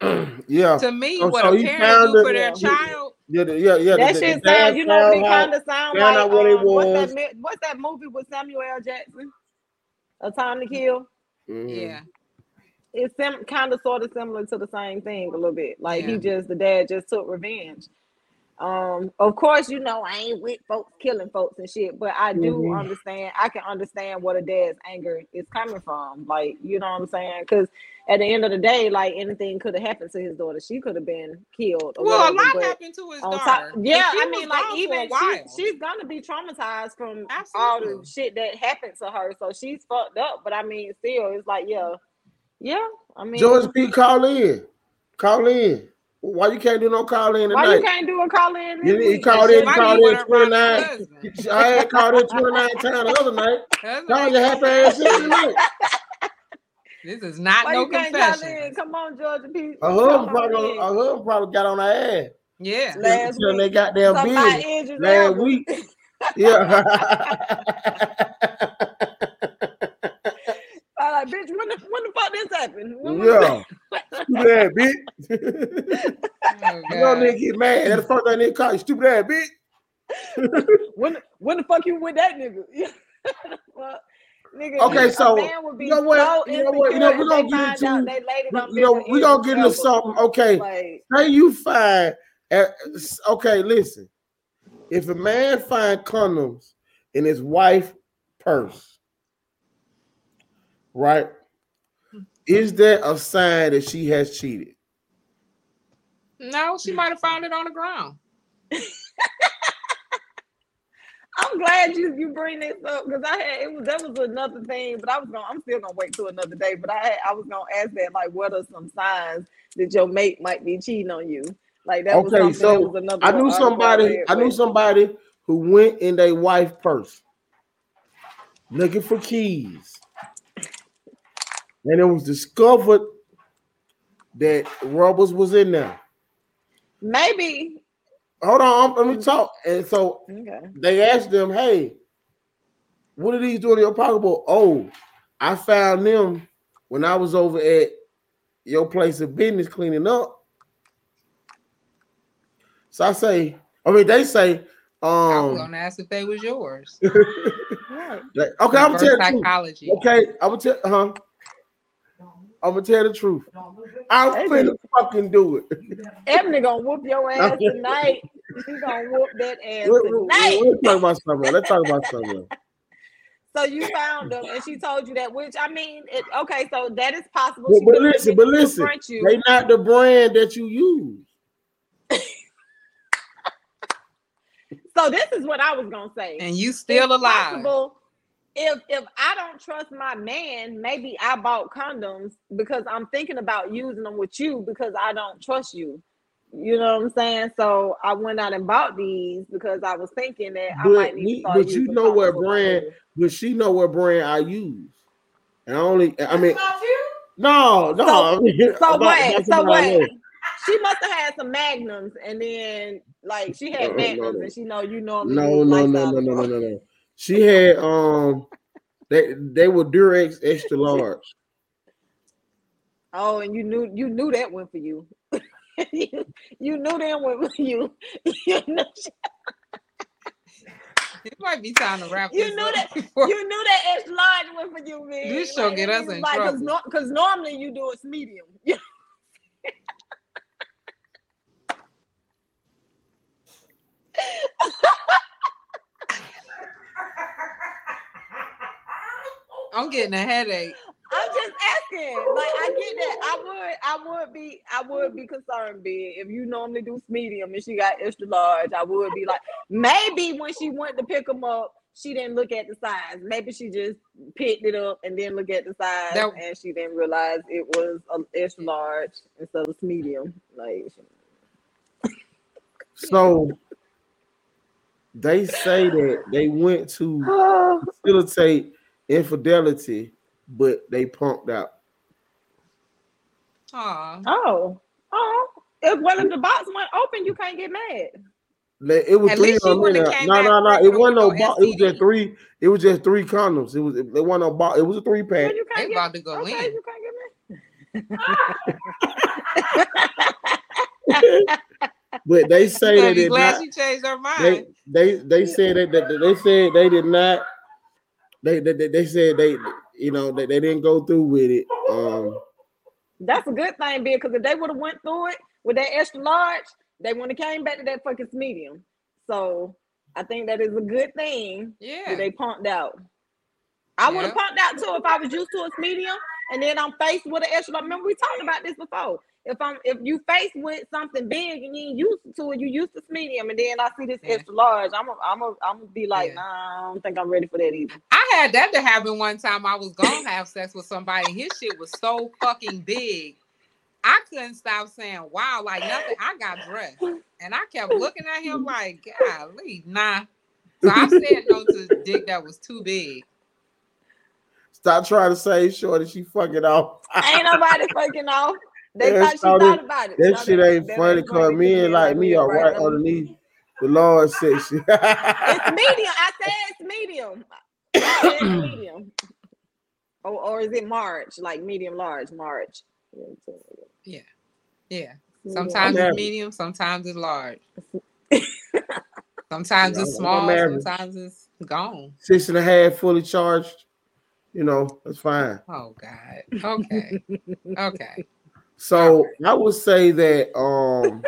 yeah. To me, Oh, what so a parent found do for their Yeah. child, Yeah, the- yeah, yeah. that the- the shit dad sound, you know, it kind of sound like what um, what's that? What's that movie with Samuel L. Jackson? A Time to Kill. Mhm. yeah. It's sim- kind of sort of similar to the same thing a little bit. Like Yeah. he just the dad just took revenge. Um, of course, you know I ain't with folks killing folks and shit, but I do Mhm. understand. I can understand what a dad's anger is coming from. Like you know what I'm saying? Because at the end of the day, like anything could have happened to his daughter. She could have been killed. Or Well, a lot happened to his daughter. top, yeah, I mean, like gone for a even she, she's gonna be traumatized from all the shit that happened to her. So she's fucked up. But I mean, still, it's like, yeah, yeah. I mean, George P. Call in. Call in. Why you can't do no call in why you can't do a call in? You- this you called in, shit called in with her probably 29. I had called in 29 times the other night. That's Call what your I'm happy ass in tonight. This is not Why no you can't call in? confession. Come on, Georgia P. A Call husband her probably, in. her probably got on her ass. Yeah. Last Telling they got goddamn Talking about business. Idris Last week. Yeah. I like, bitch, when the, when the fuck this happened? When, when yeah. Stupid ass bitch. Oh, You know nigga get mad. That's the first thing they call you. Stupid ass bitch. when, when the fuck you with that nigga? well, Nigga, Okay, so, man would be you know what? so You know what? You know, we if gonna they get into- out they laid it on You know, different we gonna get into something. Okay, Like, say you find. uh, Okay, listen. If a man find condoms in his wife purse, right? Mm-hmm. Is that a sign that she has cheated? No, she might have found it on the ground. I'm glad you you bring this up because I had it was that was another thing, but I was gonna I'm still gonna wait till another day. But I had, I was gonna ask that like, what are some signs that your mate might be cheating on you? Like that was Okay, something so that was another I knew somebody. read, I knew somebody who went in their wife purse looking for keys, and it was discovered that rubbers was in there. maybe Hold on, let me talk. And so okay. they asked them, "Hey, what are these doing in your pocketbook?" Oh, I found them when I was over at your place of business cleaning up. So I say, I mean, they say, I was um, gonna ask if they was yours. Right. like, okay, I'm gonna tell the truth. psychology. Okay, I'm gonna tell, huh? I'm gonna tell the truth. I'm Hey, finna fucking do it. Ebony gonna whoop your ass tonight. She gonna whoop that ass Let- let- tonight. Let's talk about something. Let's talk about something. So you found them, and she told you that. Which I mean, it, okay, so that is possible. But, She but listen, but listen, they not the brand that you use. So this is what I was gonna say. And you still It's alive. possible If if I don't trust my man, maybe I bought condoms because I'm thinking about using them with you because I don't trust you. You know what I'm saying? So I went out and bought these because I was thinking that I might need we- but you know what condoms with my brand- nigga. But she know what brand I use. And I only, I mean, no, no. So- I mean, So about- wait, so wait. know. She must have had some magnums, and then like she No, had uh, uh, no, magnums, no. and she know you normally No, no, no, no, no, no, no, no. She had um, they they were Durex extra large. Oh, and you knew you knew that went for you. you, you knew that went for you. you knew, It might be time to wrap You this knew up that- before- you knew that extra large went for you, man. This show get us in trouble Because trouble. normally you do it's medium. I'm getting a headache. I'm just asking. Like I get that. I would I would be I would be concerned, big. If you normally do medium and she got extra large, I would be like maybe when she went to pick them up, she didn't look at the size. Maybe she just picked it up and then look at the size That- and she didn't realize it was a extra large instead of medium. Like So they say that they went to facilitate infidelity, but they punked out. Aw. Oh, oh. If well if the box went open, you can't get mad. Like, It was At three least she them in wouldn't there. No, no, no. It wasn't no box. It was just three. It was just three condoms. It was. It wasn't no box. It was a three So pack. you They can't get about to go okay, in. you can't get mad. But they say You they did glad not. she changed her They they they said that, that they said they did not. They they, they- they said they you know they, they didn't go through with it. Um. That's a good thing, Bill, because if they would have went through it with that extra large, they wouldn't have came back to that fucking medium. So I think that is a good thing that Yeah. they pumped out. I would Yeah. have pumped out too if I was used to a medium, and then I'm faced with an extra. large. Remember we talked about this before. If I'm if you faced with something big and you ain't used to it, you used to medium, and then I see this Yeah. extra large, I'm a, I'm a, I'm gonna be like, Yeah. nah, I don't think I'm ready for that either. I had that to happen one time. I was gonna have sex with somebody. and His shit was so fucking big. I couldn't stop saying wow, like nothing. I got dressed and I kept looking at him like, golly, nah. So I said no to dick that was too big. Stop trying to say shorty. She fucking off. Ain't nobody fucking off. They Yeah, thought she thought that- about it. That No, shit ain't funny because me and like me are right underneath the Lord section. medium. I said it's medium. I said it's medium. Or, or is it March? Like medium large, March. Yeah. Yeah. Sometimes I'm it's medium, sometimes it's large. Sometimes Yeah, it's small, sometimes it's gone. Six and a half fully charged. You know, that's fine. Oh God. Okay. okay. So I would say that um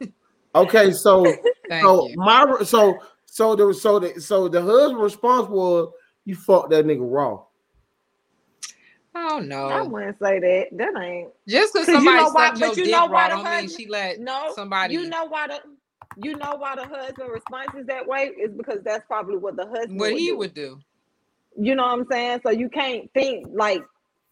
okay, so Thank so you. my so so the so the so the husband response was you fucked that nigga raw. Oh no, I wouldn't say that. That ain't Just because 'Cause you somebody know why- your but you dick know why raw the don't mean husband- she let no. somebody. You know why the you know why the husband response is that way is because that's probably what the husband what would he do. would do. You know what I'm saying? So you can't think like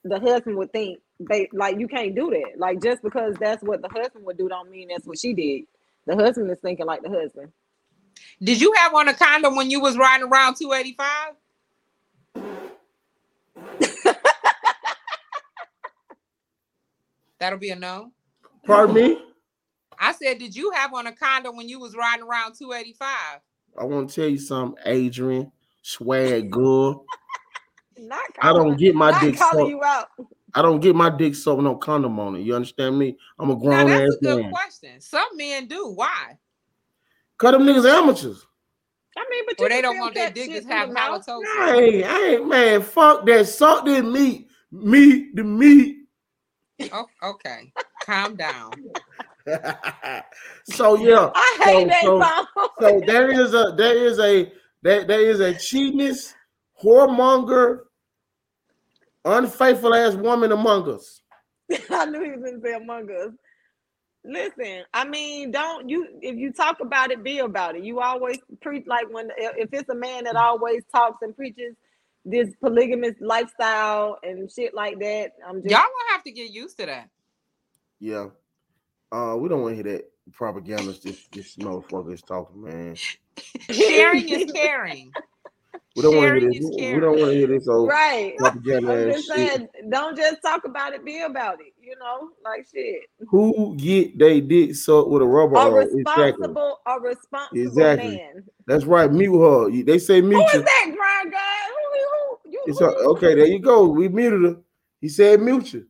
the husband would think. They like you can't do that. Like just because that's what the husband would do, don't mean that's what she did. The husband is thinking like the husband. Did you have on a condom when you was riding around 285? That'll be a no. Pardon me? I said, did you have on a condom when you was riding around 285? I want to tell you something, Adrian. Swag good. Not I don't calling- get my not dick calling sucked. You out. I don't get my dick sucked with no condom on it. You understand me? I'm a grown Now grown that's ass a good man. question. Some men do. Why? Cut them niggas amateurs. I mean, but you Or they don't want their catch dick to have the mouth. halitosis. I ain't, man. Fuck that. Suck that meat. Meat, the meat. Oh, okay. Calm down. so yeah. I hate So- that so- song. So there is a there is a there, there is a cheatness, whoremonger, unfaithful ass woman among us. I knew he was gonna say Among Us. Listen, I mean, don't you if you talk about it, be about it. You always preach like when if it's a man that always talks and preaches this polygamous lifestyle and shit like that. I'm just Y'all gonna have to get used to that. Yeah. Uh, we don't want to hear that propaganda. This this motherfucker is talking, man. Sharing is caring. We don't want to hear is this. We don't want to hear this old right. propaganda I'm just saying, don't just talk about it, be about it. You know, like shit. Who get they dick sucked with a rubber A on? Exactly. responsible, a responsible Exactly. man. That's right. Mute her. They say mute Who you. is that, grind guy? Who, who, you, who a, okay. There you go. We muted her. He said mute you.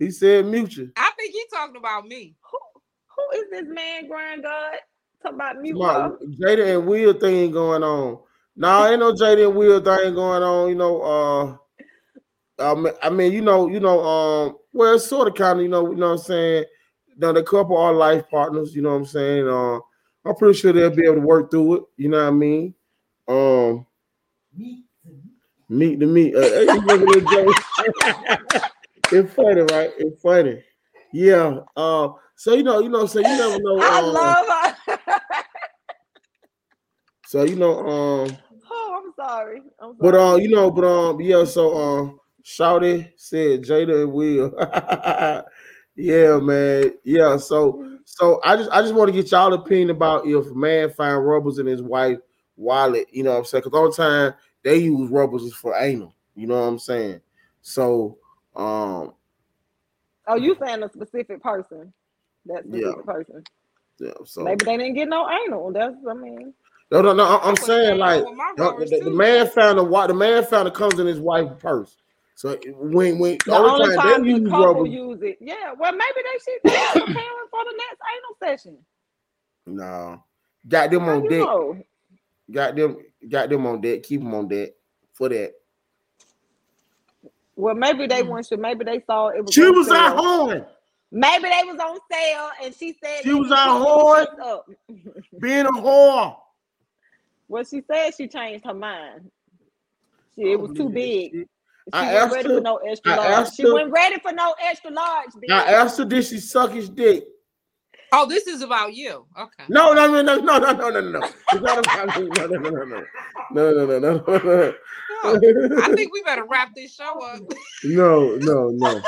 He said mute you. I think he's talking about me. Who, who is this man, Grand God? Talk about mute My, her. Jada and Will thing going on. No, ain't no Jada and Will thing going on. You know, uh, um, I mean, you know, you know, um, well, it's sort of kind of, you know, you know what I'm saying. Now the couple are life partners. You know what I'm saying. Uh, I'm pretty sure they'll be able to work through it. You know what I mean. Um, meet the meet. Uh, hey, you looking at Jay? it's funny, right? It's funny. Yeah. Uh, so you know, you know, so you never know. I uh, love her. So you know, um, sorry. I'm sorry. but uh, you know, but um, yeah. So um, Shouty said Jada and Will. yeah, man. Yeah. So so I just I just want to get y'all opinion about if a man find rubbers in his wife wallet. You know what I'm saying? Because all the time they use rubbers for anal. You know what I'm saying? So um, oh, you saying a specific person? That Yeah. specific person. yeah. So Maybe they didn't get no anal. That's I mean. No, no, no. I- I'm I saying like the, the- the man found a wa- the man found it comes in his wife's purse. So when when The only time they use couple rubbers, use it. Yeah, well, maybe they should be preparing for the next anal session. No, got them How on you deck. know? Got them, got them on deck. Keep them on deck for that. Well, maybe they hmm. weren't sure. Maybe they saw it was. She was sale. out horn, Maybe they was on sale, and she said She was need out to hard. fix Up. being a whore. Well, she said she changed her mind. She, it was too big. She I wasn't asked ready her- for no extra I large. She her- wasn't ready for no extra large. Bitch. I asked her, did she suck his dick? Oh, this is about you. Okay. No, no, no, no, no, no, no, no, no. It's not about me. No, no, no, no, no, no, no, no, no, no. No, I think we better wrap this show up. no, no, no.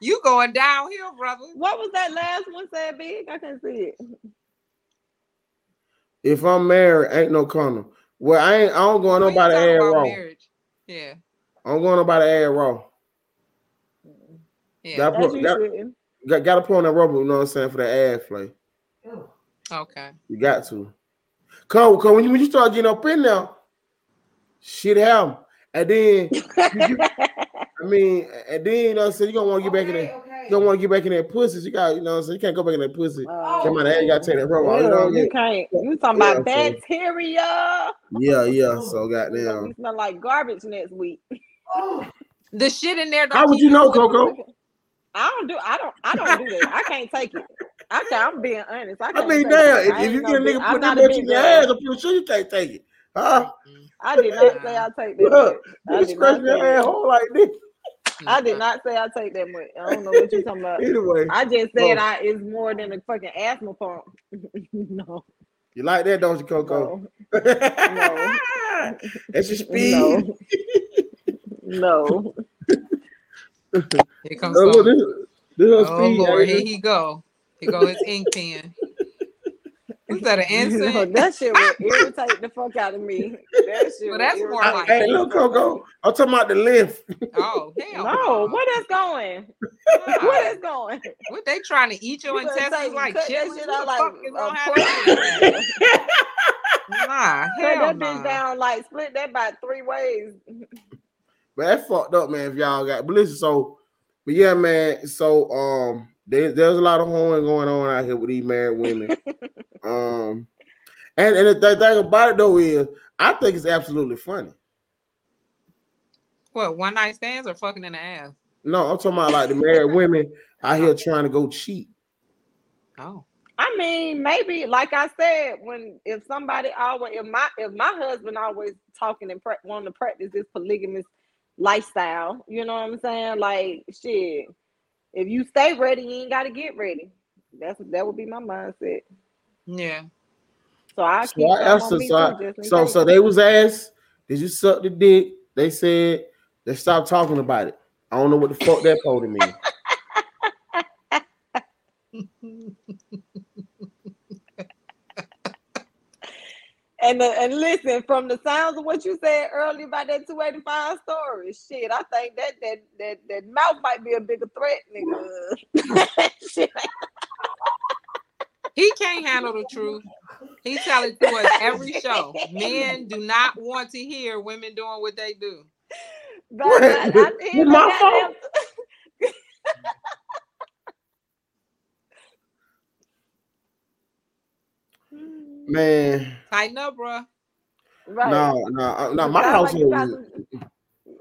You going downhill, brother. What was that last one said, big? I couldn't see it. If I'm married, ain't no condom. Well, I ain't. I don't go on nobody talking ass about raw. marriage. Yeah. I don't go on nobody ass raw. Yeah. Got As put, got, got, got to put on that rubber. You know what I'm saying for the ass play. Okay. You got to. Cause, cause when you when you start getting up in there, shit happen. And then you- I mean, and then you know, so you gonna want to get back in there. Don't want to get back in that pussy. You got, you know, what I'm saying you can't go back in that pussy. Uh, Come on, you gotta take that rubber. You know you can't. You talking Yeah, about bacteria? Yeah, yeah. So We goddamn. smell like garbage next week. The shit in there. How would you know. Coco? I don't do. I don't. I don't do that. I can't take it. I can't, I'm being honest. I, I can't mean, take damn, it. if, if you get a nigga I'm put that bitch in your ass, I'm pretty sure you can't take it. Huh? I did not say I take that Look, You scratch not your say that. asshole like this. I did not say I take that much. I don't know what you're talking about. Anyway, I just said Oh. I it's more than a fucking asthma pump. no, you like that, don't you, Coco? no, That's your speed. no, no. Here comes Oh, this, this Oh speed. Lord, here he go. Here go his ink pen. Is that an No, incense? that shit would irritate the fuck out of me. That shit Well, that's more irritate like- Hey, look, fuck out of Coco. I'm talking about the lift. Oh hell No, where that's going? Where that's going? What they trying to eat your You better intestines like cut that chitlins? shit the like fuck is a gonna have pork. that? Nah, Cut hell that bitch down, like split that by three ways. But that's fucked up, man. If y'all got, but listen, so, but yeah, man. So, um, there, there's a lot of hoeing going on out here with these married women. Um, and and the thing about it though is, I think it's absolutely funny. What one night stands or fucking in the ass? No, I'm talking about like the married women out here trying to go cheat. Oh, I mean, maybe like I said, when if somebody always if my if my husband always talking and pra- wanting to practice this polygamous lifestyle, you know what I'm saying? Like shit, if you stay ready, you ain't got to get ready. That's that would be my mindset. Yeah. So I So I asked on her, so, I- too, just in so, so they was asked, did you suck the dick? They said they stopped talking about it. I don't know what the fuck that supposed to mean. And the, and listen, from the sounds of what you said earlier about that 285 story, shit, I think that that that that mouth might be a bigger threat, nigga. shit. He can't handle the truth. He tell it to us every show. Men do not want to hear women doing what they do. But What? I, I, my fault. Man, Tighten up, bruh. Right. no, no, no. My Sound like you household, got is- some-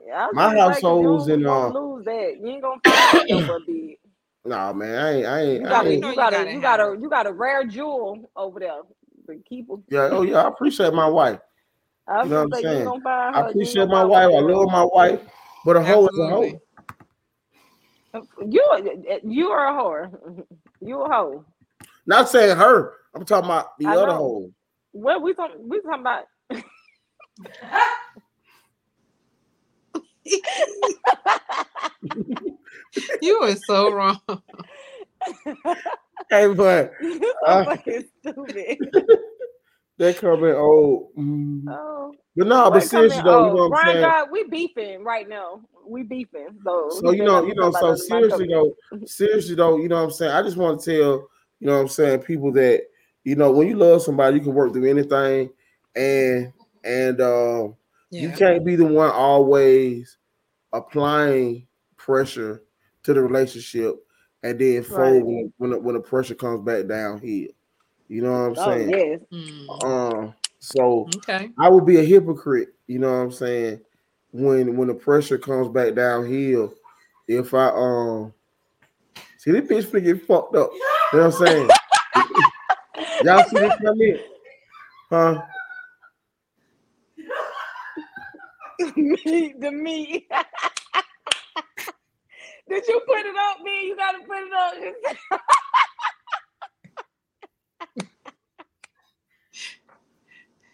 Yeah, my gonna say, 'cause household's you in, don't uh, lose that. You ain't gonna find it nowhere big. nah, man. I ain't, I ain't, You I got a, you ain't. know you you got a, you got a, you got a rare jewel over there. But keep 'em. Yeah, oh yeah, I appreciate my wife. I You know what I'm saying? ain't gonna find her. I appreciate my find wife. I love my wife, but a hoe is a hoe. You you are a whore. You a hoe. Not saying her. I'm talking about the I other know. hoe. What we talking? We talking about? You are so wrong. Hey, but Uh, fucking stupid. they coming old. mm. Oh, But no, but what seriously though, you know what I'm saying. God, we beefing right now. We beefing. So, So you know, you know, so seriously though, seriously though, you know what I'm saying. I just want to tell, you know what I'm saying, people that you know when you love somebody, you can work through anything, and and uh, you can't be the one always applying pressure to the relationship and then fold Right. when when the, when the pressure comes back downhill. You know what I'm Oh saying? yes. Mm, Um, so Okay. I would be a hypocrite, you know what I'm saying, when when the pressure comes back downhill. If I um see this bitch finna get fucked up. You know what I'm saying? Y'all see this come in? Huh? meat, the meat. Did you put it up, man? You gotta put it up.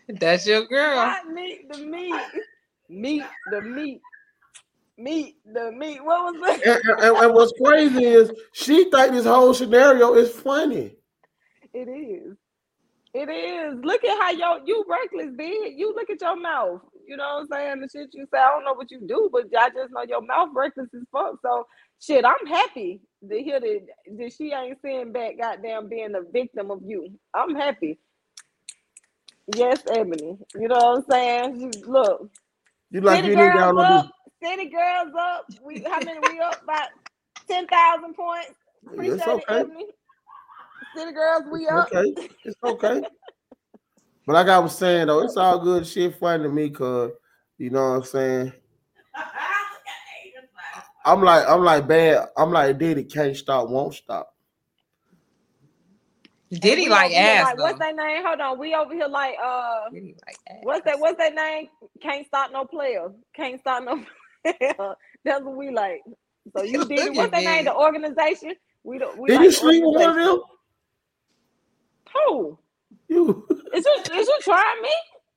That's your girl. Not meat, the meat. Meet the meat. Meet the meat. What was that? And, and- and what's crazy is she think this whole scenario is funny. It is. It is. Look at how yo you reckless, big. You look at your mouth. You know what I'm saying? The shit you say, I don't know what you do, but I just know your mouth reckless as fuck. So shit, I'm happy to hear that, that she ain't sitting back goddamn being a victim of you. I'm happy. Yes, Ebony. You know what I'm saying? She, look, You like city you girls up, city girls up. We how many we up by ten thousand points. Appreciate It's it, okay. Ebony. City girls, we up. Okay, it's okay. But like I was saying though, it's all good shit funny to me, cause you know what I'm saying. I'm like I'm like bad. I'm like Diddy can't stop, won't stop. Diddy We like ass Like, what's that name? Hold on. We over here like uh Diddy like ass. what's that what's that name? Can't stop no player. Can't stop no player. That's what we like. So you did What's at that name? me. The organization? We don't we Did like you the sleep with one of them? Who? You Is you is you trying me?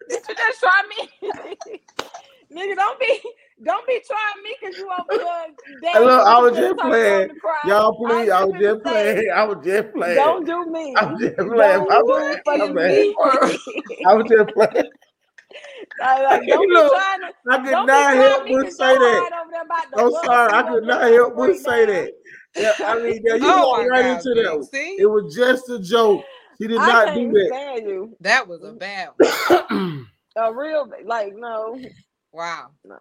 Did you just try me? Nigga, don't be don't be trying me because you over here. Hey, look, I was just playing. y'all please, I was just just saying, playing. I was just playing. Don't do me. I'm just playing. Don't I'm do playing. fucking I'm me. I was just playing. I like, don't be Look, trying to I could don't be not trying help me but 'cause say that. heart over there about to I'm bust. sorry, I could not help but say that. Yeah, I mean, yeah, you Oh walked right God, into Big. that. See? It was just a joke. She did. I not can't do that. you. That was a bad one. A real like no, Wow. no.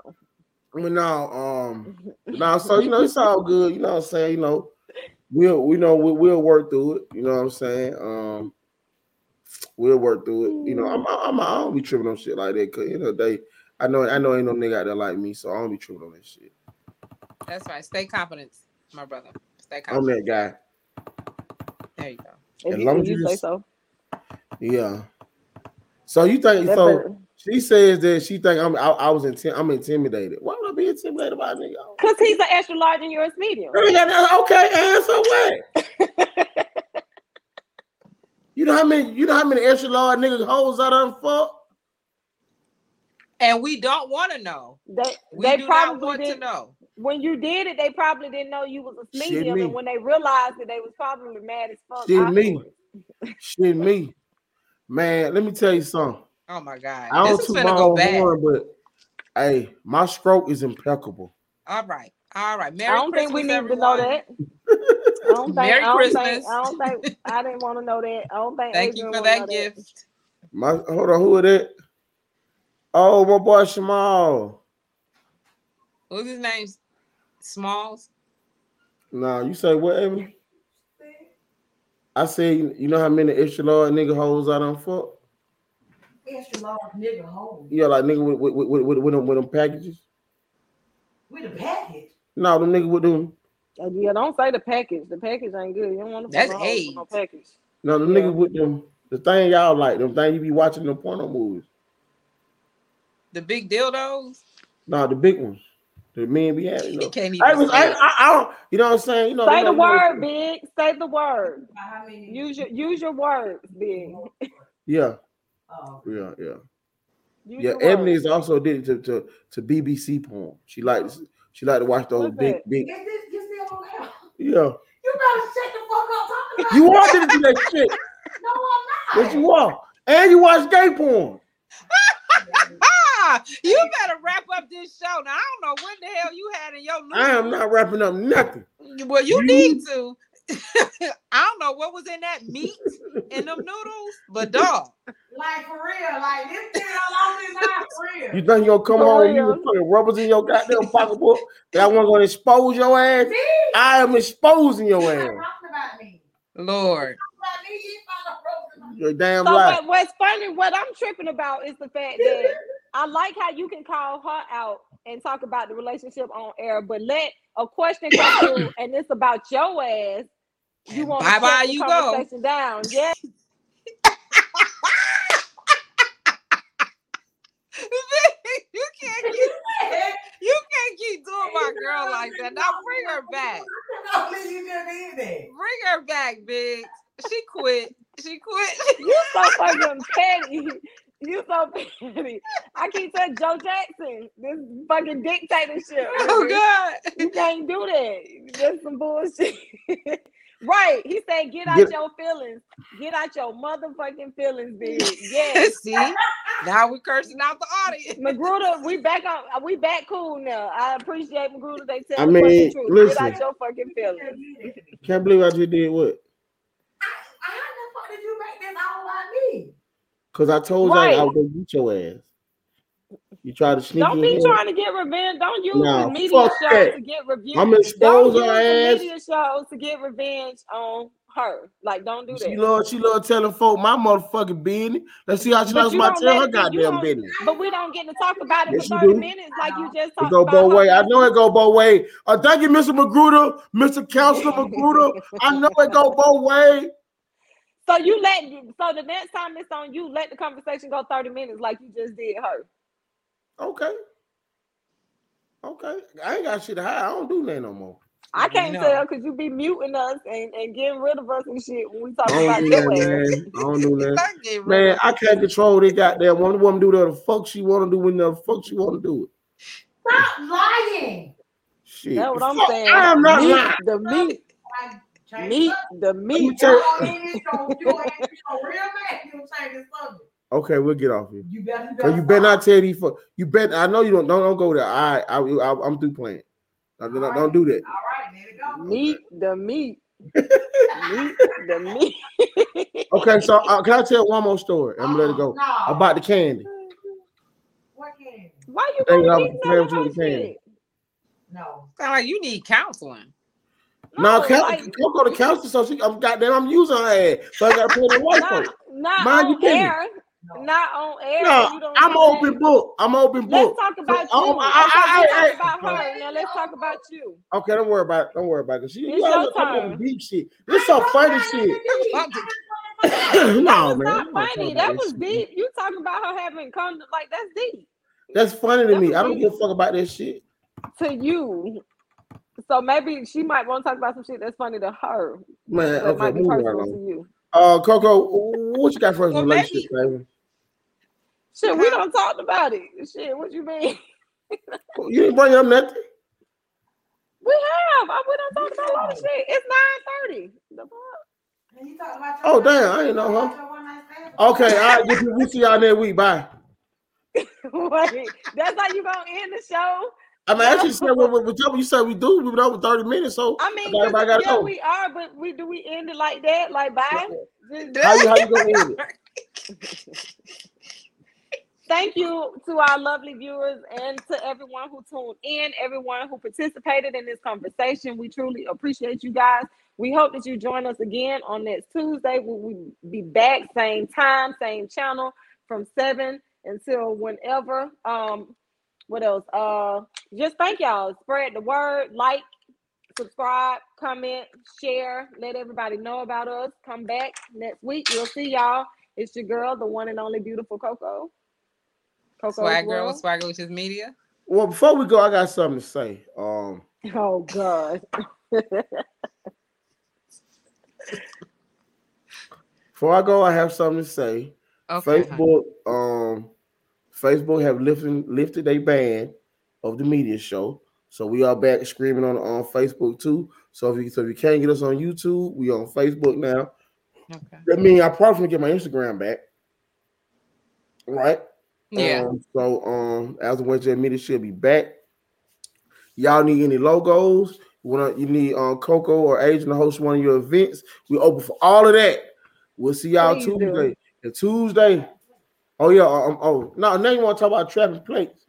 But no, um, no, so you know, it's all good. You know what I'm saying? You know, we'll we know we, we'll work through it. You know what I'm saying? Um, we'll work through it. You know, I'm I'm I don't be tripping on shit like that. Cause you know they, I know I know ain't no nigga out there like me, so I don't be tripping on that shit. That's right. Stay confident, my brother. Stay confident. I'm confident. that guy. There you go. If As you, long if as you you say so. Yeah. So you think That so? better. She says that she think I'm I, I was intim- I'm intimidated. Why would I be intimidated by a nigga? Cause he's an extra large and you're a medium. Really got that- Okay, answer what? you know how many you know how many extra large niggas hoes I done fuck? And we don't want to know. They We they do not probably want to didn't know. When you did it, they probably didn't know you was a Shit medium, me. and when they realized that they was probably mad as fuck. Shit me. afterwards. Shit me. Man, let me tell you something. Oh my God. I don't This is toot gonna my go own bad. horn, but hey, my stroke is impeccable. All right. All right. Merry I don't Christmas, think we need everyone. to know that. I don't think. Merry I don't Christmas. think. I don't think. I didn't want to know that. I don't think. Thank you for wanna that gift. My hold on, who are that? Oh, my boy Shamal. What's his name? Smalls. Nah, you say whatever. I say, you know how many extra large nigga hoes I done fuck? Extra large nigga home. Yeah, like nigga with with with, with, with, them, with them packages. With a package. No, them nigga with them. Uh, Yeah, don't say the package. The package ain't good. You don't want to That's no no AIDS. package. No, them Yeah. niggas with them. The thing y'all like, them thing you be watching the porno movies. The big dildos. No, the big ones. The men be having. You know. can't even I, was, I. I, I don't. You know what I'm saying? You know. Say you know, the you know- word, big. Say the word. Use your use your words, big. Yeah, Oh. yeah, yeah. Use Yeah, your Ebony words. is also addicted to, to to BBC porn. She likes she like to watch those What's big that? big. Is this you still on? Yeah, You better shut the fuck up talking about you are addicted to do that shit. No, I'm Yes, you are. And you watch gay porn. You better wrap up this show. Now I don't know what the hell you had in your I am not wrapping up nothing. Well, you You- need to. I don't know what was in that meat in them noodles, but dog. Like for real, like this shit all on this eye for real. You think you gonna come For home and you real. gonna put rubbers in your goddamn pocketbook? That one gonna expose your ass? Me? I am exposing your You're ass. talking about me. Lord. About you found a problem. You're damn So right. what, what's funny, what I'm tripping about is the fact that I like how you can call her out and talk about the relationship on air, but let a question come through and it's about your ass. You want shut the you go. conversation down. Yeah, you can't keep you can't keep doing my girl like that. Now bring her back. You just did that. Bring her back, Big. She quit. She quit. you so fucking petty. You so petty. I keep saying Joe Jackson, this fucking dictatorship. Oh. God. You can't do that. That's some bullshit. right. He said, get out Get- your feelings. Get out your motherfucking feelings, bitch." Yes. See, now we're cursing out the audience. Magruder, we back on we back cool now. I appreciate Magruder. They tell I mean, fucking truth. listen. Get out your fucking feelings. Can't believe I just did what? How the fuck did you make this all about me? Because I told Right. you I was gonna beat your ass. You try to sneak Don't in be trying to get revenge. Don't use Nah, the media shows that. to get revenge. I'm Don't expose use her the ass. media shows to get revenge on her. Like, don't do She that. love, she love telling folk my motherfucking business. Let's see how she likes my don't tell her goddamn don't- business. But we don't get to talk about it Yes, for 30 do. minutes like you just It go both ways. I know it go both ways. Uh, thank you, Mr. Magruder, Mr. Counselor Magruder. I know it go both ways. So you let so the next time it's on you, let the conversation go 30 minutes like you just did her. Okay. Okay. I ain't got shit to hide. I don't do that no more. I can't No. tell because you be muting us and, and getting rid of us and shit when we talk about don't your that, man. I don't do that. Like, get rid Man, I can't control this goddamn woman. The woman do whatever the fuck she want to do when the fuck she want to do it. Stop lying. Shit. That's what I'm Fuck, saying. I am not meat, lying. the meat, Change meat, the the meat. tell you- subject. You ain't gonna- you ain't gonna real mad. You don't change the subject. Okay, we'll get off here. You better, Cause you better not tell these fuck. You bet. I know you don't. Don't, don't go there. I, I, I, I'm through playing. Don't, don't, don't do that. All right, there you go. Meat, the meat. meat, the meat. Okay, so uh, can I tell one more story? I'm gonna let it go No. about the candy. What can? Why you They gonna love playing with you the candy. No. Sound like you need counseling. No, can like, don't go to counselor. So she, I'm goddamn, I'm using her ass. So I gotta put in white not, folks. not Mind on business. air. No. Not on air. No, you don't I'm do that. open book. I'm open book. Let's talk about So, you. um, I- I- I- I- about her. Now let's talk about you. Okay, don't worry about it. Don't worry about it. She, It's you always your come up with deep shit. This some funny shit. No, That was man. not funny. That was shit. deep. You talking about her having come like that's deep That's funny to That me. I don't deep. give a fuck about that shit. to you. So maybe she might want to talk about some shit that's funny to her. Man, That okay, might be move right personal along. to you. Uh, Coco, what you got for us Well, relationship, baby? Shit, we don't talk about it. Shit, what you mean? You didn't bring up nothing. We have. I, we don't talk about a lot of shit. It's nine thirty. The fuck? You about Oh, damn, I ain't know, huh? your one night stand? Okay, all right, we see y'all next week. Bye. Wait, that's how you gonna end the show? I mean, actually, said what, what, what you said we do. We've been over 30 minutes, so I mean, everybody gotta yeah, go. we are, but we do we end it like that? Like bye? How you, how you gonna end it? Thank you to our lovely viewers and to everyone who tuned in, everyone who participated in this conversation. We truly appreciate you guys. We hope that you join us again on next Tuesday. We will be back, same time, same channel from 7 until whenever. Um, what else? Uh, just thank y'all. Spread the word, like, subscribe, comment, share, let everybody know about us. Come back next week. We'll see y'all. It's your girl, the one and only beautiful Coco. Coco's Swag girl with World. with Swagalicious Media. Well, before we go, I got something to say. Um, Oh God. before I go, I have something to say. Okay. Facebook, um, Facebook have lifted lifted a ban of the media show, so we are back screaming on on Facebook too. So if you so if you can't get us on YouTube, we on Facebook now. Okay. That means I probably get my Instagram back, right? Yeah. Um, so um, as the Wednesday media should be back. Y'all need any logos? You want you need um Coco or Agent to host one of your events? We open for all of that. We'll see y'all Tuesday. And Tuesday. Oh yeah. Um, oh no. Now you want to talk about trapping plates?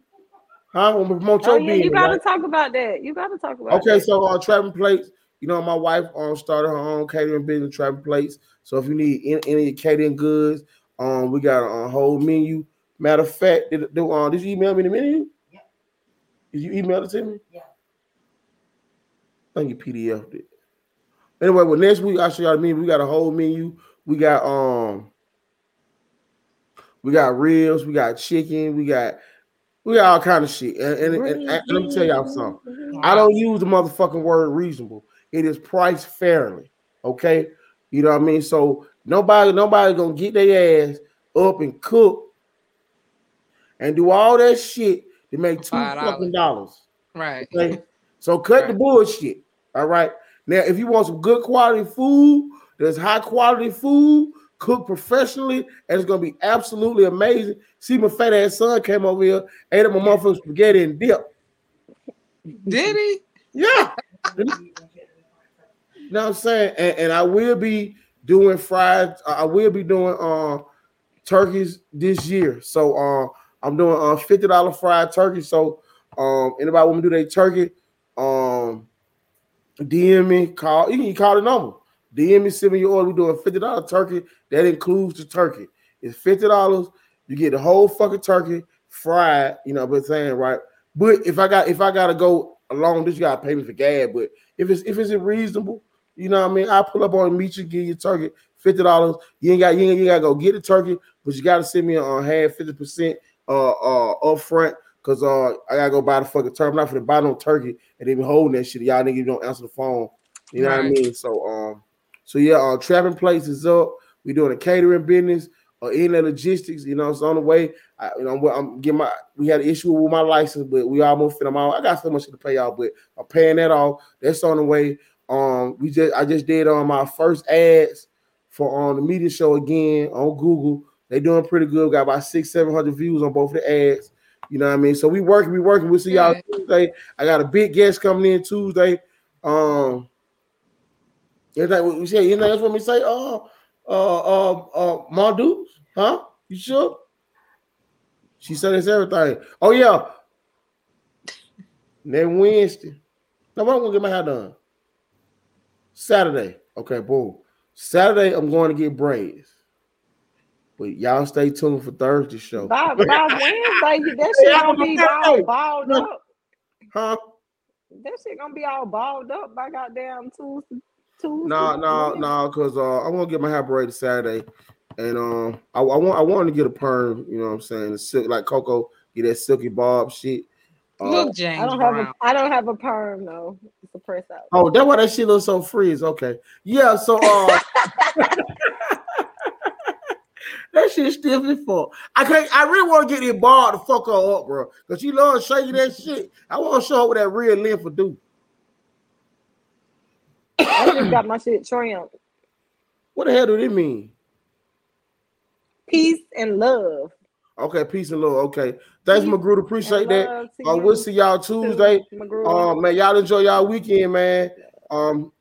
Huh? I want to promote Oh your yeah, you gotta right? talk about that. You gotta talk about Okay, that. so uh, trapping plates. You know, my wife um started her own catering business, trapping plates. So if you need any, any catering goods, um, we got a whole menu. Matter of fact, did, did, uh, did you email me the menu? Yep. Did you email it to me? Yeah. I think you PDF it. Anyway, well, next week I'll show y'all the menu. We got a whole menu. We got um, we got ribs, we got chicken, we got we got all kind of shit. And, and, and- and let me tell y'all something. I don't use the motherfucking word reasonable. It is priced fairly. Okay. You know what I mean? So nobody, nobody gonna get their ass up and cook and do all that shit to make two Five fucking dollars. Right. Okay. So cut the bullshit. All right. Now, if you want some good quality food, there's high quality food cooked professionally, and it's gonna be absolutely amazing. See, my fat ass son came over here, ate up my motherfucking spaghetti and dip. Did he? Yeah. You know what I'm saying? And, and I will be doing fried, I will be doing uh turkeys this year. So uh I'm doing uh fifty dollar fried turkey. So um anybody want to do their turkey? Um DM me, call you can call the number. DM me, send me your order. We're doing fifty dollar turkey. That includes the turkey. It's fifty dollars. You get the whole fucking turkey fried. You know, but saying right. But if I got if I gotta go along this, you gotta pay me for gas. But if it's if it's reasonable, you know what I mean. I pull up on meet you, give you turkey fifty dollars. You ain't got you ain't you gotta go get the turkey, but you gotta send me on uh, half fifty percent uh uh up front. Cause uh I gotta go buy the fucking turkey. I'm not gonna buy no turkey and be holding that shit. Y'all niggas don't answer the phone. You know what I mean? So um so yeah, our trapping place is up. We're doing a catering business or in the logistics, you know, it's on the way. I, you know, I'm, I'm getting my. We had an issue with my license, but we almost fit them out. I got so much to pay y'all, but I'm paying that off. That's on the way. Um, we just I just did on my first ads for on the media show again on Google. They doing pretty good. Got about six, seven hundred views on both the ads. You know what I mean? So we working, we working. We'll see y'all Tuesday. I got a big guest coming in Tuesday. Um, anything what we say? You know that's what we say. Oh, uh, uh, uh, Mondoos, huh? You sure? She said it's everything. Oh yeah. Then Wednesday. No, I'm gonna get my hair done. Saturday. Okay, boom. Saturday, I'm going to get braids. But y'all stay tuned for Thursday show. By, by Wednesday, that shit gonna be all balled up. Huh? That shit gonna be all balled up by goddamn Tuesday. Tuesday. No, no, no, because uh, I'm gonna get my hair braided Saturday, and um, I, I want I want to get a perm. You know what I'm saying? The silk like Coco, get that silky bob shit. Uh, Look, James I don't have Brown. a I don't have a perm though. It's a press out. oh, that's why that shit looks so freeze. Okay, yeah. So uh, that shit stiff as fuck. I can't. I really want to get it bald to fuck her up, bro, because she loves shaking that shit. I want to show her what that real length will do. I just got my shit trimmed. What the hell do it mean? Peace and love. Okay, peace and love. Okay, thanks, Peace Magruder. Appreciate that. Uh, we'll see y'all Tuesday. Um, man, y'all enjoy y'all weekend, man. Um,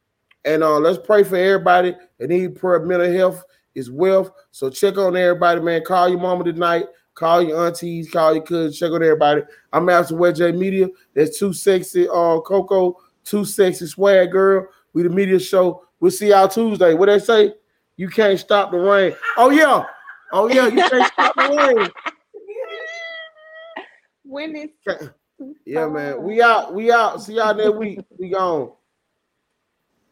and uh, let's pray for everybody that need prayer. Mental health is wealth. So check on everybody, man. Call your mama tonight. Call your aunties. Call your cousins. Check on everybody. I'm out Master Wet J Media. That's too sexy. Uh, Coco, too sexy swag girl. We the media show. We'll see y'all Tuesday. What they say? You can't stop the rain. Oh yeah. Oh yeah. You can't stop the rain. when it's Yeah, man. We out. We out. See y'all next week. We gone.